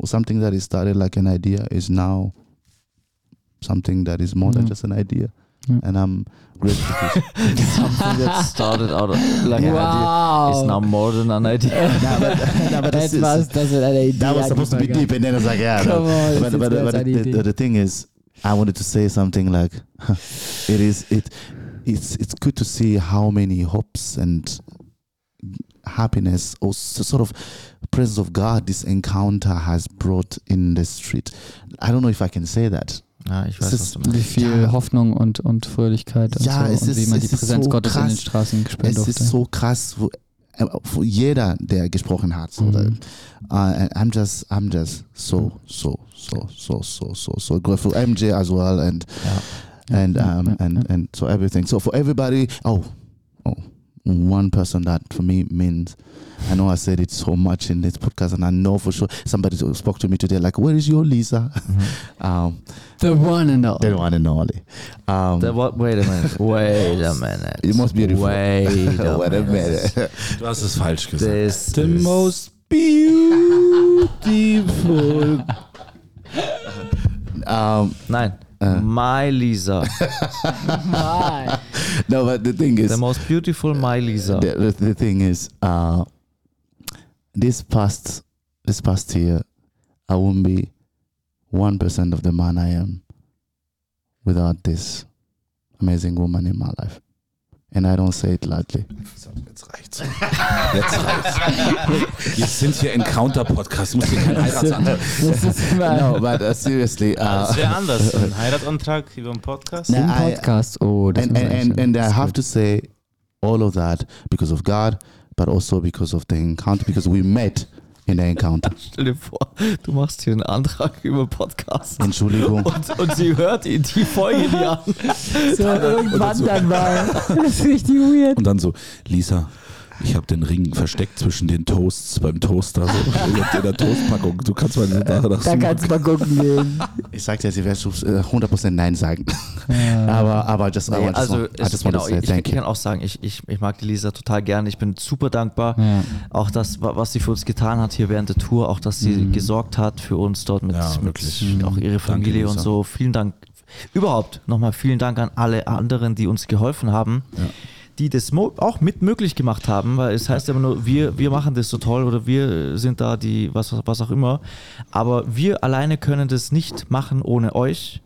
something that is started like an idea is now something that is more than Mhm. just an idea. Yeah. And I'm grateful. to- Something that started out of like an idea is now more than an idea. No, but- no, but this is- Etwas, das wird that was supposed to be deep, and then it's like, yeah. Come no. on, but it's but, but the, the, the thing is, I wanted to say something like, it is it, it's it's good to see how many hopes and happiness or sort of presence of God this encounter has brought in the street. I don't know if I can say that. Ja, ich Es weiß, ist- du meinst. Wie viel Ja. Hoffnung und, und Fröhlichkeit und, Ja, so, es und ist- wie man es die ist Präsenz so Gottes in den krass. Straßen spüren Es durfte. ist so krass, wo, äh, wo jeder, der gesprochen hat. So, Mhm. uh, and I'm just, I'm just so, so, so, so, so, so, so grateful. MJ as well, and and um and and so everything. So for everybody, oh, one person that for me means. I know I said it so much in this podcast, and I know for sure somebody spoke to me today, like, "Where is your Lisa?" um, The one and all. the one and only. Um, Der, what, wait a minute. Wait a minute. you must be beautiful. Wait a Wait a minute. minute. Du hast es falsch gesagt. This The is- most beautiful. um, Nein. Äh. My Lisa. My. No, but the thing is, The most beautiful My Lisa. the, the, the thing is, uh, this past this past year, I won't be one percent of the man I am without this amazing woman in my life, and I don't say it lightly. Jetzt reicht's. Jetzt reicht's. Wir sind hier Encounter-Podcast. Muss hier kein Heiratsantrag. Das ist immer No, but uh, seriously, uh, Das wäre anders. Ein Heiratsantrag über einen Podcast. Na, im Podcast. Oh, das and muss and, and, and I have to say all of that because of God, but also because of the encounter, because we met in the encounter. Stell dir vor, du machst hier einen Antrag über Podcast. Entschuldigung. Und, und sie hört die, die Folge nie an. So, irgendwann dann mal. Das ist richtig weird. Und dann so, Lisa, ich habe den Ring versteckt zwischen den Toasts beim Toaster. So, in der Toastpackung. Du kannst mal so Da suchen. kannst du mal gucken gehen. Ich sagte ja, sie wird so, äh, 100% Nein sagen. aber, aber just, I Nee, also es, just want genau, to say ich, ich kann auch sagen, ich, ich, ich mag die Lisa total gerne. Ich bin super dankbar. Ja. Auch das, wa- was sie für uns getan hat hier während der Tour, auch dass sie Mhm. gesorgt hat für uns dort mit, Ja, mit wirklich. auch ihre Familie und Lisa. so. Vielen Dank. Überhaupt nochmal vielen Dank an alle anderen, die uns geholfen haben. Die das auch mit möglich gemacht haben, weil es heißt immer nur, wir, wir machen das so toll oder wir sind da die, was, was auch immer. Aber wir alleine können das nicht machen ohne euch.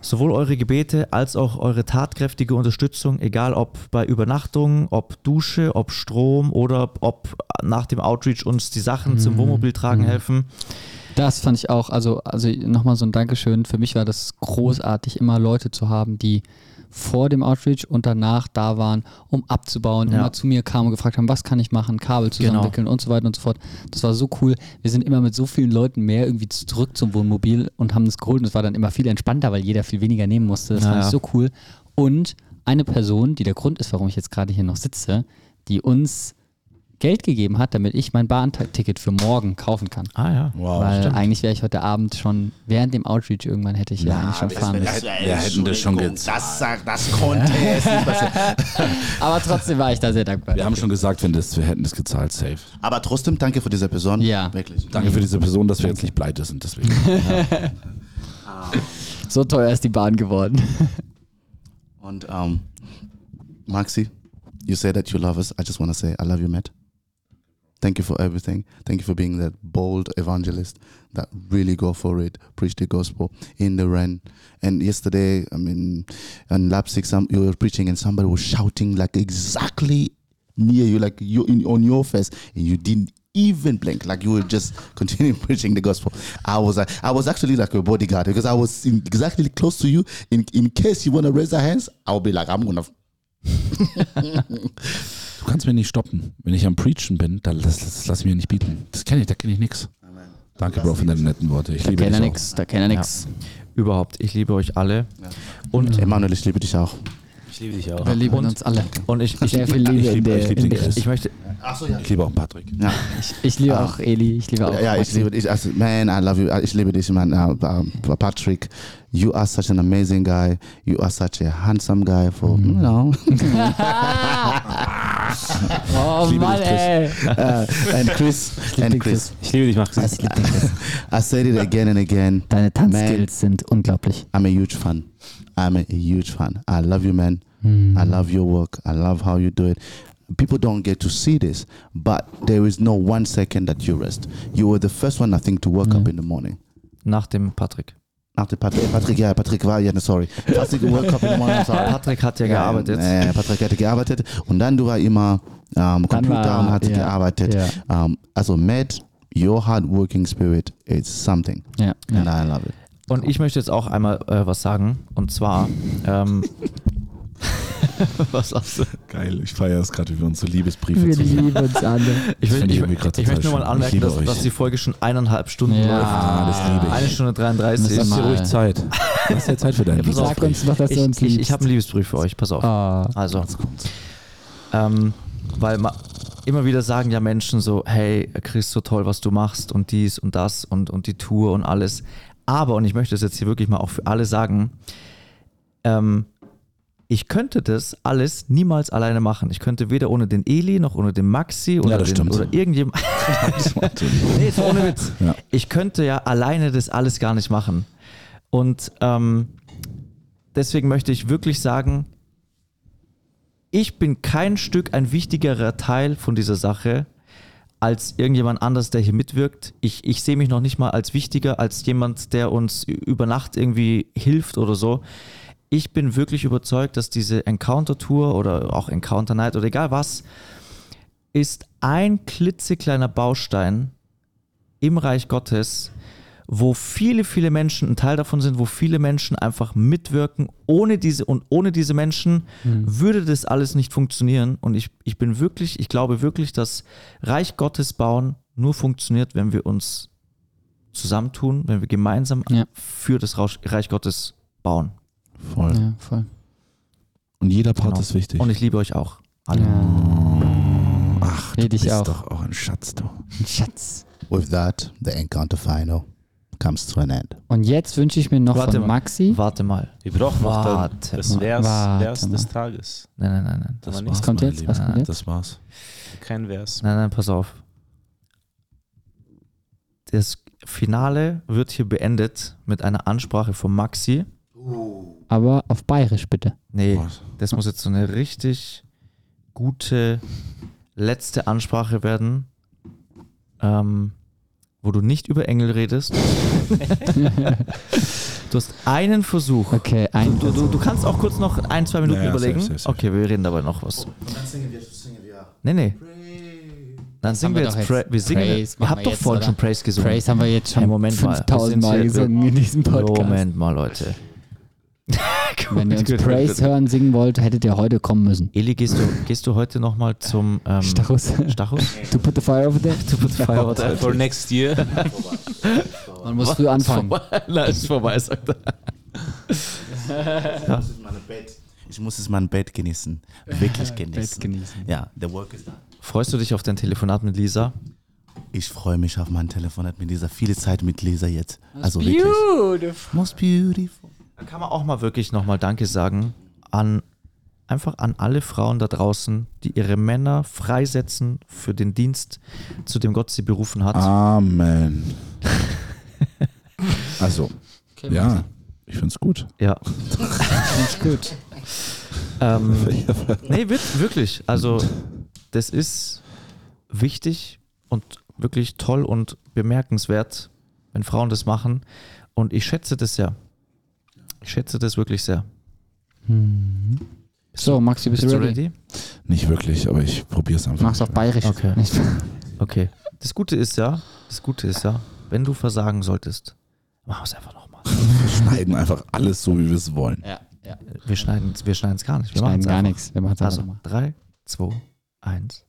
Sowohl eure Gebete als auch eure tatkräftige Unterstützung, egal ob bei Übernachtung, ob Dusche, ob Strom oder ob nach dem Outreach uns die Sachen zum Wohnmobil tragen helfen. Das fand ich auch, also, also nochmal so ein Dankeschön. Für mich war das großartig, immer Leute zu haben, die vor dem Outreach und danach da waren, um abzubauen, Ja. immer zu mir kamen und gefragt haben, was kann ich machen, Kabel zusammenwickeln und so weiter und so fort. Das war so cool. Wir sind immer mit so vielen Leuten mehr irgendwie zurück zum Wohnmobil und haben das geholt und es war dann immer viel entspannter, weil jeder viel weniger nehmen musste. Das Ja, fand ich so cool. Und eine Person, die der Grund ist, warum ich jetzt gerade hier noch sitze, die uns Geld gegeben hat, damit ich mein Bahnticket für morgen kaufen kann. Ah ja. Wow. Weil eigentlich wäre ich heute Abend schon, während dem Outreach irgendwann hätte ich ja, eigentlich schon fahren müssen. Wir hätten das schon gesagt. Das das konnte es nicht passieren. Aber trotzdem war ich da sehr dankbar. Wir haben schon gesagt, wenn das, wir hätten das gezahlt, safe. Aber trotzdem danke für diese Person. Ja. Wirklich. Danke für diese Person, dass wir jetzt nicht pleite sind. Deswegen. So teuer ist die Bahn geworden. Und um, Maxi, you say that you love us. I just want to say I love you, Matt. Thank you for everything. Thank you for being that bold evangelist that really go for it, preach the gospel in the rain. And yesterday, I mean, in Leipzig, some you were preaching and somebody was shouting like exactly near you, like you in, on your face, and you didn't even blink, like you were just continuing preaching the gospel. I was like, I was actually like a bodyguard because I was in, exactly close to you. In in case you want to raise your hands, I'll be like, I'm gonna Du kannst mir nicht stoppen. Wenn ich am Preachen bin, dann lass, das lass ich mir nicht bieten. Das kenne ich, da kenne ich nix. Danke, Bro, für deine netten Worte. Ich Da liebe kennt dich nix, da kennt er nix. Überhaupt. Ich liebe euch alle. Und, Emanuel, ich liebe dich auch. Ich liebe dich auch. Wir lieben Und- uns alle. und ich, ich, Sehr viel Liebe ich liebe- der, ich liebe der Chris. ich möchte, Ich liebe auch Patrick. Ja, ich, ich liebe auch Eli, ich liebe auch ja, ich Maxi. liebe dich. Also, man, I love you. Ich liebe dich, man. Uh, uh, Patrick, you are such an amazing guy. You are such a handsome guy for, you know. Oh liebe Mann, dich, Chris. ey. uh, and Chris, liebe and dich, Chris. Ich liebe dich, Maxi. Ich liebe dich, Chris. I said it again and again. Deine Tanzskills sind unglaublich. I'm a huge fan. I'm a huge fan. I love you, man. I hmm. love your work. I love how you do it. People don't get to see this, but there is no one second that you rest. You were the first one, I think, to wake up hmm. in the morning. nach dem Patrick. After Patrick, Patrick, ja, Patrick war, ja, sorry. Patrick woke up in the morning, sorry. Patrick hat ja gearbeitet. Ja, Patrick hatte gearbeitet und dann du war immer ähm, Computer war- und hat ja, gearbeitet. ja. Ähm, also Matt, your hardworking spirit is something. Ja, And. I love it. Und ich möchte jetzt auch einmal äh, was sagen. Und zwar, ähm, was sagst du? Geil, ich feiere es gerade, wie wir uns so Liebesbriefe Wir zu lieben uns alle. Ich, Das will, finde ich ich, ich möchte nur mal. Ich anmerken, dass, dass die Folge schon eineinhalb Stunden Ja. läuft. Ah, das liebe ich. Eine Stunde 33. Müssen wir Lass dir mal- ruhig Zeit. Lass dir Zeit für deinen pass auf. Sag uns doch, dass Ich, du uns ich, liebst. ich habe einen Liebesbrief für euch, pass auf. Ah. Also, ähm, weil ma, immer wieder sagen ja Menschen so, hey, Chris, so toll, was du machst und dies und das und, und die Tour und alles. Aber, und ich möchte es jetzt hier wirklich mal auch für alle sagen, ähm, ich könnte das alles niemals alleine machen. Ich könnte weder ohne den Eli noch ohne den Maxi oder, das den, oder irgendjemand. nee, jetzt ohne Witz. Ja. Ich könnte ja alleine das alles gar nicht machen. Und ähm, deswegen möchte ich wirklich sagen, ich bin kein Stück ein wichtigerer Teil von dieser Sache als irgendjemand anders, der hier mitwirkt. Ich, ich sehe mich noch nicht mal als wichtiger, als jemand, der uns über Nacht irgendwie hilft oder so. Ich bin wirklich überzeugt, dass diese Encounter-Tour oder auch Encounter Night oder egal was, ist ein klitzekleiner Baustein im Reich Gottes, wo viele, viele Menschen ein Teil davon sind, wo viele Menschen einfach mitwirken. Ohne diese und ohne diese Menschen würde das alles nicht funktionieren. Und ich, ich bin wirklich, ich glaube wirklich, dass Reich Gottes bauen nur funktioniert, wenn wir uns zusammentun, wenn wir gemeinsam Ja. für das Reich Gottes bauen. Voll. Ja, voll. Und jeder Part Genau. ist wichtig. Und ich liebe euch auch. Alle. Ach, Nee, du dich bist auch. doch auch ein Schatz, du. Schatz. With that, the encounter final comes to an end. Und jetzt wünsche ich mir noch Warte von mal. Maxi. Warte mal. Wir brauchen noch dann Warte das. Vers, Warte Vers des. Tages. Nein, nein, nein, nein. Das Das war's, kommt jetzt? Was kommt jetzt? Das war's. Kein Vers. Nein, nein, pass auf. Das Finale wird hier beendet mit einer Ansprache von Maxi. Aber auf Bayerisch bitte. Nee, Was? das muss jetzt so eine richtig gute letzte Ansprache werden, ähm, wo du nicht über Engel redest. du hast einen Versuch. Okay, ein. Du, du, du kannst auch kurz noch ein, zwei Minuten Ja, ja, überlegen. safe, safe, safe. Okay, wir reden dabei noch was. Und dann singen wir, singen wir. Nee, nee. Dann singen wir wir jetzt, doch. Pra wir singen. Praise Ihr machen habt wir doch jetzt, vorhin schon Praise gesungen. Praise haben wir jetzt schon Hey, Moment mal, wir 5000 sind Mal gesungen in diesem Podcast. Moment mal, Leute. Wenn ihr uns Gut, gut, Praise gut. hören, singen wollt, hättet ihr heute kommen müssen. Eli, gehst du, gehst du heute nochmal zum ähm, Stachus. Stachus? To put the fire over there. To put the fire out. For next year. Man muss früh anfangen. Na, ist vorbei, sagt er. Ich muss jetzt mein Bett- Ich muss jetzt mein Bett genießen. Wirklich genießen. Bett genießen. Ja, the work is done. Freust du dich auf dein Telefonat mit Lisa? Ich freue mich auf mein Telefonat mit Lisa. Viele Zeit mit Lisa jetzt. Also wirklich. Beautiful. Most beautiful. Da kann man auch mal wirklich nochmal Danke sagen an einfach an alle Frauen da draußen, die ihre Männer freisetzen für den Dienst, zu dem Gott sie berufen hat. Amen. Also, ja, ich find's gut. Ja. Nicht gut. Ähm, nee, wird, wirklich. Also, das ist wichtig und wirklich toll und bemerkenswert, wenn Frauen das machen. Und ich schätze das sehr. Ich schätze das wirklich sehr. So, Maxi, bist, Bist du ready? ready? Nicht wirklich, aber ich probier's einfach. Mach's auf Bayerisch. Okay. Okay. Das Gute ist ja, das Gute ist ja, wenn du versagen solltest, mach es einfach nochmal. Wir schneiden einfach alles so, wie wir es wollen. Ja, ja. Wir schneiden es wir schneiden's gar nicht. Wir Schneiden gar nichts. Wir machen es Also, einfach mal. 3, 2, 1.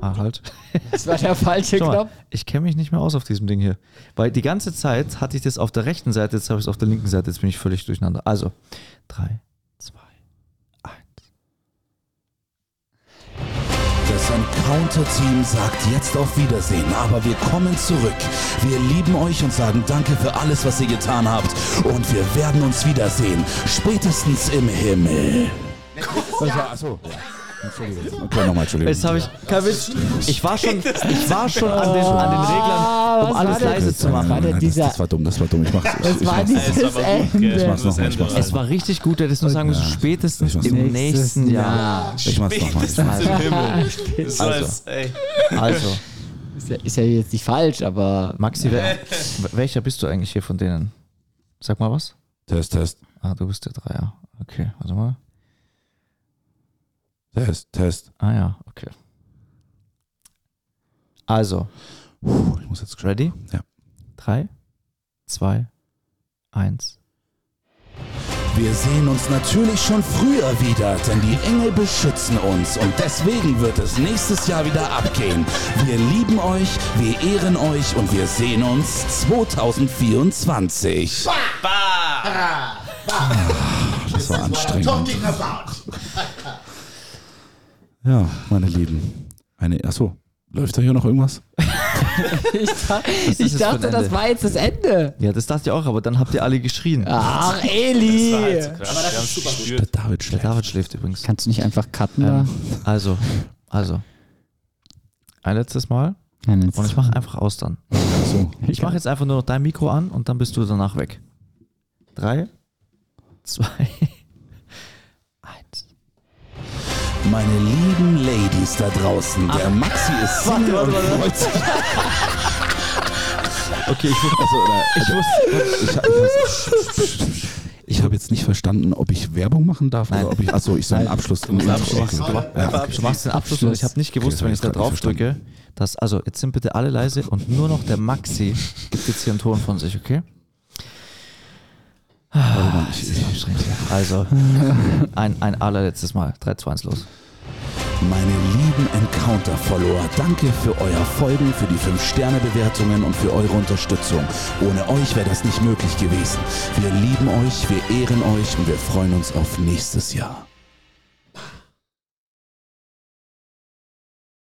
Ah, halt. Das war der falsche mal, Knopf. ich kenne mich nicht mehr aus auf diesem Ding hier. Weil die ganze Zeit hatte ich das auf der rechten Seite, jetzt habe ich es auf der linken Seite, jetzt bin ich völlig durcheinander. Also, 3, 2, 1. Das Encounter-Team sagt jetzt auf Wiedersehen, aber wir kommen zurück. Wir lieben euch und sagen Danke für alles, was ihr getan habt. Und wir werden uns wiedersehen, spätestens im Himmel. Achso, Entschuldigung. Okay, nochmal, Entschuldigung. Jetzt habe ich, kein Witz, ich war schon, ich war schon an den, an den Reglern, um was alles leise zu machen. nein, nein, das, dieser- das war dumm, das war dumm. Ich mach's. Ich, Das ich war dieses Es war aber gut, gell? Ende. mach's nochmal, ich mach's Es war richtig gut, du hättest nur sagen müssen, Ja. spätestens Ich mach's im noch. nächsten Jahr. Ich mach's nochmal. Also. Also, Ist ja, ist ja jetzt nicht falsch, aber Maxi, wer, welcher bist du eigentlich hier von denen? Sag mal was. Test, Test. Ah, du bist der Dreier. Okay, warte mal. Test, Test. Ah ja, okay. Also, Puh, ich muss jetzt ready? Ja. Drei, zwei, eins. Wir sehen uns natürlich schon früher wieder, denn die Engel beschützen uns und deswegen wird es nächstes Jahr wieder abgehen. Wir lieben euch, wir ehren euch und wir sehen uns 2024. Das war anstrengend. Ja, meine Lieben. Eine, achso, läuft da hier noch irgendwas? Ich, da, ich dachte, das war jetzt das Ende. Ja, das dachte ich auch, aber dann habt ihr alle geschrien. Ach, Eli. Der David Der schläft. David schläft übrigens. Kannst du nicht einfach cutten? Ähm, also, also. Ein letztes Mal Nein, jetzt- und ich mache einfach aus dann. So. Ich mache jetzt einfach nur noch dein Mikro an und dann bist du danach weg. Drei, zwei, Meine lieben Ladies da draußen, der Maxi ist Single und freut sich. Okay, ich wusste, also, oder, ich wusste, ich, ich, ich habe jetzt nicht verstanden, ob ich Werbung machen darf oder ob ich, achso, ich soll einen Abschluss. Du Du machst, du machst den Abschluss und ich habe nicht gewusst, wenn ich da drauf drücke, dass, also jetzt sind bitte alle leise und nur noch der Maxi gibt jetzt hier einen Ton von sich, okay? Also, ein, ein allerletztes Mal. 3, 2, 1, los. Meine lieben Encounter-Follower, danke für euer Folgen, für die 5-Sterne-Bewertungen und für eure Unterstützung. Ohne euch wäre das nicht möglich gewesen. Wir lieben euch, wir ehren euch und wir freuen uns auf nächstes Jahr.